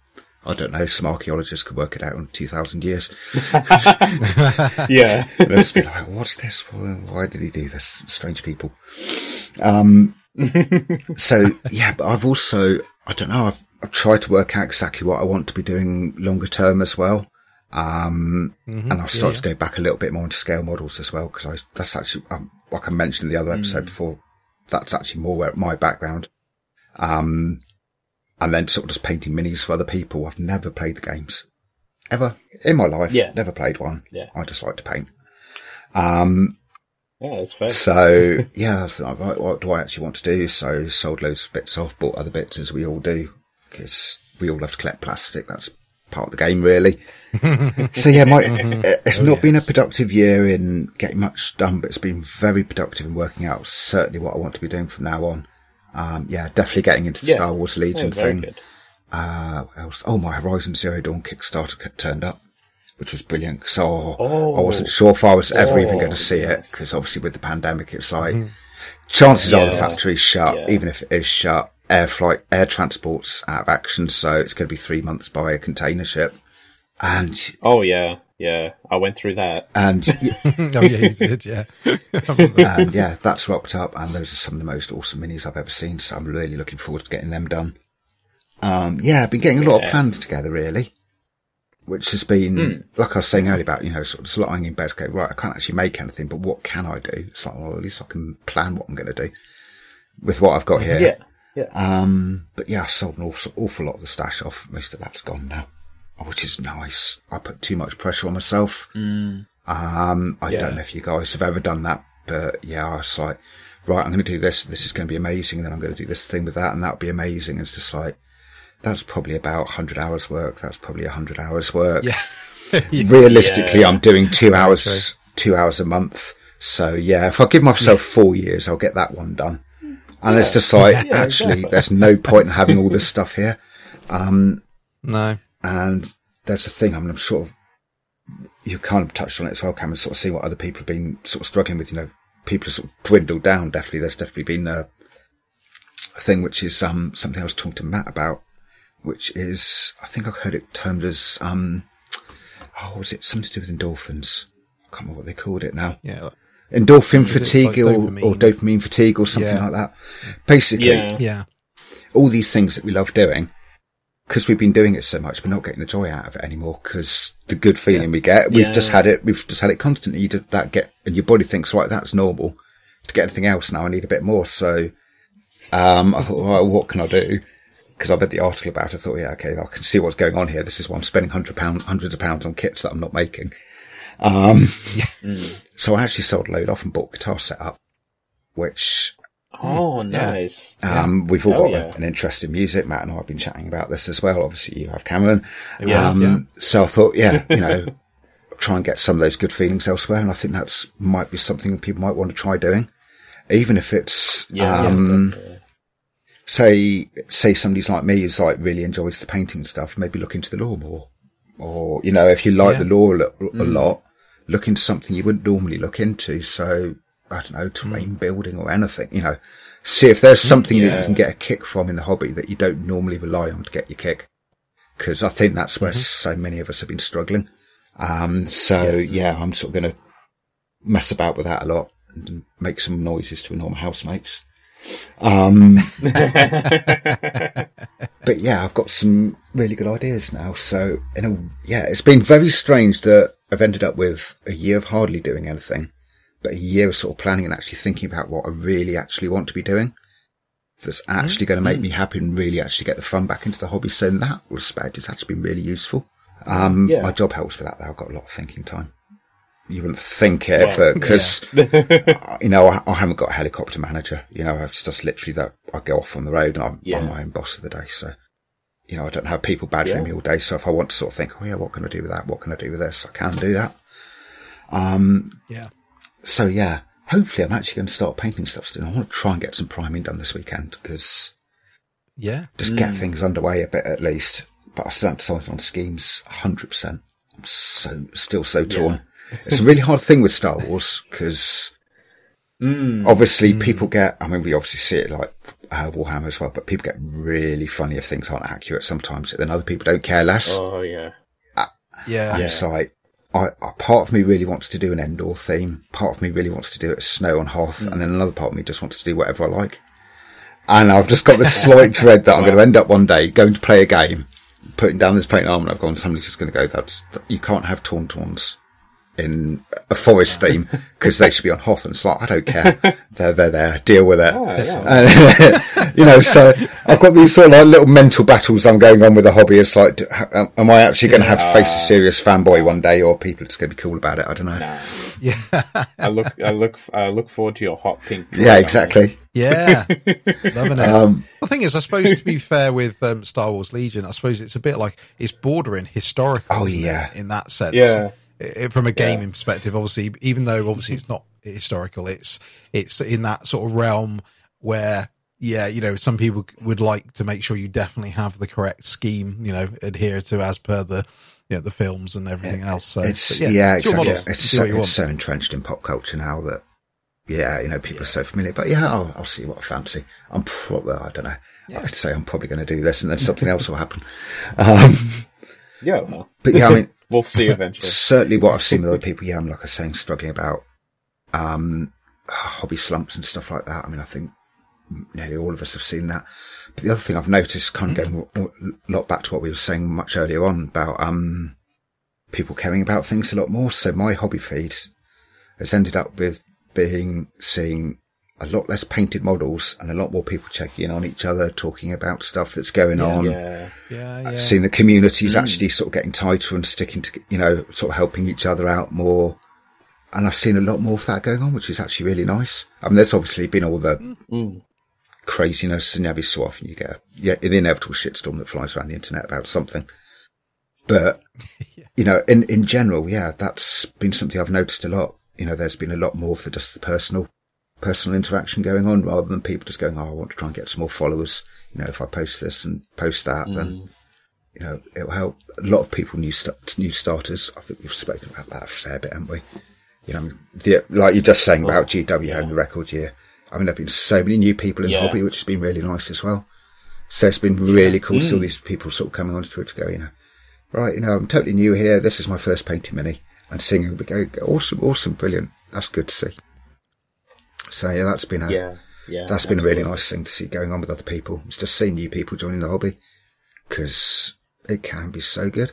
I don't know. Some archaeologists could work it out in 2,000 years. [laughs] Yeah. [laughs] They'll just be like, what's this? Why did he do this? Strange people. Um, so yeah, but I've also, I don't know, I've, I've tried to work out exactly what I want to be doing longer term as well. Um, and I've started to go back a little bit more into scale models as well, because I, that's actually, um, like I mentioned in the other episode before, that's actually more where my background. Um, and then sort of just painting minis for other people. I've never played the games ever in my life. Yeah. Never played one. Yeah. I just like to paint. Um, Yeah, that's fair. so [laughs] yeah, I'm what do I actually want to do? So sold loads of bits off, bought other bits as we all do, because we all have to collect plastic. That's part of the game, really. [laughs] so yeah, my, [laughs] it's Oh, not been a productive year in getting much done, but it's been very productive in working out certainly what I want to be doing from now on. Um, yeah, definitely getting into the Yeah. Star Wars Legion Oh, thing. good. Uh, else? Oh, my Horizon Zero Dawn Kickstarter turned up, which was brilliant. So I Oh. wasn't sure if I was ever even Oh, going to see it because obviously with the pandemic, it's like chances are the Yeah. factory's shut. Yeah. Even if it is shut, air flight, air transport's out of action. So it's going to be three months by a container ship. And, Oh yeah, yeah. I went through that. and, [laughs] [laughs] oh yeah, you did. Yeah. And yeah, that's rocked up. And those are some of the most awesome minis I've ever seen. So I'm really looking forward to getting them done. Um, yeah, I've been getting a lot of plans together, really, which has been, Hmm. like I was saying earlier about, you know, sort of just lying in bed, go, right, I can't actually make anything, but what can I do? It's like, well, at least I can plan what I'm going to do with what I've got here. Yeah, yeah. Um, but yeah, I sold an awful, awful lot of the stash off. Most of that's gone now, which is nice. I put too much pressure on myself. Um, I Yeah. don't know if you guys have ever done that, but yeah, I was like, right, I'm going to do this. This is going to be amazing. And then I'm going to do this thing with that and that'll be amazing. It's just like, that's probably about 100 hours work. That's probably 100 hours work. yeah. [laughs] Realistically, Yeah. I'm doing two hours, two hours a month. So yeah, if I give myself four years, I'll get that one done. And it's just like, [laughs] actually, exactly. there's no point in having all this stuff here. No. And there's a thing, I mean, I'm sort of, you kind of touched on it as well, Cameron, sort of seeing what other people have been sort of struggling with, you know, people have sort of dwindled down. Definitely, there's definitely been a, a thing which is, um, something I was talking to Matt about, which is, I think I've heard it termed as, um, oh, was it something to do with endorphins? I can't remember what they called it now. Yeah. Endorphin Is fatigue like or, dopamine? or dopamine fatigue or something Yeah. like that. Basically, Yeah. Yeah. all these things that we love doing, because we've been doing it so much, we're not getting the joy out of it anymore. Because the good feeling we get, we've Yeah. just had it. We've just had it constantly. You just, that get, and your body thinks, right, that's normal. To get anything else now, I need a bit more. So, um, I thought, well, what can I do? Because I read the article about it. I thought, yeah, okay, I can see what's going on here. This is why I'm spending hundred pounds, hundreds of pounds on kits that I'm not making. Um, [laughs] so I actually sold a load off and bought a guitar setup, which Oh, Yeah. nice. um, we've all Hell got yeah. an interest in music. Matt and I have been chatting about this as well. Obviously, you have Cameron. Yeah, um, yeah. So I thought, yeah, you know, [laughs] try and get some of those good feelings elsewhere. And I think that's might be something people might want to try doing, even if it's, Yeah. um, definitely. say, say somebody's like me who's like really enjoys the painting stuff, maybe look into the lore more. Or, you know, if you like Yeah. the lore a, lo- Mm. Look into something you wouldn't normally look into. So, I don't know, Mm. terrain building or anything, you know, see if there's something that you can get a kick from in the hobby that you don't normally rely on to get your kick. Cause I think that's where so many of us have been struggling. Um, so yeah, I'm sort of going to mess about with that a lot and make some noises to annoy my housemates. Um, [laughs] but yeah, I've got some really good ideas now. So, in a, yeah, it's been very strange that I've ended up with a year of hardly doing anything, but a year of sort of planning and actually thinking about what I really actually want to be doing. that's actually going to make me happy and really actually get the fun back into the hobby. So in that respect, it's actually been really useful. Um, Yeah. my job helps with that though. I've got a lot of thinking time. You wouldn't think it, Yeah. but because, [laughs] you know, I, I haven't got a helicopter manager, you know, it's just literally that I go off on the road and I'm, Yeah. I'm my own boss of the day. So, you know, I don't have people badgering Yeah. me all day. So if I want to sort of think, oh yeah, what can I do with that? What can I do with this? I can do that. Um, Yeah. so yeah, hopefully I'm actually going to start painting stuff soon. I want to try and get some priming done this weekend because Yeah. just get things underway a bit at least. But I still haven't decided on schemes 100%. I'm so, still so torn. It's a really hard thing with Star Wars because [laughs] Mm. obviously people get, I mean, we obviously see it like uh, Warhammer as well, but people get really funny if things aren't accurate sometimes. Then other people don't care less. Oh yeah. Uh, yeah. And it's like, I, I, part of me really wants to do an Endor theme. Part of me really wants to do it as snow on Hoth. Hmm. And then another part of me just wants to do whatever I like. And I've just got this [laughs] slight dread that I'm going to end up one day going to play a game, putting down this paint armor, and I've gone, somebody's just going to go, that's, you can't have Tauntauns in a forest theme [laughs] because they should be on Hoth. And it's like, I don't care. they're, they're there. Deal with it. Ah, yeah. And, [laughs] you know, so I've got these sort of like little mental battles I'm going on with the hobby. It's like, am I actually going to have to face a serious fanboy one day, or people are just going to be cool about it? I don't know. Nah. Yeah. [laughs] I look, I look, I look forward to your hot pink. Yeah, exactly. Yeah. Loving it. Um, the thing is, I suppose to be fair with um, Star Wars Legion, I suppose it's a bit like it's bordering historical. Oh, isn't it, yeah. in that sense. Yeah. I- from a gaming perspective, obviously, even though obviously it's not historical, it's it's in that sort of realm where, yeah, you know, some people would like to make sure you definitely have the correct scheme, you know, adhere to as per the, you know, the films and everything else. So it's but yeah, it's exactly. model. It's so, it's so entrenched in pop culture now that yeah, you know, people are so familiar. But yeah, I'll, I'll see what I fancy. I'm probably I don't know. I could say I'm probably going to do this, and then something else will happen. [laughs] Um, Yeah. well, but yeah, I mean, [laughs] we'll see eventually. certainly what I've seen with other people, yeah, I'm like I was saying, struggling about um, hobby slumps and stuff like that. I mean, I think nearly all of us have seen that. But the other thing I've noticed, kind of going a lot back to what we were saying much earlier on about um, people caring about things a lot more. So my hobby feed has ended up with being seeing a lot less painted models and a lot more people checking in on each other, talking about stuff that's going on. Yeah. Yeah, yeah. Seeing the communities actually sort of getting tighter and sticking to, you know, sort of helping each other out more. And I've seen a lot more of that going on, which is actually really nice. I mean, there's obviously been all the Mm. craziness and every so often you get a, yeah, the inevitable shitstorm that flies around the internet about something. But, [laughs] you know, in, in general, yeah, that's been something I've noticed a lot. You know, there's been a lot more for just the personal, personal interaction going on rather than people just going, Oh, I want to try and get some more followers. You know, if I post this and post that, then, mm. you know, it'll help a lot of people, new, st- new starters. I think we've spoken about that a fair bit, haven't we? You know, I mean, the, like you're just saying about oh, GW having the record year. I mean, there've been so many new people in Yeah. the hobby, which has been really nice as well. So it's been really cool to see all mm. these people sort of coming onto Twitter go, you know, right, you know, I'm totally new here. This is my first painting mini and singing. We go, awesome, awesome, brilliant. That's good to see. So yeah, that's been a, Yeah. Yeah. that's been a really nice thing to see going on with other people. It's just seeing new people joining the hobby because it can be so good.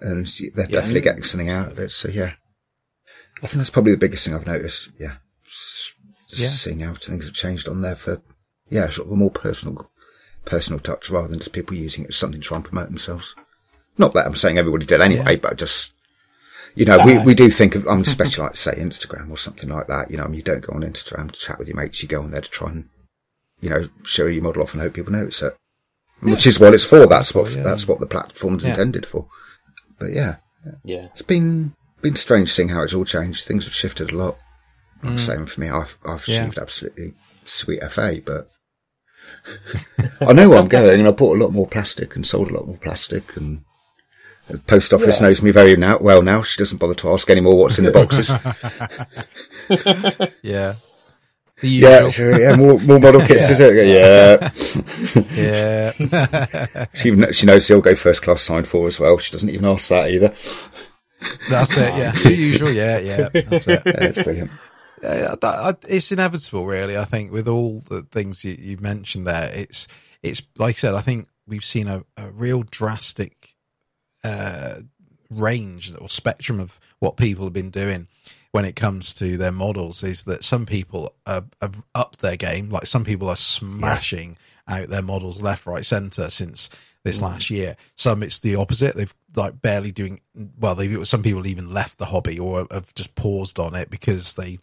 And they're definitely getting something out of it. So yeah, I think that's probably the biggest thing I've noticed. Yeah. Just Yeah. seeing how things have changed on there for, yeah, sort of a more personal, personal touch rather than just people using it as something to try and promote themselves. Not that I'm saying everybody did anyway, but just, you know, we, we do think of, um, [laughs] especially like say Instagram or something like that. You know, I mean, you don't go on Instagram to chat with your mates. You go on there to try and, you know, show your model off and hope people notice it. Which is what it's for. That's what, yeah. that's what the platform's Yeah. intended for. But yeah, Yeah. it's been, been strange seeing how it's all changed. Things have shifted a lot. Same for me. I've, I've Yeah. achieved absolutely sweet FA, but [laughs] I know where I'm [laughs] going and I bought a lot more plastic and sold a lot more plastic and the post office Yeah. knows me very now, well now. She doesn't bother to ask anymore what's in the boxes. [laughs] Yeah. The yeah, sure, yeah, more, more model kits, is it? Yeah. Yeah. [laughs] She, kn- she knows he'll go first class signed for as well. She doesn't even ask that either. That's it. Yeah. The usual. Yeah. Yeah. [laughs] That's it. Yeah, it's brilliant. Yeah, that, I- it's inevitable, really. I think with all the things you, you mentioned there, it's it's like I said. I think we've seen a, a real drastic uh, range or spectrum of what people have been doing. when it comes to their models is that some people have, upped their game. Like some people are smashing yeah. out their models left, right, center since this mm. last year. Some it's the opposite. They've like barely doing well. They some people even left the hobby or have just paused on it because they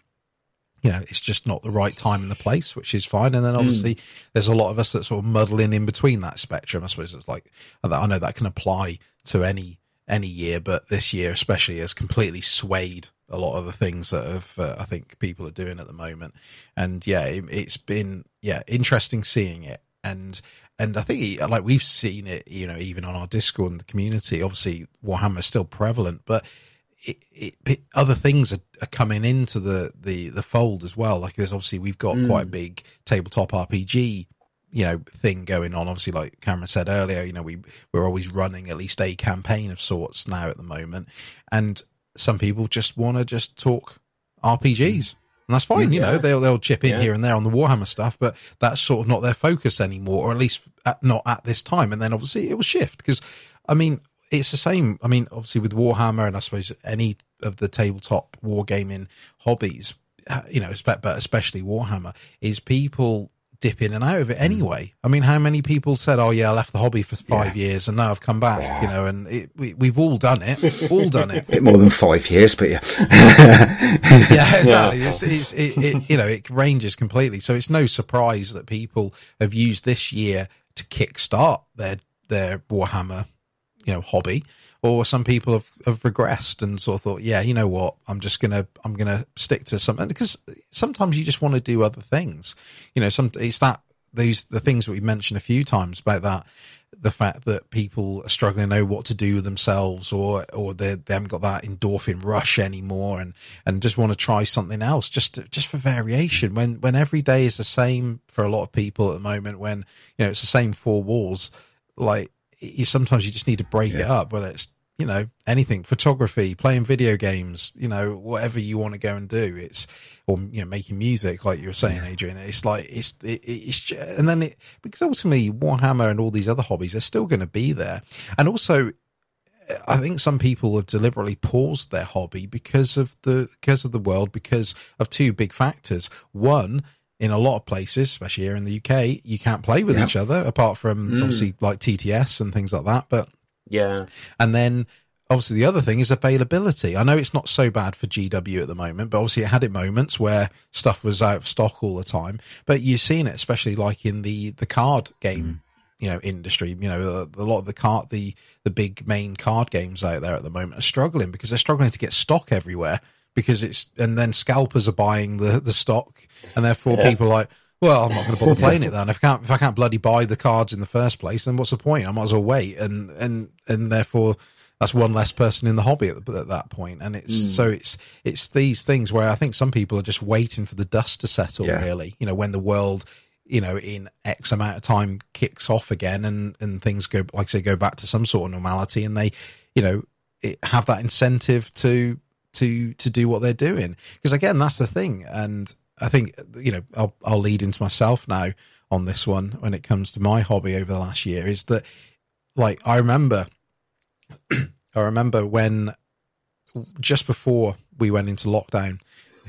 you know, it's just not the right time and the place, which is fine. And then obviously mm. there's a lot of us that sort of muddle in in between that spectrum. I suppose it's like, I know that can apply to any, any year, but this year especially has completely swayed a lot of the things that have, uh, I think people are doing at the moment. And yeah, it, it's been, yeah, interesting seeing it. And, and I think like we've seen it, you know, even on our Discord and the community, obviously Warhammer is still prevalent, but it, it, it, other things are, are, coming into the, the, the fold as well. Like there's obviously we've got mm. quite a big tabletop RPG, you know, thing going on. Obviously, like Cameron said earlier, you know, we we're always running at least a campaign of sorts now at the moment, and some people just want to just talk RPGs. And that's fine, you yeah. know, they'll, they'll chip in yeah. here and there on the Warhammer stuff, but that's sort of not their focus anymore, or at least at, not at this time. And then obviously it will shift because, I mean, it's the same. I mean, obviously with Warhammer and I suppose any of the tabletop wargaming hobbies, you know, but especially Warhammer, is people dip in and out of it hmm. anyway. I mean, how many people said, "Oh yeah, I left the hobby for five yeah. years and now I've come back," yeah. you know, and it, we, have all done it, all done it. A [laughs] bit more than five years, but yeah, [laughs] yeah, exactly. Yeah. It's, it's, it, it, you know, it ranges completely. So it's no surprise that people have used this year to kickstart their their Warhammer you know hobby or some people have, have regressed and sort of thought yeah you know what? I'm just gonna i'm gonna stick to something because sometimes you just want to do other things. You know some it's that these the things that we mentioned a few times about that the fact that people are struggling to know what to do with themselves or or they, they haven't got that endorphin rush anymore and and just want to try something else just to, just for variation. When when every day is the same for a lot of people at the moment when you know it's the same four walls like you sometimes you just need to break yeah. it up, whether it's you know anything, photography, playing video games, you know whatever you want to go and do. It's or you know making music, like you were saying, Adrian. It's like it's it, it's just, and then it because ultimately Warhammer and all these other hobbies are still going to be there, and also I think some people have deliberately paused their hobby because of the because of the world because of two big factors. One in a lot of places, especially here in the UK, you can't play with yep. each other apart from mm. obviously like TTS and things like that. But yeah, and then obviously the other thing is availability. I know it's not so bad for GW at the moment, but obviously it had it moments where stuff was out of stock all the time. But you've seen it, especially like in the the card game. Mm. You know, industry. You know, a, a lot of the card, the the big main card games out there at the moment are struggling because they're struggling to get stock everywhere because it's and then scalpers are buying the the stock, and therefore yeah. people are like, well, I'm not going to bother playing it [laughs] then. If I can't if I can't bloody buy the cards in the first place, then what's the point? I might as well wait, and and and therefore that's one less person in the hobby at, at that point. And it's mm. so it's it's these things where I think some people are just waiting for the dust to settle. Yeah. Really, you know, when the world you know, in X amount of time kicks off again and, and things go, like I say, go back to some sort of normality and they, you know, it, have that incentive to to to do what they're doing. Because again, that's the thing, and I think you know I'll I'll lead into myself now on this one when it comes to my hobby over the last year is that like I remember [clears throat] I remember when just before we went into lockdown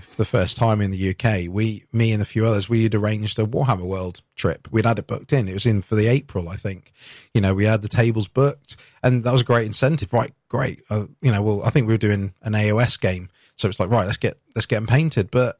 for the first time in the UK, we, me and a few others, we had arranged a Warhammer World trip. We'd had it booked in. It was in for the April, I think. You know, we had the tables booked, and that was a great incentive. Right, great. Uh, you know, well, I think we were doing an AOS game, so it's like, right, let's get let's get them painted. But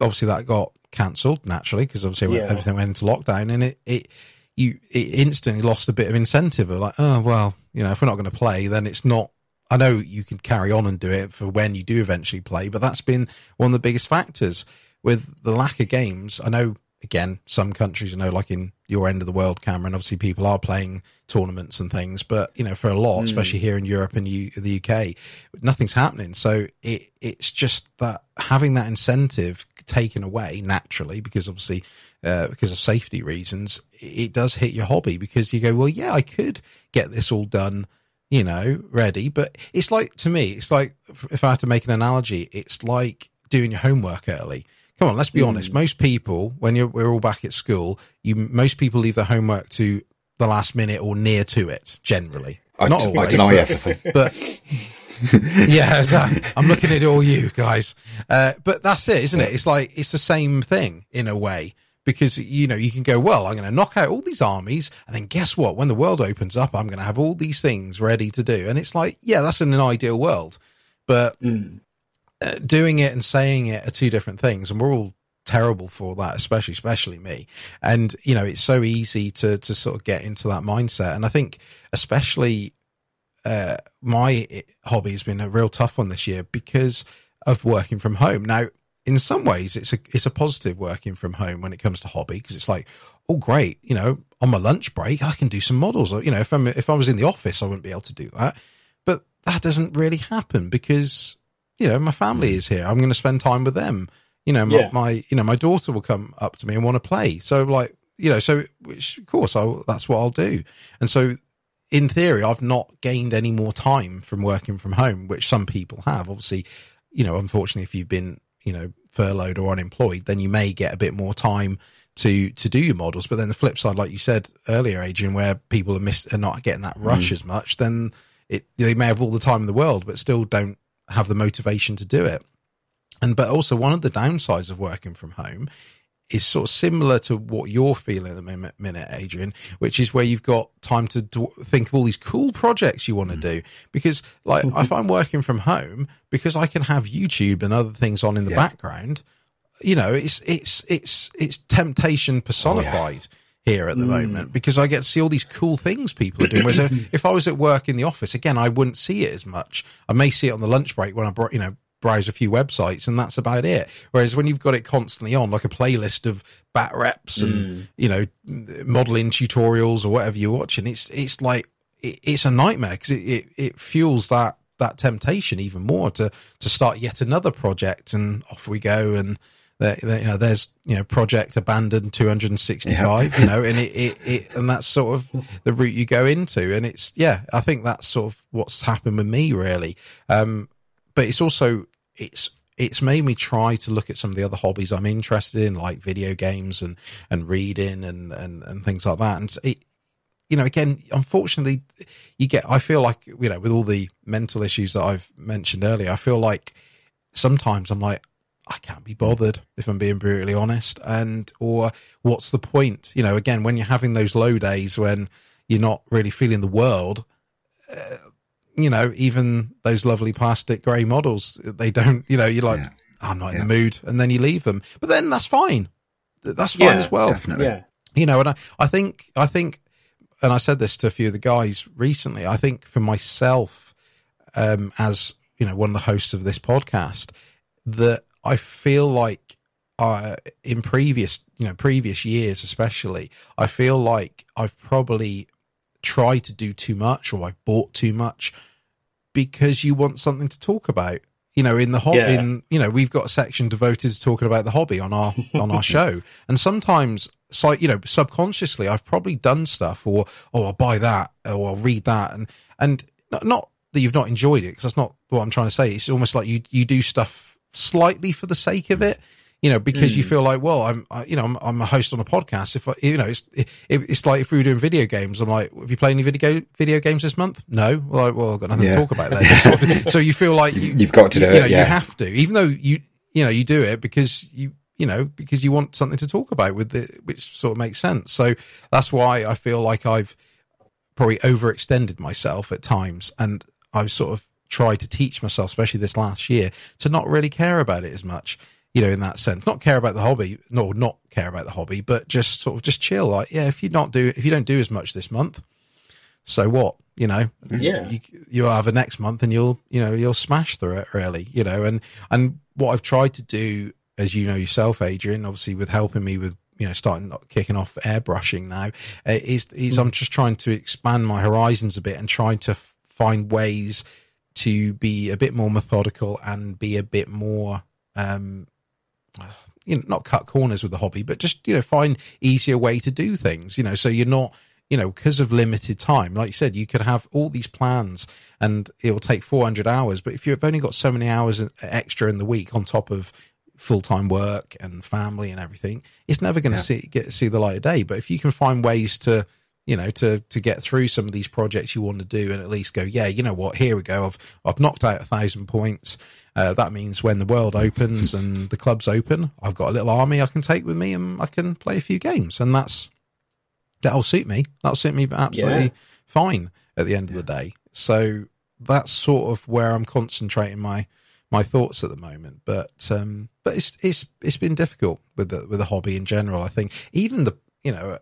obviously, that got cancelled naturally because obviously yeah. everything went into lockdown, and it it you it instantly lost a bit of incentive. Of like, oh well, you know, if we're not going to play, then it's not I know you can carry on and do it for when you do eventually play, but that's been one of the biggest factors with the lack of games. I know, again, some countries, you know, like in your end of the world, Cameron, obviously people are playing tournaments and things, but you know, for a lot, mm. especially here in Europe and U- the UK, nothing's happening. So it, it's just that having that incentive taken away naturally, because obviously, uh, because of safety reasons, it does hit your hobby because you go, well, yeah, I could get this all done you know, ready. But it's like, to me, it's like, if I had to make an analogy, it's like doing your homework early. Come on, let's be mm. honest. Most people, when you're, we're all back at school, you, most people leave their homework to the last minute or near to it, generally. I, Not always, I deny but, everything. [laughs] But [laughs] yeah, so I'm looking at all you guys. Uh, but that's it, isn't it? It's like, it's the same thing in a way because, you know, you can go, well, I'm going to knock out all these armies. And then guess what? When the world opens up, I'm going to have all these things ready to do. And it's like, yeah, that's in an ideal world. But Mm. Doing it and saying it are two different things. And we're all terrible for that, especially, especially me. And, you know, it's so easy to, to sort of get into that mindset. And I think, especially, uh, my hobby has been a real tough one this year because of working from home. Now, in some ways, it's a, it's a positive working from home when it comes to hobby because it's like, oh, great. You know, on my lunch break, I can do some models. Or, you know, if I'm, if I was in the office, I wouldn't be able to do that. But that doesn't really happen because, you know, my family mm. is here. I'm going to spend time with them you know, my, Yeah. my, you know, my daughter will come up to me and want to play. So like, you know, so which of course I, that's what I'll do. And so in theory, I've not gained any more time from working from home, which some people have. Obviously, you know, unfortunately, if you've been, you know, furloughed or unemployed, then you may get a bit more time to, to do your models. But then the flip side, like you said earlier, Adrian, where people are miss, are not getting that mm. rush as much, then it, they may have all the time in the world, but still don't have the motivation to do it. And but also one of the downsides of working from home is sort of similar to what you're feeling at the min- minute, Adrian, which is where you've got time to do, think of all these cool projects you want to mm. do. Because, like, [laughs] if I'm working from home, because I can have YouTube and other things on in the Yeah. background, you know, it's it's it's it's temptation oh, personified here at the moment because I get to see all these cool things people are doing. Whereas uh, [coughs] if I was at work in the office, again, I wouldn't see it as much. I may see it on the lunch break when I brought, you know, browse a few websites and that's about it. Whereas when you've got it constantly on, like a playlist of bat reps and, you know, modeling tutorials or whatever you're watching, it's, it's like, it, it's a nightmare because it, it, it fuels that, that temptation even more to, to start yet another project and off we go. And, there, there- you know, there's, you know, project abandoned 265, you know, and it, it, it, and that's sort of the route you go into. And it's, yeah, I think that's sort of what's happened with me really. Um, but it's also, it's, it's made me try to look at some of the other hobbies I'm interested in, like video games and, and reading and, and, and things like that. And it, you know, again, unfortunately, you get, I feel like, you know, with all the mental issues that I've mentioned earlier, I feel like sometimes I'm like, I can't be bothered if I'm being brutally honest. And, or what's the point? You know, again, when you're having those low days when you're not really feeling the world, uh, you know, even those lovely plastic grey models, they don't, you know, you're like, Yeah. I'm not in Yeah. the mood. And then you leave them. But then that's fine. That's fine Yeah, as well Definitely. Yeah. you know, and I, I think, I think, and I said this to a few of the guys recently, I think for myself, um, as, you know, one of the hosts of this podcast, that I feel like, uh, in previous, you know, previous years, especially, I feel like I've probably tried to do too much or I've bought too much because you want something to talk about. You know, in the hobby, Yeah. in you know, we've got a section devoted to talking about the hobby on our [laughs] on our show, and sometimes, so you know, subconsciously, I've probably done stuff, or oh, I'll buy that, or I'll read that, and and not, not that you've not enjoyed it, because that's not what I'm trying to say. It's almost like you you do stuff slightly for the sake of it, you know, because you hmm. feel like, well, I'm, I, you know, I'm, I'm a host on a podcast. If I, you know, it's, it, it's like if we were doing video games, I'm like, have you played any video video games this month? No. Well, I, well, I've got nothing to talk about there. Sort of- so you feel like [laughs] you, You've got to do you it, know, yeah. you have to, even though you, you know, you do it because you, you know, because you want something to talk about with it, which sort of makes sense. So that's why I feel like I've probably overextended myself at times and I've sort of tried to teach myself, especially this last year, to not really care about it as much, you know, in that sense, not care about the hobby, no, not care about the hobby, but just sort of just chill. Like, yeah, if you not do, if you don't do as much this month, so what? You know, Yeah. you, you'll have a next month and you'll, you know, you'll smash through it really, you know, and, and what I've tried to do, as you know yourself, Adrian, obviously with helping me with, you know, starting kicking off airbrushing now, uh, is, is I'm just trying to expand my horizons a bit and trying to f- find ways to be a bit more methodical and be a bit more, um, you know, not cut corners with the hobby, but just, you know, find easier way to do things, you know, so you're not, you know, because of limited time, like you said, you could have all these plans and it'll take 400 hours. But if you've only got so many hours extra in the week on top of full time work and family and everything, it's never going to Yeah. see, get see the light of day. But if you can find ways to you know, to to get through some of these projects you want to do, and at least go, yeah, you know what, here we go. I've I've knocked out a thousand points. Uh, that means when the world opens and the clubs open, I've got a little army I can take with me, and I can play a few games, and that's that'll suit me. That'll suit me absolutely yeah. fine at the end of the day. So that's sort of where I'm concentrating my my thoughts at the moment. But um, but it's it's it's been difficult with the with the hobby in general. I think even the you know,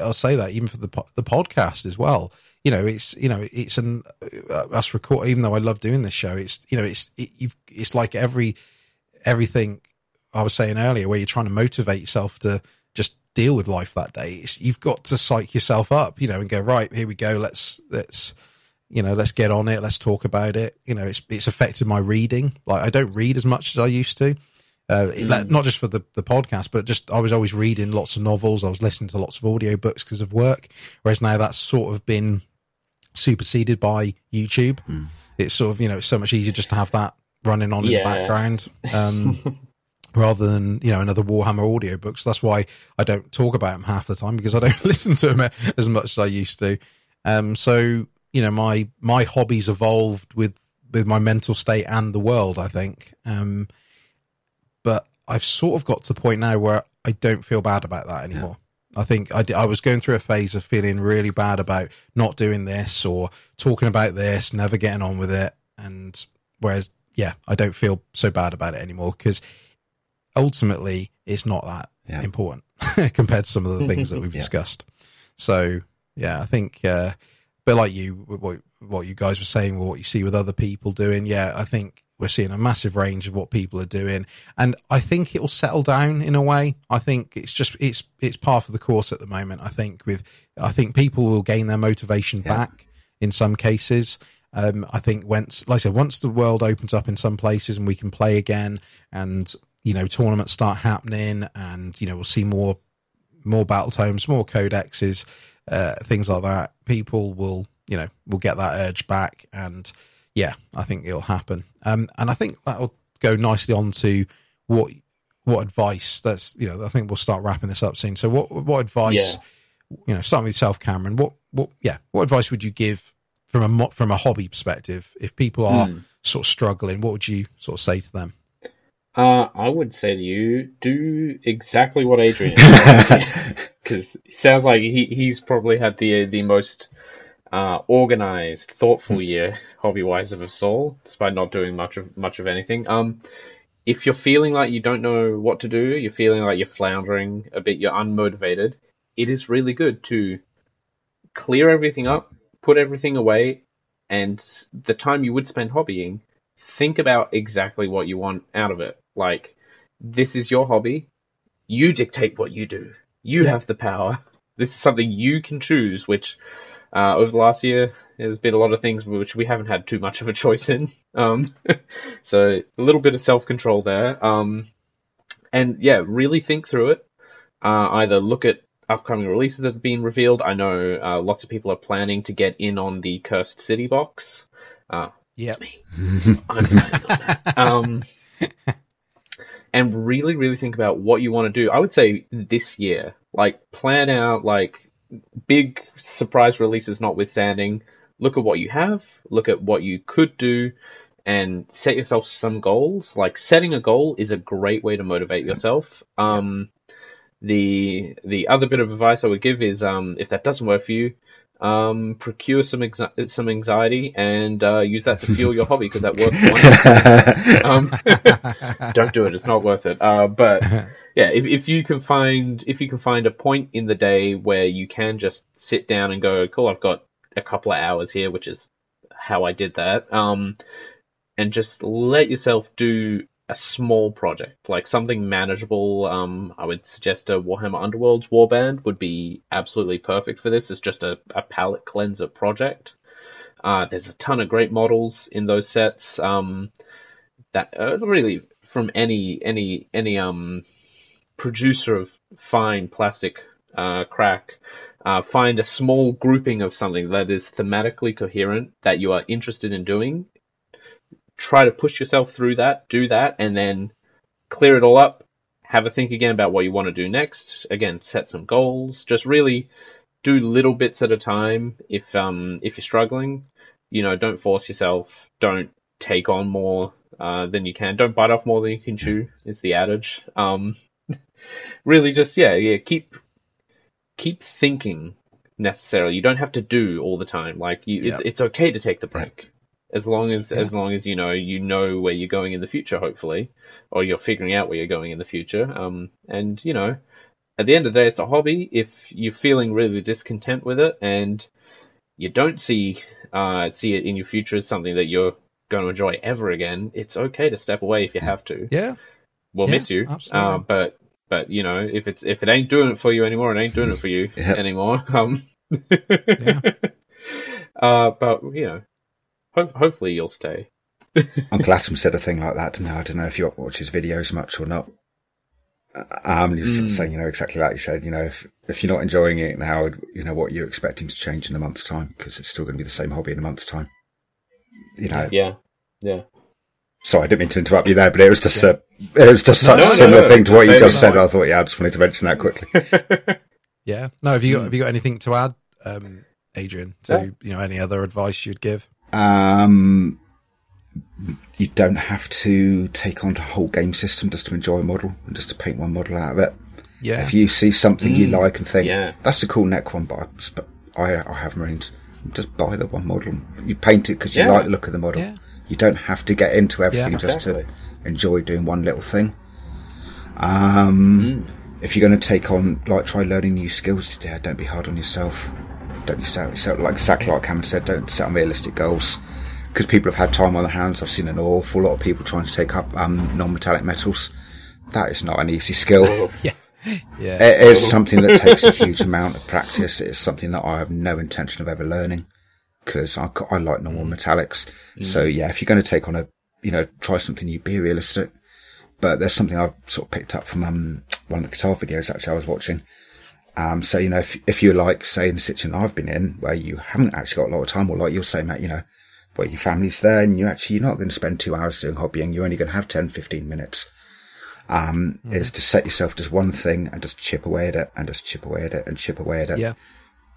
I'll say that even for the the podcast as well. You know, it's you know, it's an uh, us record. Even though I love doing this show, it's you know, it's it, you've it's like every everything I was saying earlier, where you're trying to motivate yourself to just deal with life that day. It's, you've got to psych yourself up, you know, and go right here we go. Let's let's you know, let's get on it. Let's talk about it. You know, it's it's affected my reading. Like I don't read as much as I used to. Uh, mm. Not just for the, the podcast, but just I was always reading lots of novels. I was listening to lots of audio books because of work. Whereas now that's sort of been superseded by YouTube. Mm. It's sort of, you know, it's so much easier just to have that running on yeah. in the background. [laughs] Um, rather than, you know, another Warhammer audio books. That's why I don't talk about them half the time because I don't [laughs] listen to them as much as I used to. Um, so, you know, my, my hobbies evolved with, with my mental state and the world, I think. Um, but I've sort of got to the point now where I don't feel bad about that anymore. Yeah. I think I, I was going through a phase of feeling really bad about not doing this or talking about this, never getting on with it. And whereas, yeah, I don't feel so bad about it anymore because ultimately it's not that yeah. important [laughs] compared to some of the things that [laughs] we've yeah. discussed. So, yeah, I think, uh, but like you, what, what you guys were saying, what you see with other people doing, yeah, I think we're seeing a massive range of what people are doing, and I think it will settle down in a way. I think it's just it's it's part of the course at the moment. I think with I think people will gain their motivation yeah. back in some cases. Um, I think once, like I said, once the world opens up in some places and we can play again, and you know tournaments start happening, and you know we'll see more more battle tomes, more codexes, uh, things like that. People will you know will get that urge back and yeah, I think it'll happen. Um, and I think that'll go nicely on to what what advice that's you know I think we'll start wrapping this up soon. So what what advice yeah. you know starting with yourself, Cameron? What what yeah what advice would you give from a from a hobby perspective if people are mm. sort of struggling? What would you sort of say to them? Uh, I would say to you, do exactly what Adrian because [laughs] it sounds like he, he's probably had the the most uh, organized, thoughtful hmm. year, hobby wise of us all, despite not doing much of much of anything. Um, if you're feeling like you don't know what to do, you're feeling like you're floundering a bit, you're unmotivated, it is really good to clear everything up, put everything away, and the time you would spend hobbying, think about exactly what you want out of it. Like, this is your hobby. You dictate what you do. You yeah. have the power. [laughs] This is something you can choose, which uh, over the last year, there's been a lot of things which we haven't had too much of a choice in. Um, [laughs] so a little bit of self control there. Um, and yeah, really think through it. Uh, either look at upcoming releases that have been revealed. I know uh, lots of people are planning to get in on the Cursed City box. Uh, yeah, me. I'm that. [laughs] Um, and really, really think about what you want to do. I would say this year, like plan out like big surprise releases notwithstanding, look at what you have, look at what you could do, and set yourself some goals. Like setting a goal is a great way to motivate yourself. Um, the the other bit of advice I would give is um, if that doesn't work for you, um, procure some exi- some anxiety and uh, use that to [laughs] fuel your hobby because that works. um, [laughs] don't do it; it's not worth it. Uh, but [laughs] yeah, if if you can find if you can find a point in the day where you can just sit down and go, cool, I've got a couple of hours here, which is how I did that. Um, and just let yourself do a small project, like something manageable. Um, I would suggest a Warhammer Underworlds Warband would be absolutely perfect for this. It's just a, a palette cleanser project. Uh, there's a ton of great models in those sets. Um, that uh, really from any any any um producer of fine plastic uh, crack, uh, find a small grouping of something that is thematically coherent that you are interested in doing. Try to push yourself through that, do that, and then clear it all up. Have a think again about what you want to do next. Again, set some goals. Just really do little bits at a time. If um if you're struggling, you know, don't force yourself. Don't take on more uh, than you can. Don't bite off more than you can chew. Is the adage. Um, [laughs] really, just yeah, yeah. Keep keep thinking necessarily. You don't have to do all the time. Like you, Yeah. it's it's okay to take the break. As long as as long as you know you know where you're going in the future, hopefully, or you're figuring out where you're going in the future. Um, and you know, at the end of the day, it's a hobby. If you're feeling really discontent with it and you don't see uh, see it in your future as something that you're going to enjoy ever again, it's okay to step away if you have to. Yeah. We'll Yeah, miss you, absolutely. uh, but but you know if it's if it ain't doing it for you anymore, it ain't doing it for you [laughs] Yep. anymore. Um, [laughs] uh, but you know, ho- hopefully you'll stay. Uncle [laughs] Atom said a thing like that. Now I don't know if you watch his videos much or not. I'm was Mm. saying, you know, exactly like you said. You know, if if you're not enjoying it now, you know what you're expecting to change in a month's time because it's still going to be the same hobby in a month's time. You know, Yeah, yeah. Sorry, I didn't mean to interrupt you there, but it was just a, it was just such No, a no, similar no, thing to what you totally just said. I thought, yeah, I just wanted to mention that quickly. [laughs] Yeah. No, have you got Hmm. have you got anything to add, um, Adrian, to you know any other advice you'd give? Um, you don't have to take on the whole game system just to enjoy a model and just to paint one model out of it. Yeah. If you see something you like and think, yeah. that's a cool Necron, but I, I, I have Marines, just buy the one model. You paint it because you Yeah. like the look of the model. Yeah. You don't have to get into everything Yeah, just to enjoy doing one little thing. Um, if you're going to take on, like, try learning new skills, yeah, don't be hard on yourself. Don't be set, set like exactly like Cameron said, don't set unrealistic goals. Because people have had time on their hands. I've seen an awful lot of people trying to take up um, non-metallic metals. That is not an easy skill. [laughs] [laughs] yeah. Yeah. It is something that takes a huge amount of practice. It's something that I have no intention of ever learning because I, I, like normal metallics. So yeah, if you're going to take on a, you know, try something new, be realistic. But there's something I've sort of picked up from um, one of the guitar videos actually I was watching. Um, so you know, if if you're like say in the situation I've been in where you haven't actually got a lot of time, or like you're saying, Matt, you know, where your family's there and you actually you're not going to spend two hours doing hobbying, you're only going to have 10, 15 minutes um, is to set yourself just one thing and just chip away at it and just chip away at it and chip away at it. Yeah.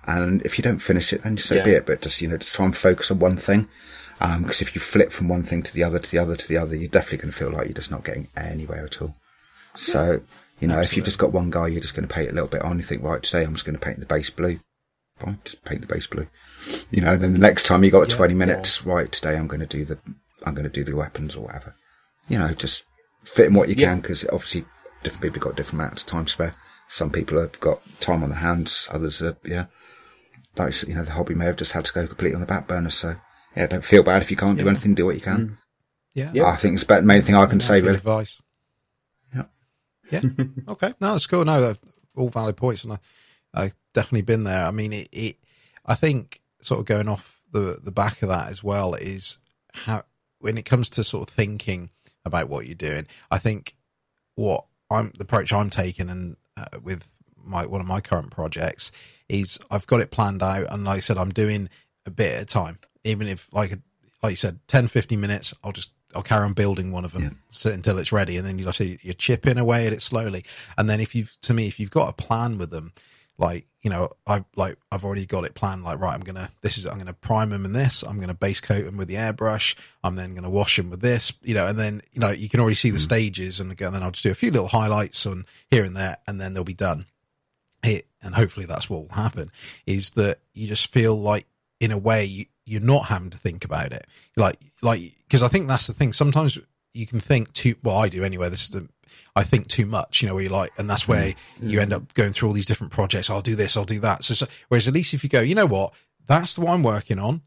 And if you don't finish it, then so Yeah. be it. But just, you know, just try and focus on one thing. Um, because if you flip from one thing to the other, to the other, to the other, you're definitely going to feel like you're just not getting anywhere at all. So, you know, if you've just got one guy, you're just going to paint a little bit on. You think, right, today I'm just going to paint the base blue. Fine, just paint the base blue. You know, then the next time you got 20 minutes, right, today I'm going to do the, I'm going to do the weapons or whatever. You know, just fit in what you Yeah. can because obviously different people have got different amounts of time spare. Some people have got time on their hands. Others are, yeah. Like, you know, the hobby may have just had to go completely on the back burner. So, yeah, don't feel bad if you can't do anything. Do what you can. Yeah. Yeah. I think it's the main thing I can Yeah, say, really. Advice. Yeah. Yeah. [laughs] okay. No, that's cool. No, they're all valid points, and I, I've definitely been there. I mean, it, it. I think sort of going off the the back of that as well is how when it comes to sort of thinking about what you're doing. I think what I'm the approach I'm taking and uh, with my one of my current projects is I've got it planned out, and like I said, I'm doing a bit at a time. Even if like like you said, 10, 15 minutes, I'll just I'll carry on building one of them so, until it's ready, and then you like say you're chipping away at it slowly. And then if you've to me, if you've got a plan with them, like you know, I like I've already got it planned. Like right, I'm gonna this is I'm gonna prime them in this. I'm gonna base coat them with the airbrush. I'm then gonna wash them with this. You know, and then you know you can already see the mm. stages, and again, then I'll just do a few little highlights on here and there, and then they'll be done it, and hopefully that's what will happen, is that you just feel like, in a way, you, you're not having to think about it. Like, like, because I think that's the thing. Sometimes you can think too. Well, I do anyway. This is the. I think too much, you know, where you're like, and that's where mm. you end up going through all these different projects. I'll do this, I'll do that. So, so, whereas at least if you go, you know what, that's the one I'm working on.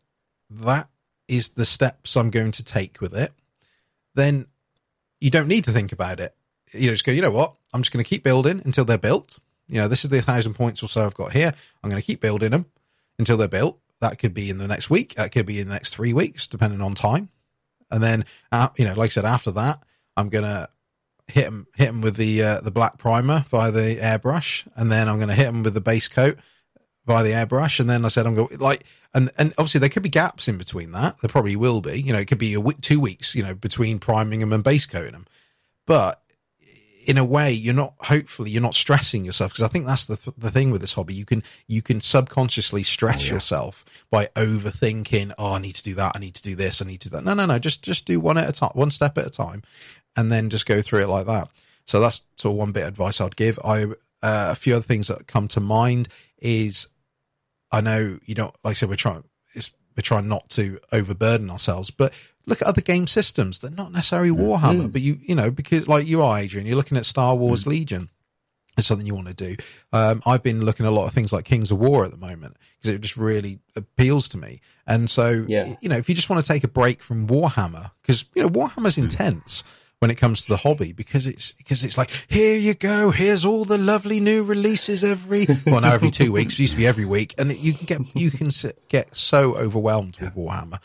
That is the steps I'm going to take with it. Then you don't need to think about it. You know, just go, you know what, I'm just going to keep building until they're built. You know, this is the thousand points or so I've got here. I'm going to keep building them until they're built. That could be in the next week. That could be in the next three weeks, depending on time. And then, uh, you know, like I said, after that, I'm going to hit them, hit them with the, uh, the black primer via the airbrush. And then I'm going to hit them with the base coat via the airbrush. And then I said, I'm going like, and, and obviously there could be gaps in between that. There probably will be, you know, it could be a two weeks, you know, between priming them and base coating them. But in a way, you're not. Hopefully, you're not stressing yourself because I think that's the th- the thing with this hobby. You can you can subconsciously stress Oh, yeah. yourself by overthinking. Oh, I need to do that. I need to do this. I need to do that. No, no, no. Just just do one at a time, one step at a time, and then just go through it like that. So that's sort of one bit of advice I'd give. I uh, a few other things that come to mind is I know you don't like I said we're trying it's, we're trying not to overburden ourselves, but look at other game systems. They're not necessarily mm. Warhammer, mm. but you you know because like you are Adrian, you're looking at Star Wars mm. Legion. It's something you want to do. Um, I've been looking at a lot of things like Kings of War at the moment because it just really appeals to me. And so, Yeah. you know, if you just want to take a break from Warhammer, because you know Warhammer's intense when it comes to the hobby because it's because it's like here you go, here's all the lovely new releases every [laughs] well now every two weeks. It used to be every week, and you can get you can get so overwhelmed with Warhammer,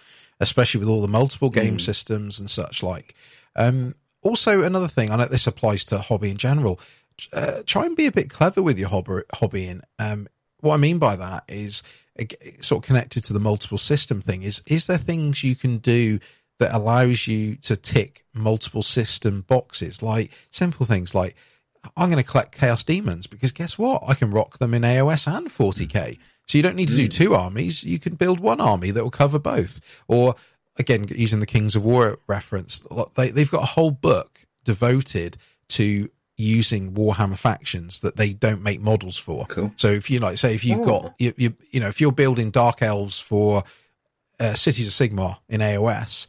especially with all the multiple game systems and such like. Um, also, another thing, I know this applies to hobby in general. Uh, try and be a bit clever with your hobby, hobbying. Um, what I mean by that is sort of connected to the multiple system thing. Is is there things you can do that allows you to tick multiple system boxes, like simple things like I'm going to collect Chaos Daemons because guess what? I can rock them in AOS and 40k. So you don't need to do two armies. You can build one army that will cover both. Or again, using the Kings of War reference, they, they've got a whole book devoted to using Warhammer factions that they don't make models for. Cool. So if you like, say if you've Oh. got, you, you, you know, if you're building Dark Elves for uh, Cities of Sigmar in AOS,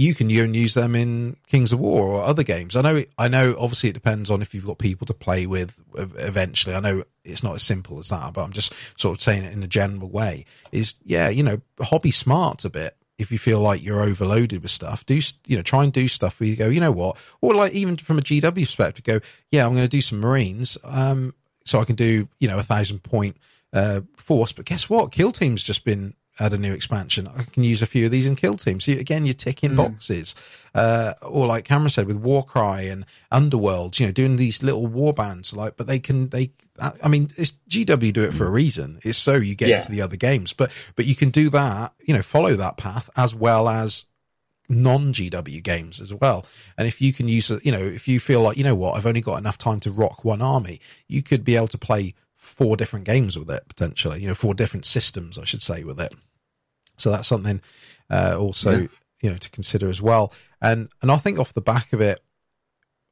you can use them in Kings of War or other games. I know, I know. Obviously, it depends on if you've got people to play with. Eventually, I know it's not as simple as that, but I'm just sort of saying it in a general way. Is yeah, you know, hobby smart a bit. If you feel like you're overloaded with stuff, do you know try and do stuff where you go, you know what, or like even from a GW perspective, go, yeah, I'm going to do some Marines, um, so I can do you know a thousand point uh, force. But guess what? Kill Team's just been had a new expansion. I can use a few of these in Kill Team. So again, you're ticking boxes. Uh, or like Cameron said with Warcry and Underworld, you know, doing these little war bands. Like, but they can they. I mean, it's GW do it for a reason. It's so you get Yeah. into the other games. But but you can do that. You know, follow that path as well as non GW games as well. And if you can use, a- you know, if you feel like, you know what, I've only got enough time to rock one army, you could be able to play four different games with it potentially, you know, four different systems, I should say, with it. So that's something uh, also, you know, to consider as well. And, and I think off the back of it,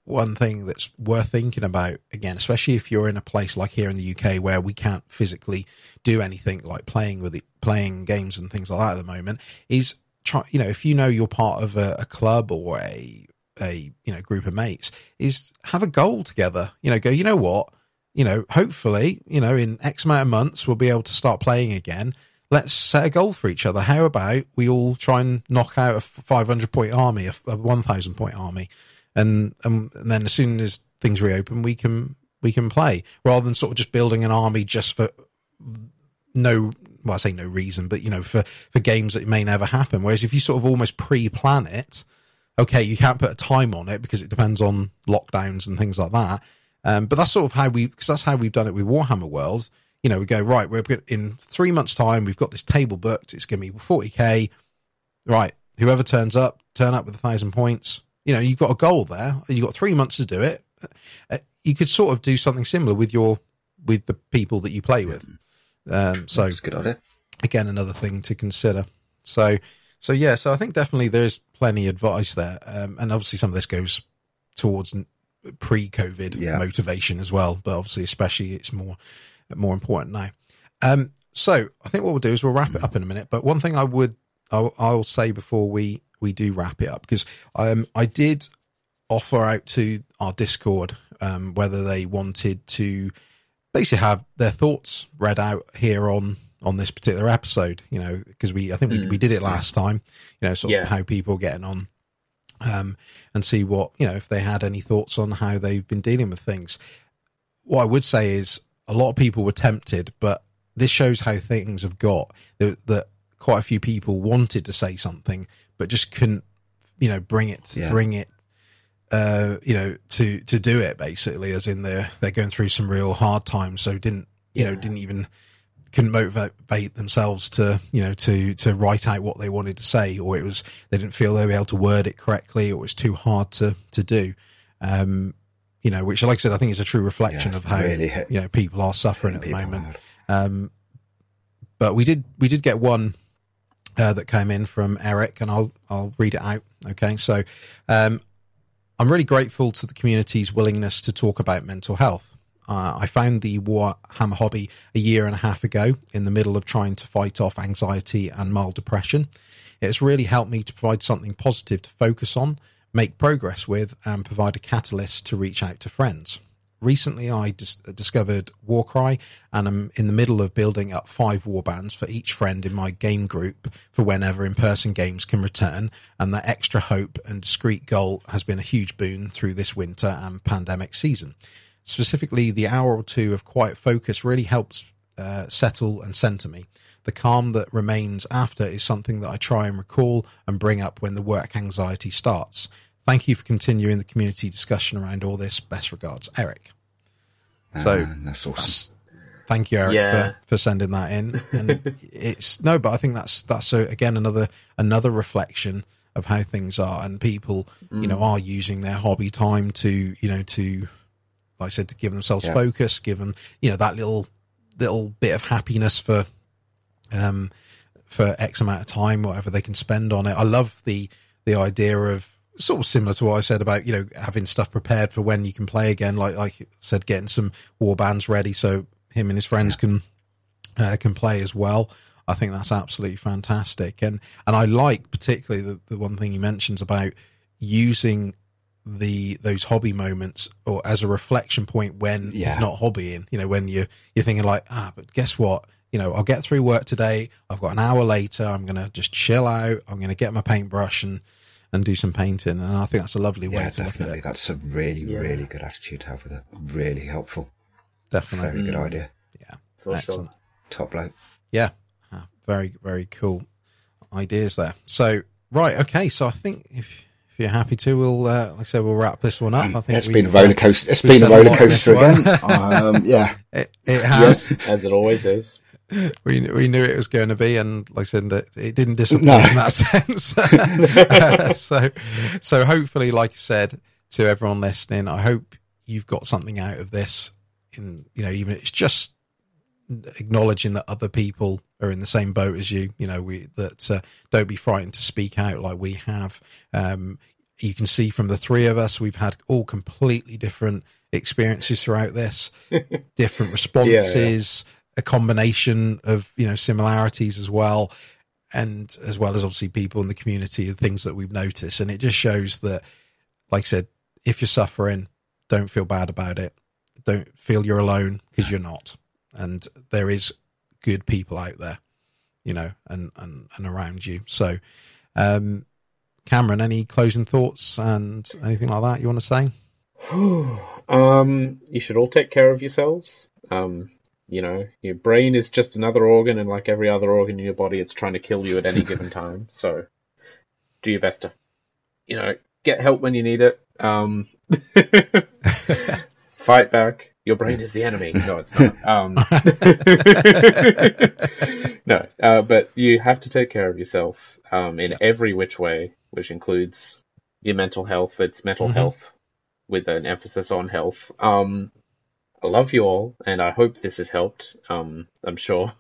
one thing that's worth thinking about again, especially if you're in a place like here in the UK where we can't physically do anything like playing with it, playing games and things like that at the moment, is try. You know, if you know you're part of a, a club or a a you know group of mates, is have a goal together. You know, go. You know what? You know, hopefully, you know, in X amount of months we'll be able to start playing again. Let's set a goal for each other. How about we all try and knock out a 500 point army, a, a 1000 point army, and, and and then as soon as things reopen, we can we can play rather than sort of just building an army just for no well I say no reason, but you know for for games that may never happen. Whereas if you sort of almost pre-plan it, okay, you can't put a time on it because it depends on lockdowns and things like that. Um, but that's sort of how we because that's how we've done it with Warhammer World. You know, we go right. We're in three months' time. We've got this table booked. It's going to be forty k. Right. Whoever turns up, turn up with a thousand points. You know, you've got a goal there. You've got three months to do it. Uh, you could sort of do something similar with your with the people that you play with. Um, so good idea. again another thing to consider so so yeah so i think definitely there's plenty of advice there um, and obviously some of this goes towards pre-covid Yeah. motivation as well but obviously especially it's more more important now um so i think what we'll do is we'll wrap it up in a minute but one thing i would i'll, I'll say before we we do wrap it up because um i did offer out to our discord um whether they wanted to basically have their thoughts read out here on on this particular episode you know because we i think we, we did it last time you know sort Yeah. of how people are getting on um and see what you know if they had any thoughts on how they've been dealing with things. What i would say is a lot of people were tempted but this shows how things have got that, that quite a few people wanted to say something but just couldn't you know bring it Yeah. bring it uh, you know, to to do it basically, as in they're they're going through some real hard times, so didn't you know didn't even couldn't motivate themselves to you know to to write out what they wanted to say, or it was they didn't feel they were able to word it correctly, or it was too hard to to do. Um, you know, which, like I said, I think is a true reflection Yeah, of how really you know people are suffering at the moment. Um, but we did we did get one uh, that came in from Eric, and I'll I'll read it out. Okay, so um, I'm really grateful to the community's willingness to talk about mental health. Uh, I found the Warhammer hobby a year and a half ago in the middle of trying to fight off anxiety and mild depression. It has really helped me to provide something positive to focus on, make progress with, and provide a catalyst to reach out to friends. Recently, I dis- discovered Warcry, and I'm in the middle of building up five warbands for each friend in my game group for whenever in-person games can return. And that extra hope and discreet goal has been a huge boon through this winter and pandemic season. Specifically, the hour or two of quiet focus really helps uh, settle and center me. The calm that remains after is something that I try and recall and bring up when the work anxiety starts. Thank you for continuing the community discussion around all this. Best regards, Eric. So Man, that's awesome. that's, thank you, Eric, Yeah. for, for sending that in. And [laughs] it's no, but I think that's that's so again another another reflection of how things are, and people you know are using their hobby time to you know to like I said to give themselves Yeah. focus, give them you know that little little bit of happiness for um for X amount of time, whatever they can spend on it. I love the the idea of sort of similar to what I said about you know having stuff prepared for when you can play again. Like like I said, getting some war bands ready so him and his friends can uh, can play as well. I think that's absolutely fantastic, and and I like particularly the, the one thing he mentions about using the those hobby moments or as a reflection point when Yeah. he's not hobbying. You know, when you you're thinking like, ah, but guess what? You know, I'll get through work today. I've got an hour later. I'm gonna just chill out. I'm gonna get my paintbrush and and do some painting. And I think that's a lovely way Yeah, to look at definitely. it. That's a really, Yeah. really good attitude to have with it. Really helpful. Definitely, Very good Mm. idea. yeah, For excellent. sure. Top bloke. Yeah, Ah, very very cool ideas there. So right, okay. So I think if if you're happy to, we'll uh, like I said, we'll wrap this one up. I think it's been a roller coaster. It's we've been a roller lot in this coaster one. again. [laughs] um, yeah. It, it has. As it always is. We we knew it was going to be, and like I said, it didn't disappoint No. in that [laughs] sense. Uh, [laughs] so, so hopefully, like I said to everyone listening, I hope you've got something out of this. In you know, even it's just acknowledging that other people are in the same boat as you. You know, we that uh, don't be frightened to speak out like we have. Um, you can see from the three of us, we've had all completely different experiences throughout this, [laughs] different responses, a combination of you know similarities as well, and as well as obviously people in the community, and things that we've noticed, and it just shows that, like I said, if you're suffering, don't feel bad about it. Don't feel you're alone because you're not, and there is good people out there, you know, and and and around you. So, um, Cameron, any closing thoughts and anything like that you want to say? [sighs] um, you should all take care of yourselves. Um, you know, your brain is just another organ, and like every other organ in your body, it's trying to kill you at any [laughs] given time. So, do your best to, you know, get help when you need it. Um, [laughs] [laughs] fight back. Your brain is the enemy. No, it's not. Um, no, uh, but you have to take care of yourself um, in every which way, which includes your mental health. It's mental Mhm. health with an emphasis on health. Um, I love you all, and I hope this has helped. Um, I'm sure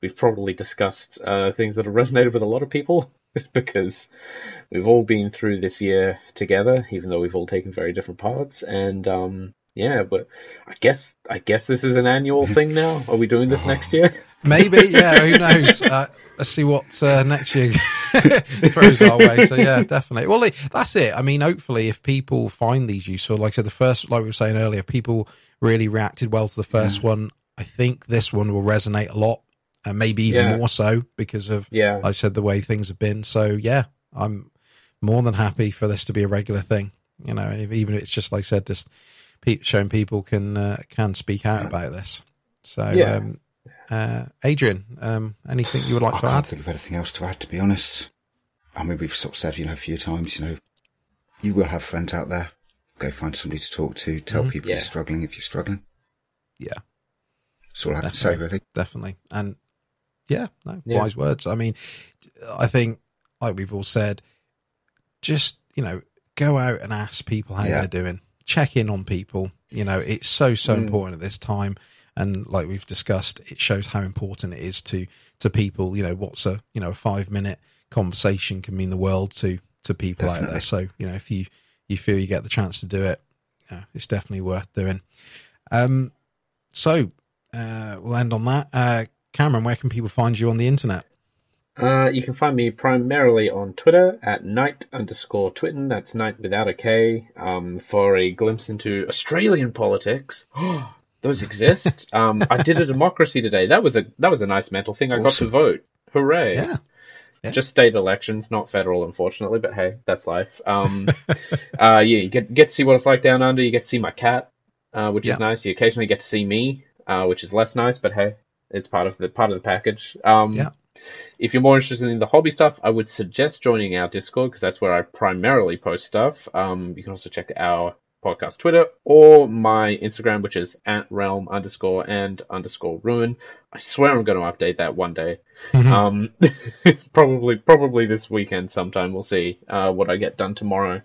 we've probably discussed uh, things that have resonated with a lot of people [laughs] because we've all been through this year together, even though we've all taken very different paths. And um, yeah, but I guess I guess this is an annual thing now. Are we doing this next year? Maybe, yeah. Who [laughs] knows? Uh, let's see what uh, next year [laughs] throws our way. So yeah, definitely. Well, that's it. I mean, hopefully, if people find these useful, like I said, the first, like we were saying earlier, people really reacted well to the first one. I think this one will resonate a lot, and maybe even Yeah. more so because of, Yeah. like I said, the way things have been. So yeah, I'm more than happy for this to be a regular thing. You know, even if it's just like I said, just pe- showing people can uh, can speak out about this. So Yeah. um, uh, Adrian, um, anything you would like I to add? I can't add? think of anything else to add, to be honest. I mean, we've sort of said, you know, a few times, you know, you will have friends out there. Go find somebody to talk to. Tell Mhm. people Yeah. you're struggling if you're struggling. Yeah, That's all I have to say, really. definitely. And yeah, no, Yeah. wise words. I mean, I think, like we've all said, just, you know, go out and ask people how Yeah. they're doing. check in on people. You know, it's so so Mm. important at this time, and like we've discussed, it shows how important it is to to people. You know, what's a you know a five minute conversation can mean the world to to people out there. So you know, if you you feel you get the chance to do it, yeah, it's definitely worth doing. Um, so uh, we'll end on that. Uh, Cameron, where can people find you on the internet? Uh, you can find me primarily on Twitter at night underscore twitten. That's night without a K. Um, for a glimpse into Australian politics. [gasps] Those exist. um, I did a democracy today. That was a that was a nice mental thing. I got to vote. Hooray! Yeah. Yeah. Just state elections, not federal, unfortunately. But hey, that's life. Um, [laughs] uh, yeah, you get get to see what it's like down under. You get to see my cat, uh, which Yeah. is nice. You occasionally get to see me, uh, which is less nice. But hey, it's part of the part of the package. Um, Yeah. if you're more interested in the hobby stuff, I would suggest joining our Discord because that's where I primarily post stuff. Um, you can also check our podcast Twitter or my Instagram, which is at realm underscore and underscore ruin. I swear I'm going to update that one day. [laughs] um, [laughs] probably, probably this weekend sometime. We'll see uh, what I get done tomorrow.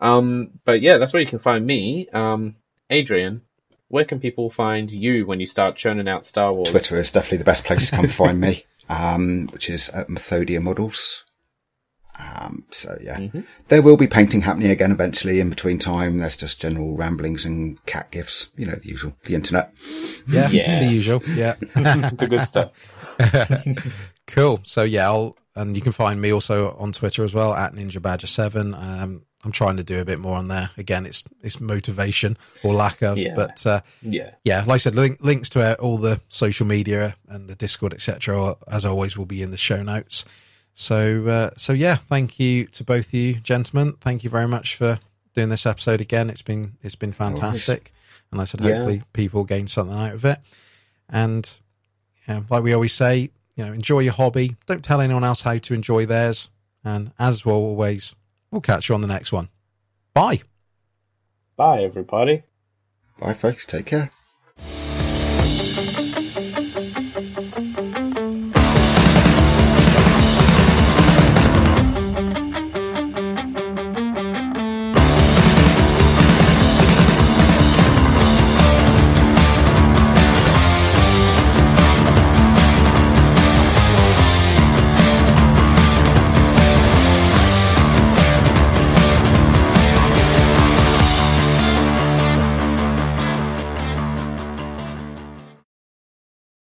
Um, but yeah, that's where you can find me. Um, Adrian, where can people find you when you start churning out Star Wars? Twitter is definitely the best place to come find me, [laughs] um, which is at Methodia Models. Um, so yeah, Mm-hmm. there will be painting happening again eventually. In between time, there's just general ramblings and cat gifs. You know the usual, the internet. Yeah, Yeah. the usual. Yeah. [laughs] the good stuff. [laughs] cool. So yeah, I'll and you can find me also on Twitter as well at Ninja Badger Seven. Um, I'm trying to do a bit more on there. Again, it's it's motivation or lack of, Yeah. but uh, Yeah. yeah, like I said, link, links to uh, all the social media and the Discord, etc. As always, will be in the show notes. So uh, so yeah, thank you to both of you, gentlemen. Thank you very much for doing this episode again. It's been it's been fantastic, and like I said, Yeah. hopefully people gain something out of it. And yeah, like we always say, you know, enjoy your hobby. Don't tell anyone else how to enjoy theirs. And as well, always, we'll catch you on the next one. Bye. Bye, everybody. Bye, folks. Take care.